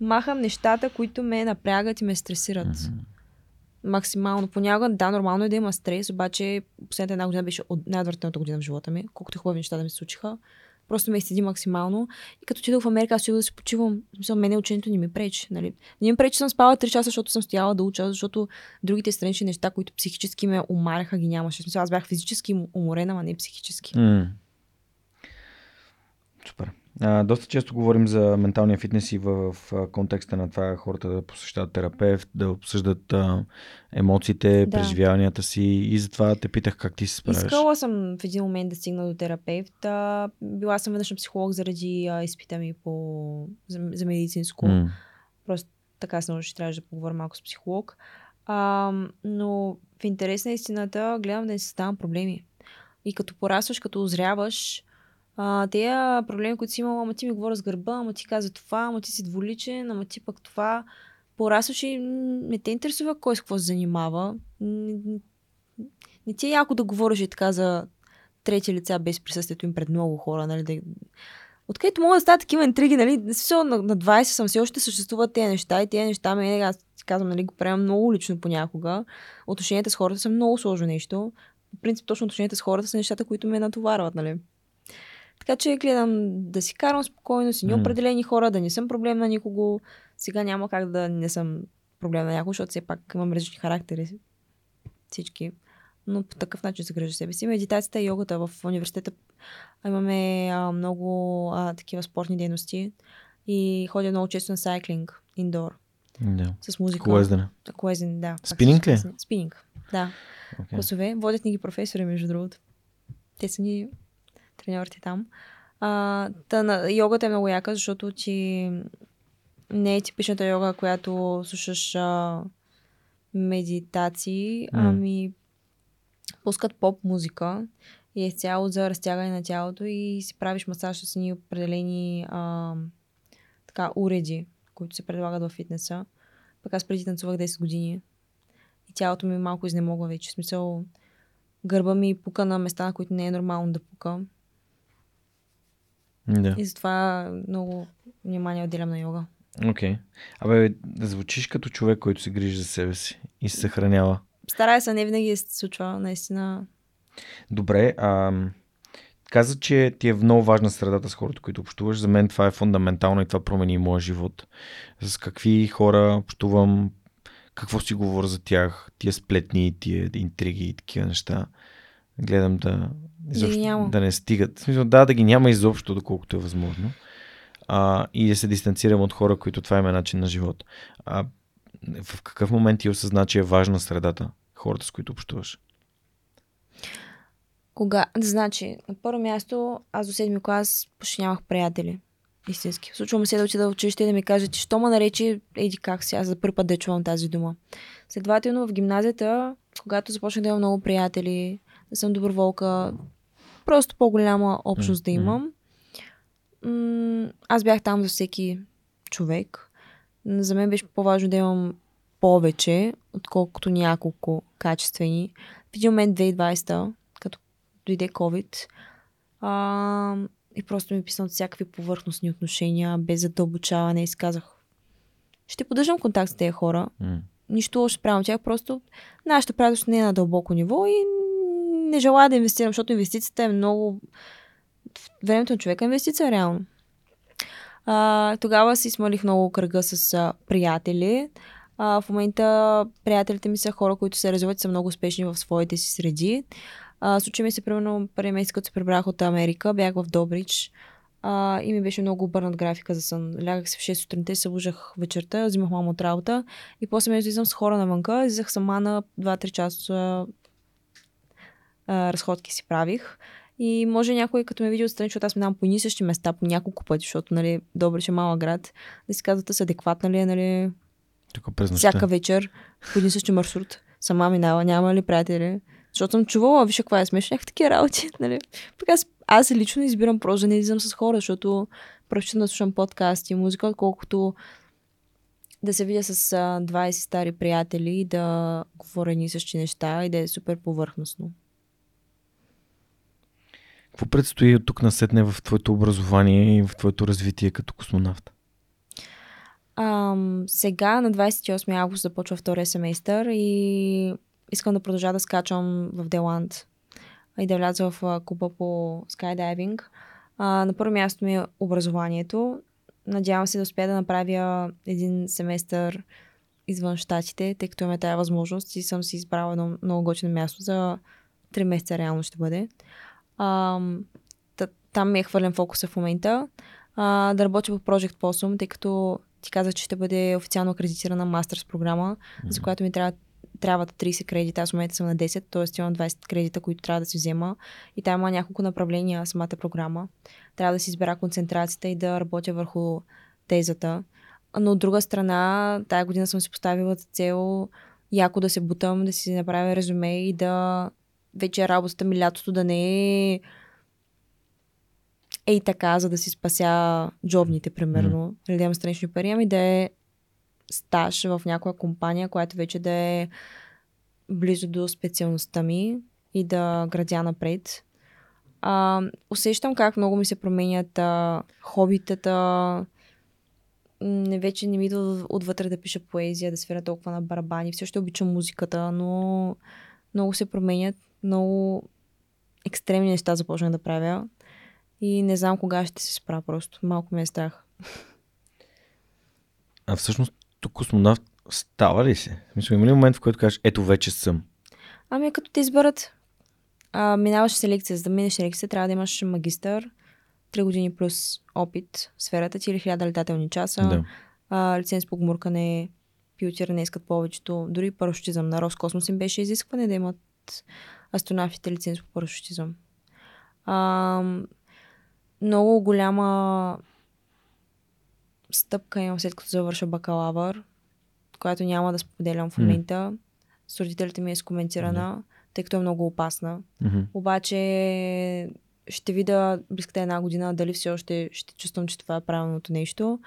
Махам нещата, които ме напрягат и ме стресират. Мгм. Максимално. Понякога, да, нормално е да има стрес, обаче последната една година беше от най-отвратителната година в живота ми, колкото хубави неща да ми случиха. Просто ме изседи максимално. И като отидох в Америка, аз отидох да си почивам. В смисъл, мене ученето не ми пречи. Нали? Не ми пречи, че съм спала 3 часа, защото съм стояла да уча, защото другите странични неща, които психически ме умаряха, ги нямаше. В смисъл, аз бях физически уморена, а не психически. М. Супер. А, доста често говорим за менталния фитнес и в, в контекста на това хората да посещават терапевт, да обсъждат а, емоциите, Да. преживяванията си и затова те питах как ти се справяш. Искала съм в един момент да стигна до терапевт. А, била съм веднъж на психолог заради а, изпита ми по, за, за медицинско. М, Просто така се научи, трябваше да поговоря малко с психолог. А, но в интерес на истината гледам да не създавам проблеми. И като порасваш, като озряваш, а, тези проблеми, които си имала, ама ти ми говоря с гърба, ама ти каза това, ама ти си дволичен, ама ти пък това. Порасваш и не те интересува кой с какво се занимава. Не, не- не ти е яко да говориш и така за трети лица без присъствието им пред много хора, нали, да, Откъдето могат да стават такива интриги, нали, на, на 20 съм все още съществуват тези неща и тези неща ме, аз казвам, нали, го приемам много лично понякога. Отношенията с хората са много сложно нещо. В принцип, точно отношенията с хората са нещата, които ме натоварват, нали. Така че гледам да си карам спокойно, с едни определени хора, да не съм проблем на никого. Сега няма как да не съм проблем на някого, защото все пак имам различни характери. Всички. Но по такъв начин се грижа себе си. Медитацията и йогата в университета имаме а, много а, такива спортни дейности и ходя много често на сайклинг, индор, Да. с музика. Колездене. Колезен, да. Спининг ли? Спининг, да. Okay. Класове. Водят ни ги професори, между другото. Те са ни треньорите там. А, та, йогата е много яка, защото ти не е типичната йога, която слушаш а, медитации, М. ами пускат поп музика и е цяло за разтягане на тялото и си правиш масаж с ни определени а, така, уреди, които се предлагат в фитнеса. Пък аз преди танцувах 10 години и тялото ми малко изнемогва вече. В смисъл, гърба ми пука на места, на които не е нормално да пука. Да. И затова много внимание отделям на йога. Окей. Okay. Абе, да звучиш като човек, който се грижи за себе си и се съхранява. Старая се, не винаги се случва, наистина. Добре, а, каза, че ти е много важна средата с хората, които общуваш. За мен това е фундаментално и това промени моя живот. С какви хора общувам, какво си говоря за тях, тия сплетни, тия интриги и такива неща. Гледам да, изобщо, няма. да не стигат. В смисъл, да, да ги няма изобщо, доколкото е възможно. А, и да се дистанцирам от хора, които това им е начин на живот. А, в какъв момент ти осъзна, че е важна средата, хората, с които общуваш? Кога? Значи, на първо място, аз до седми клас почти нямах приятели. Истински. Случва ми се да отида в училище и да ми каже, че що ме нарече, еди как си, аз за първи път да чувам тази дума. Следователно, в гимназията, когато започнах да имам много приятели, да съм доброволка, просто по-голяма общност да М, м. имам, м- аз бях там за всеки човек. За мен беше по-важно да имам повече, отколкото няколко качествени. В един момент 2020, като дойде COVID, а, и просто ми писна от всякакви повърхностни отношения, без задълбочаване и казах, ще поддържам контакт с тези хора. М. Нищо лошо спрямо тях, просто нашата приятелство не е на дълбоко ниво и не желая да инвестирам, защото инвестицията е много... Времето на човека е инвестиция, реално. А, тогава си смалих много кръга с а, приятели. А, в момента приятелите ми са хора, които се развиват са много успешни в своите си среди. А, случи ми се, примерно, първи месец, като се прибрах от Америка, бях в Добрич а, и ми беше много обърнат графика за сън. Лягах се в 6 сутринта и се събуждах вечерта, взимах мама от работа и после ме излизам с хора навънка, излизах сама на 2-3 часа а, разходки си правих. И може някой, като ме види отстрани, защото аз минавам по едни същи места по няколко пъти, защото, нали, Добрич е малък град, да си казват, с адекватна ли е, нали, Тук през нощта. всяка вечер по един същи маршрут. Сама минава, няма ли приятели? Защото съм чувала, виж каква е смешна, някакви такива работи, <laughs> нали? Пък аз, аз лично избирам просто да не излизам с хора, защото предпочитам да слушам подкасти и музика, отколкото да се видя с а, 20 стари приятели и да говоря едни и същи неща и да е супер повърхностно. Какво предстои от тук насетне в твоето образование и в твоето развитие като космонавт? Ам, сега на 28 август започва втория семестър и искам да продължа да скачам в Деланд и да вляза в а, клуба по скайдайвинг. А, на първо място ми е образованието. Надявам се да успея да направя един семестър извън щатите, тъй като имаме тази възможност и съм си избрала едно много готино място за 3 месеца реално ще бъде. Та, там ми е хвърлен фокуса в момента. а, да работя по Project Possum, тъй като ти каза, че ще бъде официално акредитирана мастерс програма, mm-hmm. за която ми трябва трябват 30 кредита, аз в момента съм на 10, т.е. имам 20 кредита, които трябва да си взема. И там има няколко направления самата програма. Трябва да си избера концентрацията и да работя върху тезата. Но от друга страна, тая година съм си поставила за цел яко да се бутам, да си направя резюме и да вече работата ми лятото да не е ей така, за да си спася джобните, примерно, mm. или да имам странични пари, ами да е стаж в някоя компания, която вече да е близо до специалността ми и да градя напред. А, усещам как много ми се променят а, хобитата. Не, вече не ми идва отвътре да пиша поезия, да свира толкова на барабани. Все още обичам музиката, но много се променят. Много екстремни неща започнах да правя. И не знам кога ще се спра просто. Малко ме е страх. А всъщност тук космонавт става ли се? Мисля, има ли момент, в който кажеш, ето вече съм? Ами като те изберат, а, минаваш селекция. За да минеш селекция, трябва да имаш магистър, 3 години плюс опит в сферата ти или 1000 летателни часа, да. а, лиценз по гмуркане, пилотиране искат повечето. Дори парашутизъм на Роскосмос им беше изискване да имат астронавтите лиценз по парашутизъм. А, много голяма стъпка имам след като завърша бакалавър, която няма да споделям в момента. Mm. С родителите ми е скоментирана, mm. тъй като е много опасна. Mm-hmm. Обаче ще видя близката една година дали все още ще чувствам, че това е правилното нещо.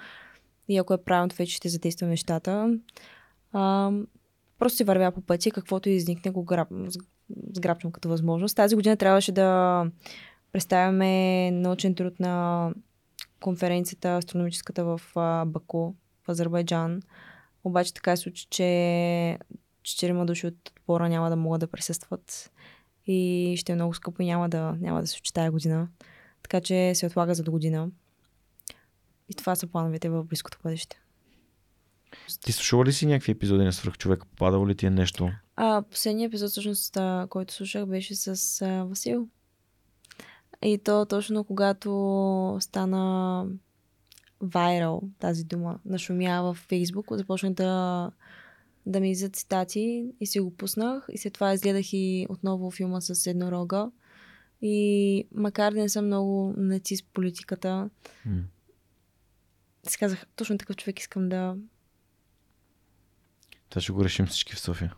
И ако е правилното, вече ще задействам нещата. А, просто си вървя по пътя, каквото изникне, го граб, сграбчвам като възможност. Тази година трябваше да представяме научен труд на конференцията астрономическата в Баку, в Азербайджан. Обаче така се случи, че четирима души от отбора няма да могат да присъстват и ще е много скъпо и няма да, няма да се случи тази година. Така че се отлага за до година. И това са плановете в близкото бъдеще. Ти слушала ли си някакви епизоди на свръхчовек? Попадало ли ти е нещо? А, последният епизод, всъщност, който слушах, беше с а, Васил. И то точно когато стана вайрал тази дума, нашумя в Фейсбук, започнах да, да ми излизат цитати и си го пуснах. И след това изгледах и отново филма с еднорога. И макар да не съм много нацист политиката, mm. си казах, точно такъв човек искам да... Това ще го решим всички в София.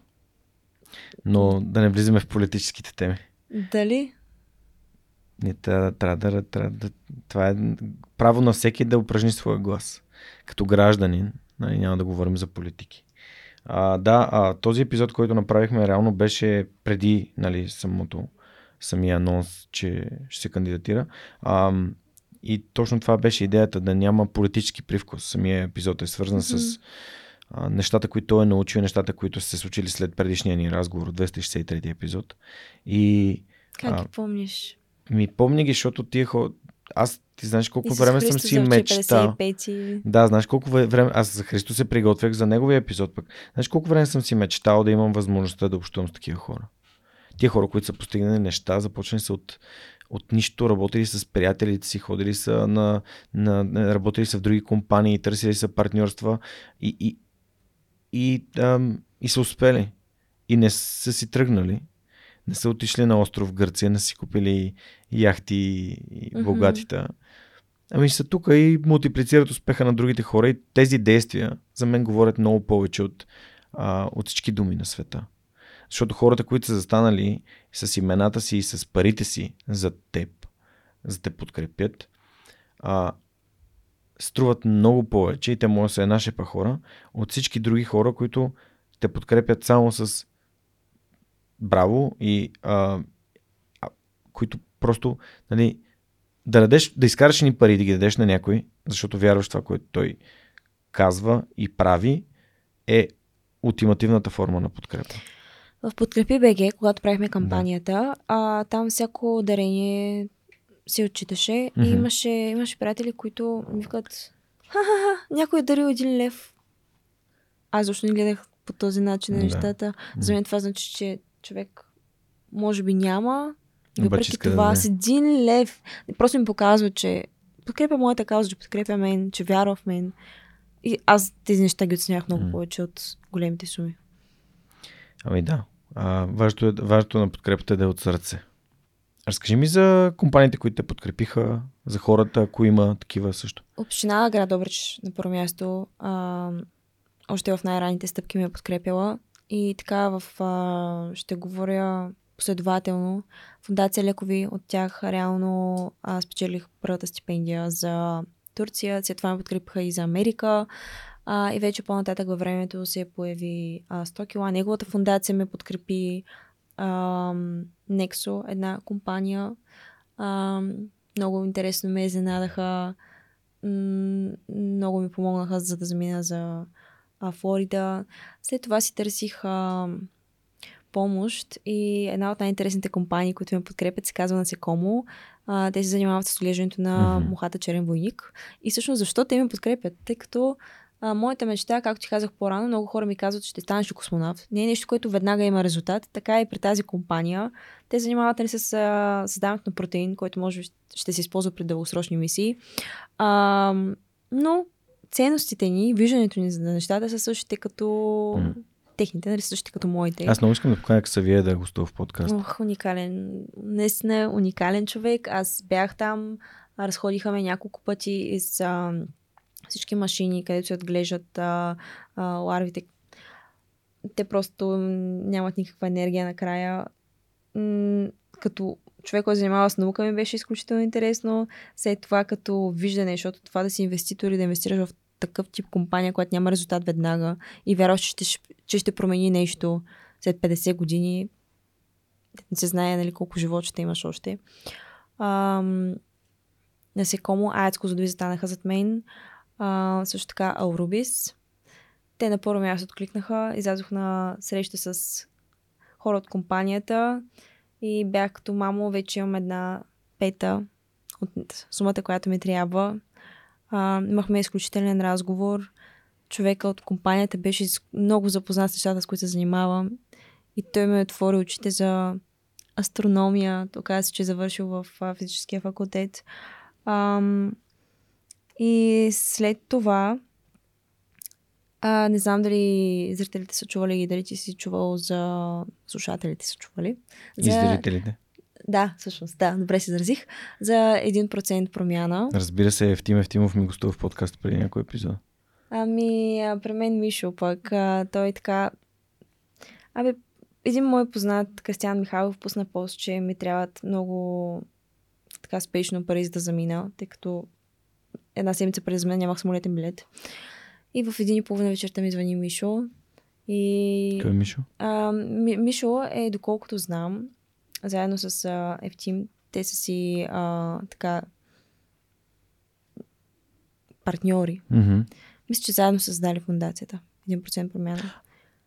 Но да не влизаме в политическите теми. Дали? Не, трябва, трябва, да, трябва да. Това е право на всеки да упражни своя глас. Като гражданин, нали, няма да говорим за политики. А, да, а, този епизод, който направихме, реално беше преди нали, самото, самия анонс, че ще се кандидатира. А, и точно това беше идеята, да няма политически привкус. Самия епизод е свързан mm-hmm. с а, нещата, които той е научил, нещата, които са се случили след предишния ни разговор, 263 епизод. И, как а, ги помниш? Ми помни ги, защото тия хора... Аз ти знаеш колко Исус време Христо съм си мечтал. Да, знаеш колко време. Аз за Христо се приготвях за неговия епизод пък. Знаеш колко време съм си мечтал да имам възможността да общувам с такива хора. Тия хора, които са постигнали неща, започнали са от, от нищо, работили с приятелите си, ходили са на, на, на работили са в други компании, търсили са партньорства и, и, и, ам, и са успели. И не са си тръгнали не са отишли на остров Гърция, не си купили яхти и богатите. Mm-hmm. Ами са тук и мултиплицират успеха на другите хора и тези действия за мен говорят много повече от, а, от всички думи на света. Защото хората, които са застанали с имената си и с парите си за теб, за те подкрепят, а, струват много повече и те може да са една шепа хора от всички други хора, които те подкрепят само с браво и а, а, които просто нали, да, дадеш, да изкараш ни пари да ги дадеш на някой, защото вярваш това, което той казва и прави, е ултимативната форма на подкрепа. В Подкрепи БГ, когато правихме кампанията, да. а, там всяко дарение се отчиташе mm-hmm. и имаше, имаше приятели, които ми викат Ха-ха-ха, някой е дарил един лев. Аз защо не гледах по този начин на да. нещата. За мен това значи, че човек може би няма. Въпреки това да с един лев просто ми показва, че подкрепя моята кауза, че подкрепя мен, че вярва в мен. И аз тези неща ги оценях много М. повече от големите суми. Ами да. А, важното, е, важното на подкрепата е да е от сърце. Разкажи ми за компаниите, които те подкрепиха, за хората, ако има такива също. Община град Добрич на първо място а, още в най-ранните стъпки ме е подкрепила и така в, а, ще говоря последователно. Фундация Лекови от тях реално а, спечелих първата стипендия за Турция, след това ме подкрепиха и за Америка. А, и вече по-нататък във времето се появи а, 100 кила. Неговата фундация ме подкрепи Nexo, една компания. А, много интересно ме изненадаха. М, много ми помогнаха за да замина за а, Флорида. След това си търсих а, помощ и една от най-интересните компании, които ме подкрепят, се казва Насекомо. А, те се занимават с отглеждането на Мгм. мухата черен войник. И всъщност защо те ме подкрепят? Тъй като а, моята мечта, както ти казах по-рано, много хора ми казват, че ще станеш ли космонавт. Не е нещо, което веднага има резултат. Така и при тази компания. Те занимават нали, с а, създаването на протеин, който може ще се използва при дългосрочни мисии. А, но ценностите ни, виждането ни за нещата са същите като М. техните, нали, същите като моите. Аз много искам да поканя Ксавие да гостува в подкаст. Ох, уникален. Наистина уникален човек. Аз бях там, а, разходиха ме няколко пъти из а, всички машини, където се отглеждат а, а, ларвите. Те просто нямат никаква енергия накрая. М, като човек, който занимава с наука, ми беше изключително интересно. След това като виждане, защото това да си инвеститор и да инвестираш в такъв тип компания, която няма резултат веднага и вярваш, че ще, че ще промени нещо след 50 години, не се знае нали, колко живот ще имаш още. Ам, насекомо, АЕЦ Козлодуи застанаха зад мен. А, също така Аурубис. Те на първо място откликнаха. Излязох на среща с хора от компанията и бях като мамо, вече имам една пета от сумата, която ми трябва. А, имахме изключителен разговор. Човека от компанията беше много запознат с нещата, с които се занимавам. И той ме отвори очите за астрономия. Оказа се, че е завършил в физическия факултет. Ам, и след това, а, не знам дали зрителите са чували и дали ти си чувал за слушателите са чували. И За... зрителите. Да, всъщност, да, добре се изразих. За 1% промяна. Разбира се, Евтим Евтимов ми гостува в подкаст преди някой епизод. Ами, а, при мен Мишо пък, а, той така... Абе, един мой познат, Кристиан Михайлов, пусна пост, че ми трябват много така спешно пари за да замина, тъй като една седмица преди за мен нямах самолетен билет. И в един и половина вечерта ми звъни Мишо. И Кой е Мишо? а, Ми- Мишо е, доколкото знам, заедно с Ефтим, те са си а, така партньори. Мгм. Мисля, че заедно са създали фундацията. 1% промяна.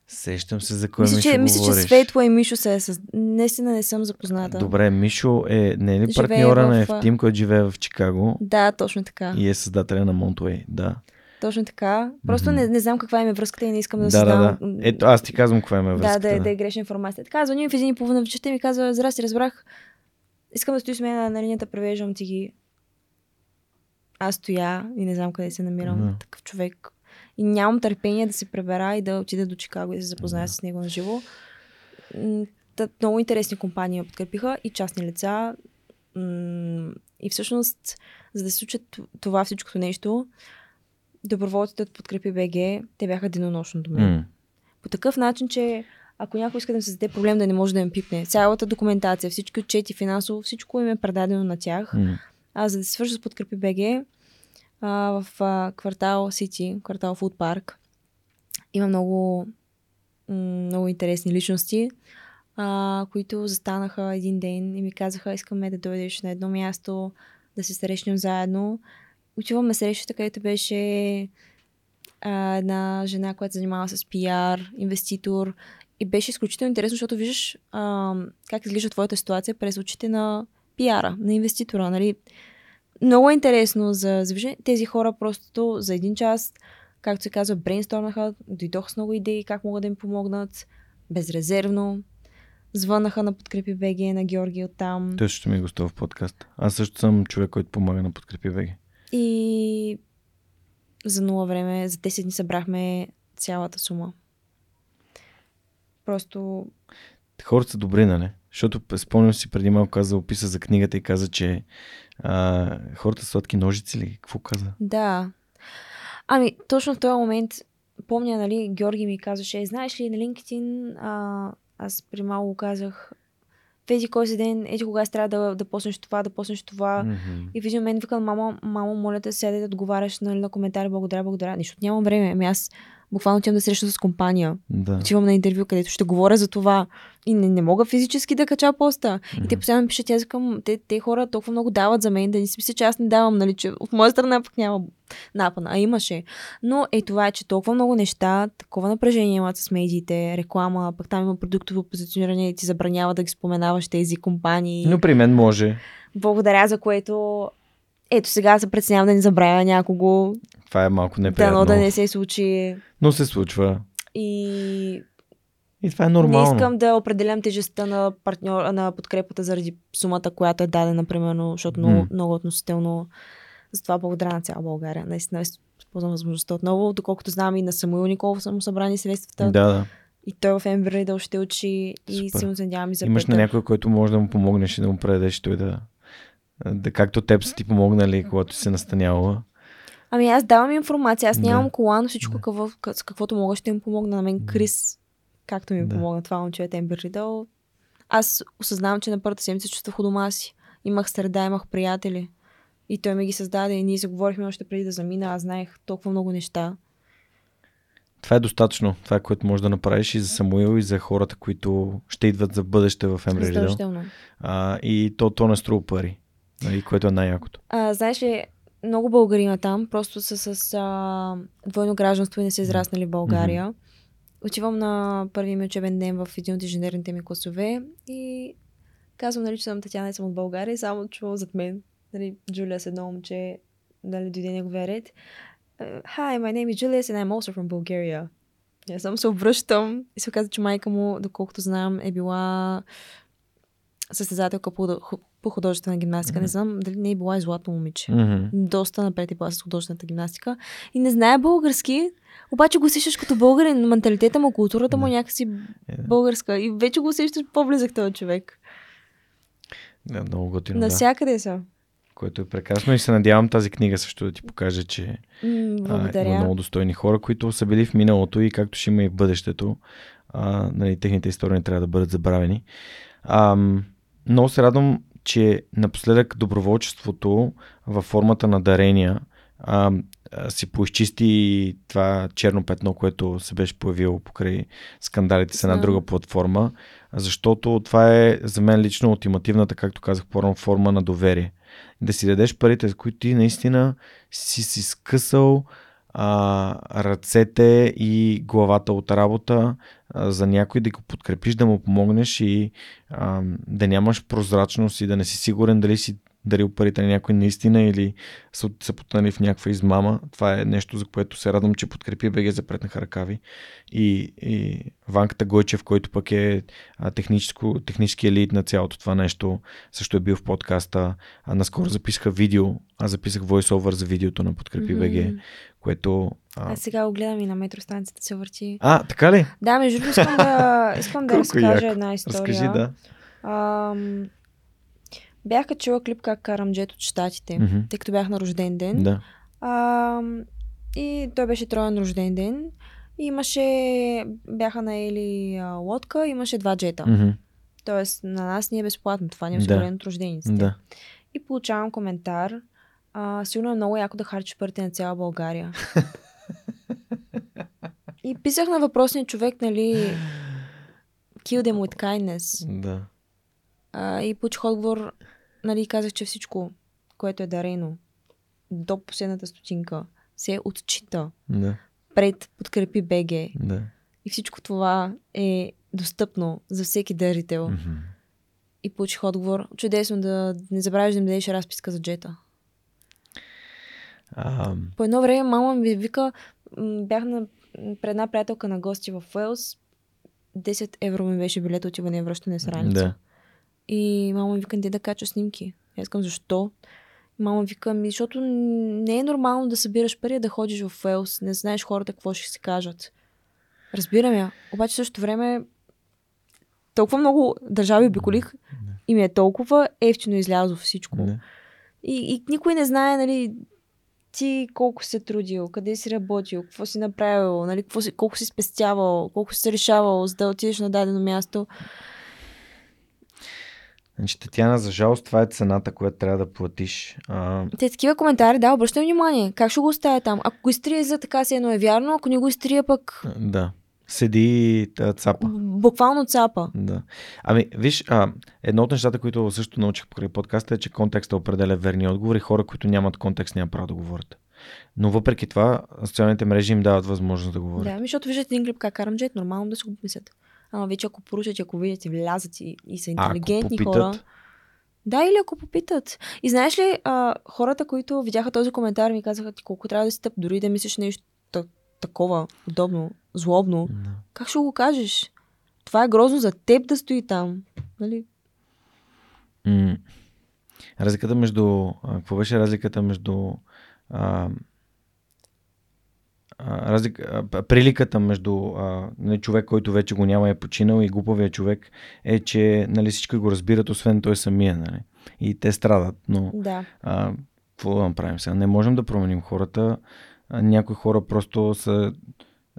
Сещам се за кой Мисля, Мишо че, мисля, че говориш. Светла и Мишо се е съз... Наистина не съм запозната. Добре, Мишо е не е ли партньора на в, а- Евтим, който живее в Чикаго Да, точно така. и е създателя на Монтуей. Да. Точно така. Просто Мгм. не, не знам каква им е връзката и не искам да, Да, се да, да. Ето, аз ти казвам каква да, връзката. да, е, да е грешна информация. Така, звъни ми в един и половина вечерта и ми казва, здрасти, разбрах. Искам да стоиш с мен на, на линията, превеждам ти ги. Аз стоя и не знам къде се намирам. Мгм. Такъв човек. И нямам търпение да се пребера и да отида до Чикаго и да се запозная с него на живо. Много интересни компании ме подкрепиха и частни лица. И всъщност, за да се случи това всичкото нещо, доброволците от Подкрепи БГ, те бяха денонощно до мен М. по такъв начин, че ако някой иска да ми създаде проблем да не може да им пипне, цялата документация, всички отчети, финансово, всичко им е предадено на тях. М. А за да се свържа с Подкрепи БГ, а, в а, квартал Сити, квартал Фуд Парк, има много, много интересни личности, а, които застанаха един ден и ми казаха, искаме да дойдеш на едно място, да се срещнем заедно. Отивам на срещата, където беше а, една жена, която занимава с пиар, инвеститор. И беше изключително интересно, защото виждаш а, как изглежда твоята ситуация през очите на пиара, на инвеститора. Нали? Много е интересно за, за виждане. Тези хора просто за един час, както се казва, брейнстормнаха, дойдоха с много идеи как могат да им помогнат, безрезервно. Звънаха на Подкрепи БГ, на Георги оттам. Той също ми гостува в подкаст. Аз също съм човек, който помага на Подкрепи ВГ. И за нула време, за 10 дни събрахме цялата сума. Просто Хората са добри, нали? Защото спомням си преди малко каза, описа за книгата и каза, че а, хората са сладки ножици ли? Какво каза? Да. Ами, точно в този момент, помня, нали, Георги ми казваше, знаеш ли, на LinkedIn, а, аз при малко казах, в еди кой си ден, еди кога си трябва да, да поснеш това, да поснеш това. Мгм. И в един момент викам, мамо, мамо, моля те, седи да отговаряш нали, на коментари, благодаря, благодаря. Нищо, нямам време. Ами аз буквално отивам да срещам с компания. Да. Отивам на интервю, където ще говоря за това. И не, не мога физически да кача поста. И те постоянно пишат, аз викам, те, те хора толкова много дават за мен, да не си мисля, че аз не давам, нали, че от моя страна пък няма напъна. А имаше. Но е това е, че толкова много неща, такова напрежение имат с медиите, реклама, пък там има продуктово позициониране и ти забранява да ги споменаваш тези компании. Но при мен може. Благодаря за което ето сега се преценявам да не забравя някого, Това е малко неприятно. дано да не се случи. Но се случва. И И това е нормално. не искам да определям тежестта на, партньор, на подкрепата заради сумата, която е дадена, примерно, защото много, М. много относително. Затова благодаря на цяла България. Наистина използвам възможността отново, доколкото знам и на Самуил Николов са му събрани средствата. Да, да. И той в Ембер Ридъл ще учи и Супер. силно се надявам и за Имаш на някой, който може да му помогнеш и да му предадеш той да, да както теб са ти помогнали, когато си се настаняла. Ами аз давам информация, аз Да. нямам кола, но всичко Да. какво, с каквото мога ще им помогна на мен. Да. Крис, както ми Да. помогна това момче от Ембер Ридъл. Аз осъзнавам, че на първата седмица чувствах у дома си. Имах среда, имах приятели. И той ми ги създаде и ние се говорихме още преди да замина. Аз знаех толкова много неща. Това е достатъчно. Това е което можеш да направиш и за Самуил, и за хората, които ще идват за бъдеще в. А, и то, то не струва пари, нали, което е най-якото. А, знаеш ли, много българи има там, просто са с а, двойно гражданство и не са израснали в България. Отивам на първи ми учебен ден в един от инженерните ми класове и казвам, нали, че съм Татяна и съм от България и само чувам зад мен, нали, Джулия с едно момче, нали, дойде неговия ред. Hi, my name is Julius and I'm also from Bulgaria. И аз само се обръщам и се оказа, че майка му, доколкото знам, е била състезателка по, по художествена гимнастика. Не знам дали не е била и златно момиче. Мгм. Доста напред е била с художествената гимнастика. И не знае български, обаче го усещаш като българин. Менталитета му, културата му е Да. някакси Е, да. българска. И вече го усещаш по-близък този човек. Да, много готино, да. Навсякъде са. Което е прекрасно и се надявам тази книга също да ти покаже, че а, има много достойни хора, които са били в миналото и както ще има и в бъдещето. А, нали, техните истории не трябва да бъдат забравени. А, много се радвам, че напоследък доброволчеството във формата на дарения а, а, си поизчисти това черно петно, което се беше появило покрай скандалите с една друга платформа, защото това е за мен лично ултимативната, както казах по форма на доверие. Да си дадеш парите, с които ти наистина си си скъсал а, ръцете и главата от работа за някой да го подкрепиш, да му помогнеш и а, да нямаш прозрачност и да не си сигурен дали си дарил парите на някой наистина или са, са потънали в някаква измама. Това е нещо, за което се радвам, че подкрепи БГ за преднаха ръкави. И, и Ванката Гойчев, който пък е техническо, технически елит на цялото това нещо, също е бил в подкаста. А, наскоро записаха видео, аз записах voiceover за видеото на Подкрепи БГ, Мгм. Което... А, Аз сега го гледам и на метростанцията се върти. а така ли? Да, между другото искам да, искам да <laughs> разкажа яко. една история. Разкажи, да. Ам, бях качила клип как карам джет от щатите, Мгм. тъй като бях на рожден ден. Да. Ам, и той беше троен рожден ден. И имаше, бяха наели а, лодка, имаше два джета. Мгм. Тоест, на нас ни е безплатно. Това ни е Да. осигурено от рождениците. Да. И получавам коментар. А, сигурно е много яко да харчиш парите на цяла България. <laughs> и писах на въпросния човек, нали, kill them with kindness. Да. А, и получих отговор, нали, казах, че всичко, което е дарено до последната стотинка, се отчита Да. пред подкрепи БГ. Да. И всичко това е достъпно за всеки дарител. Мгм. И получих отговор, чудесно да не забравяш да ми дадеш разписка за джета. А, По едно време мама ми вика, бях на, пред една приятелка на гости в Уелс, 10 евро ми беше билет отиване и връщане с раница. да. И мама ми вика, не да кача снимки. Аз искам защо. Мама вика ми, защото не е нормално да събираш пари, да ходиш в Уелс, не знаеш хората какво ще си кажат. Разбирам я. Обаче в същото време толкова много държави обиколих и ми е толкова ефтино излязло всичко. Не. И, и никой не знае, нали, ти колко си трудил, къде си работил, какво си направил, нали, какво си, колко си спестявал, колко си решавал, за да отидеш на дадено място. Значи, Татьяна, за жалост, това е цената, която трябва да платиш. А, Те такива коментари, да, обръщам внимание. Как ще го оставя там? Ако го изтрия за така си едно е вярно, ако не го изтрия пък да. Седи цапа. буквално цапа. Да. Ами, виж, а, едно от нещата, които също научих покрай подкаста е, че контекста определя верни отговори. Хора, които нямат контекст, няма право да говорят. Но въпреки това, социалните мрежи им дават възможност да говорят. Да, ми, защото виждате един клип как карам джет, нормално да си го помислят. Ама вече ако поручат, ако видят и влязат и, и са А, интелигентни попитат? хора. Да, или ако попитат. И знаеш ли, а, хората, които видяха този коментар, ми казаха ти колко трябва да си тъп, дори да мислиш нещо такова, удобно, злобно. Да. Как ще го кажеш? Това е грозно за теб да стои там. Нали? М- Разликата между... Какво беше разликата между... А, а, разлик, а, приликата между а, нали, човек, който вече го няма е починал и глупавия човек е, че нали, всички го разбират, освен той самия. Нали? И те страдат, но Да. а, какво да направим сега? Не можем да променим хората. Някои хора просто са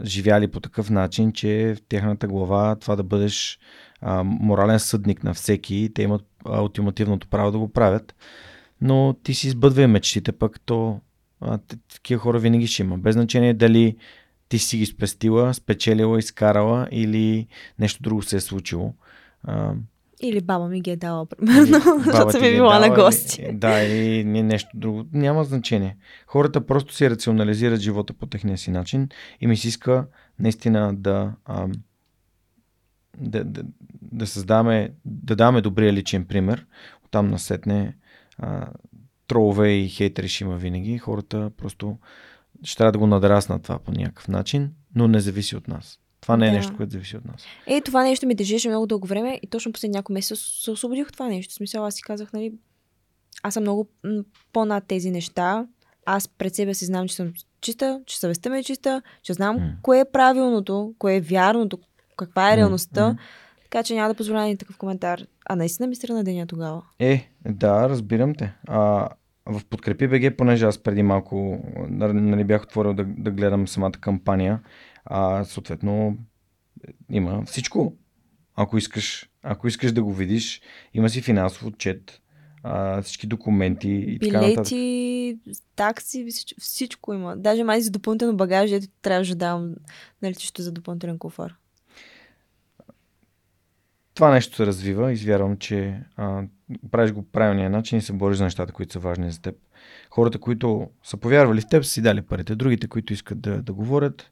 живяли по такъв начин, че в тяхната глава това да бъдеш а, морален съдник на всеки, те имат ултимативното право да го правят. Но ти си избъдвай мечтите, пък то а, такива хора винаги ще има. Без значение дали ти си ги спестила, спечелила, изкарала или нещо друго се е случило. А, Или баба ми ги е дала, примерно, <laughs> защото съм е била на дала гости. Или, да, или не- нещо друго. Няма значение. Хората просто си рационализират живота по техния си начин и ми се иска наистина да, ам, да, да, да създаваме, да даваме добрия личен пример. Оттам насетне а, тролове и хейтери ще има винаги. Хората просто ще трябва да го надраснат това по някакъв начин, но не зависи от нас. Това не е Да. нещо, което зависи от нас. Е, това нещо ми тежеше много дълго време и точно последни няколко месеца се освободих от това нещо. В смисъл, аз си казах, нали, аз съм много по-над тези неща. Аз пред себе си знам, че съм чиста, че съвестта ми е чиста, че знам М. кое е правилното, кое е вярното, каква е реалността. м. Така че няма да позволя ни такъв коментар. А наистина ми стръна деня тогава. Е, да, разбирам те. А, в Подкрепи БГ, понеже аз преди малко нали, бях отворил да, да гледам самата кампания, а, съответно има всичко. Ако искаш, ако искаш да го видиш, има си финансов отчет, а, всички документи и така нататък. Билети, такси, всичко, всичко има. Даже май за допълнително багаж, ето трябваше да давам на летището за допълнителен куфар. Това нещо се развива и вярвам, че а, правиш го правилния начин и се бориш за нещата, които са важни за теб. Хората, които са повярвали в теб, са си дали парите. Другите, които искат да, да говорят,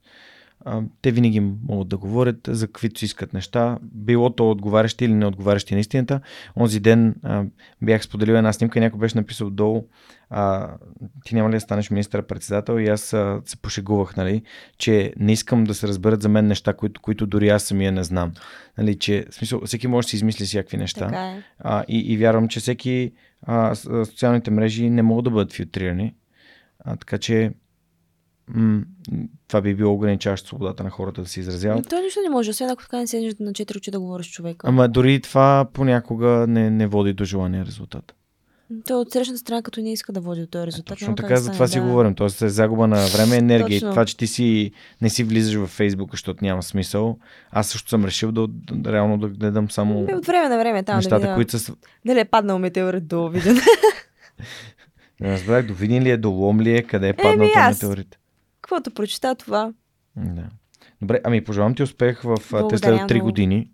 те винаги могат да говорят за каквито си искат неща, било то отговарящи или не отговарящи на истината. Онзи ден а, бях споделил една снимка и някой беше написал долу, а, ти няма ли да станеш министър-председател и аз а, се пошегувах, нали, че не искам да се разберат за мен неща, които, които дори аз самия не знам. Нали, че, в смисъл, всеки може да си измисли всякакви неща. Така е. А, и, и вярвам, че всеки а, социалните мрежи не могат да бъдат филтрирани. А, така че м- това би било ограничаващо свободата на хората да се изразяват. той нищо не може, освен ако така не седнеш на четири очи да говориш с човека. Ама дори това понякога не, не води до желания резултат. Той от срещната страна, като не иска да води до този резултат. Точно няма как така, да за това си да. говорим. Тоест е загуба на време, енергия. И Точно. това, че ти си, не си влизаш в Фейсбук, защото няма смисъл. Аз също съм решил да, да реално да гледам само Бе, от време на време там нещата, да видя, които са... дали е паднал метеорит до виден. Не <laughs> разбрах, до ли е, до Лом ли е, къде е паднал този аз. метеорит. Каквото прочита това. Да. Добре, ами пожелавам ти успех в а, те Благодаря след 3 много. години.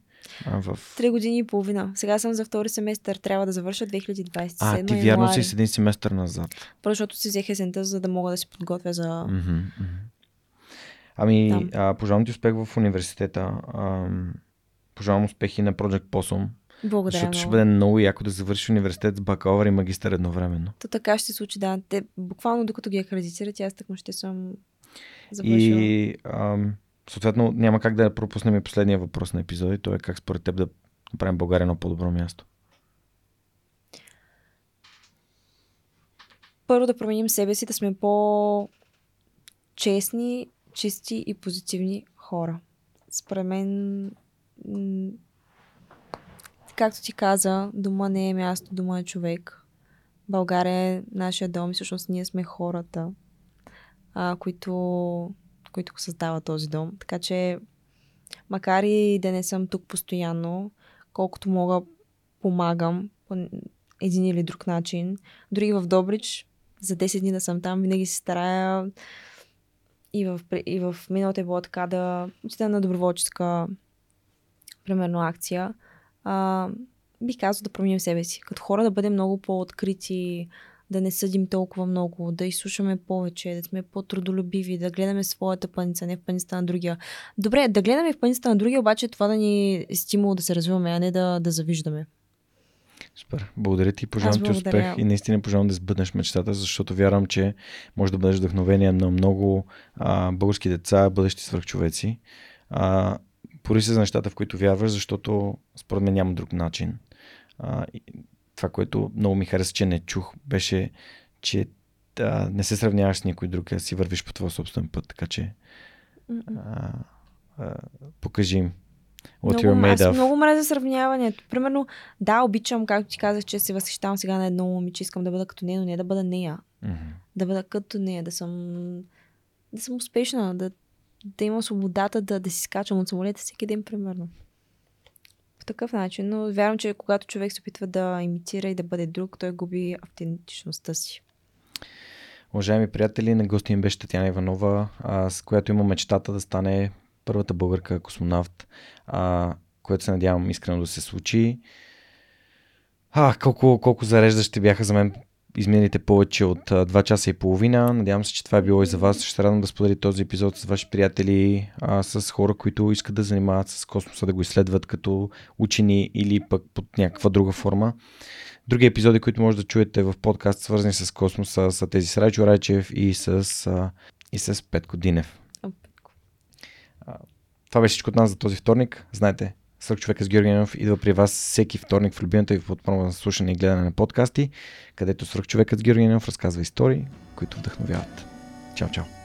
А, в... Три години и половина. Сега съм за втори семестър. Трябва да завърша 2027 а ти вярно януари. си с един семестър назад. Просто защото си взех есента, за да мога да се подготвя за... Мгм. Ами, Там. а, пожелавам ти успех в университета. Ам, пожелавам успехи на Project Possum, Благодаря защото много. ще бъде много яко да завършиш университет с бакалавър и магистър едновременно. То така ще се случи, да. Те, буквално докато ги акредитират, аз тъкмо ще съм завършила. И ам, съответно няма как да пропуснем и последния въпрос на епизода. и Той е как според теб да направим България на по-добро място. първо да променим себе си, да сме по-честни, чисти и позитивни хора. Според мен, както ти каза, дома не е място, дома е човек. България е нашия дом и всъщност ние сме хората, а, които, които го създават този дом. Така че, макар и да не съм тук постоянно, колкото мога, помагам по един или друг начин. Дори в Добрич, за 10 дни да съм там, винаги се старая и в, и в миналото е било така да отида на доброволческа примерно акция. А, бих казал да променим себе си. Като хора да бъдем много по-открити, да не съдим толкова много, да изслушаме повече, да сме по-трудолюбиви, да гледаме своята пъница, не в пъницата на другия. Добре, да гледаме в пъницата на другия, обаче това да ни е стимул да се развиваме, а не да, да завиждаме. Супер. Благодаря ти, пожелавам ти успех и наистина пожелавам да сбъднеш мечтата, защото вярвам, че може да бъдеш вдъхновение на много а, български деца, бъдещи свръхчовеци. А, пори се за нещата, в които вярваш, защото според мен няма друг начин. А, това, което много ми хареса, че не чух, беше, че а, не се сравняваш с никой друг, а си вървиш по твоя собствен път, така че а, а, покажи им What много, you're made of. много мразя сравняването. Примерно, да, обичам, както ти казах, че се възхищавам сега на едно момиче, искам да бъда като нея, но не да бъда нея. Mm-hmm. Да бъда като нея, да съм, да съм успешна, да, да имам свободата да, да си скачам от самолета всеки ден, примерно. Такъв начин. Но вярвам, че когато човек се опитва да имитира и да бъде друг, той губи автентичността си. Уважаеми приятели, на гости им беше Татьяна Иванова, а, с която има мечтата да стане първата българка космонавт, а, което се надявам искрено да се случи. А, колко, колко зареждащи бяха за мен изминалите повече от а, 2 часа и половина. Надявам се, че това е било и за вас. Ще радвам да споделите този епизод с ваши приятели, а, с хора, които искат да занимават с космоса, да го изследват като учени или пък под някаква друга форма. Други епизоди, които може да чуете в подкаст, свързани с космоса, са тези с Райчо Райчев и с, а, и с Петко Динев. Това беше всичко от нас за този вторник. Знаете, Сръх човека с Георгиев идва при вас всеки вторник в любимата ви платформа за слушане и гледане на подкасти, където Сръх човекът с Георгиев разказва истории, които вдъхновяват. Чао, чао!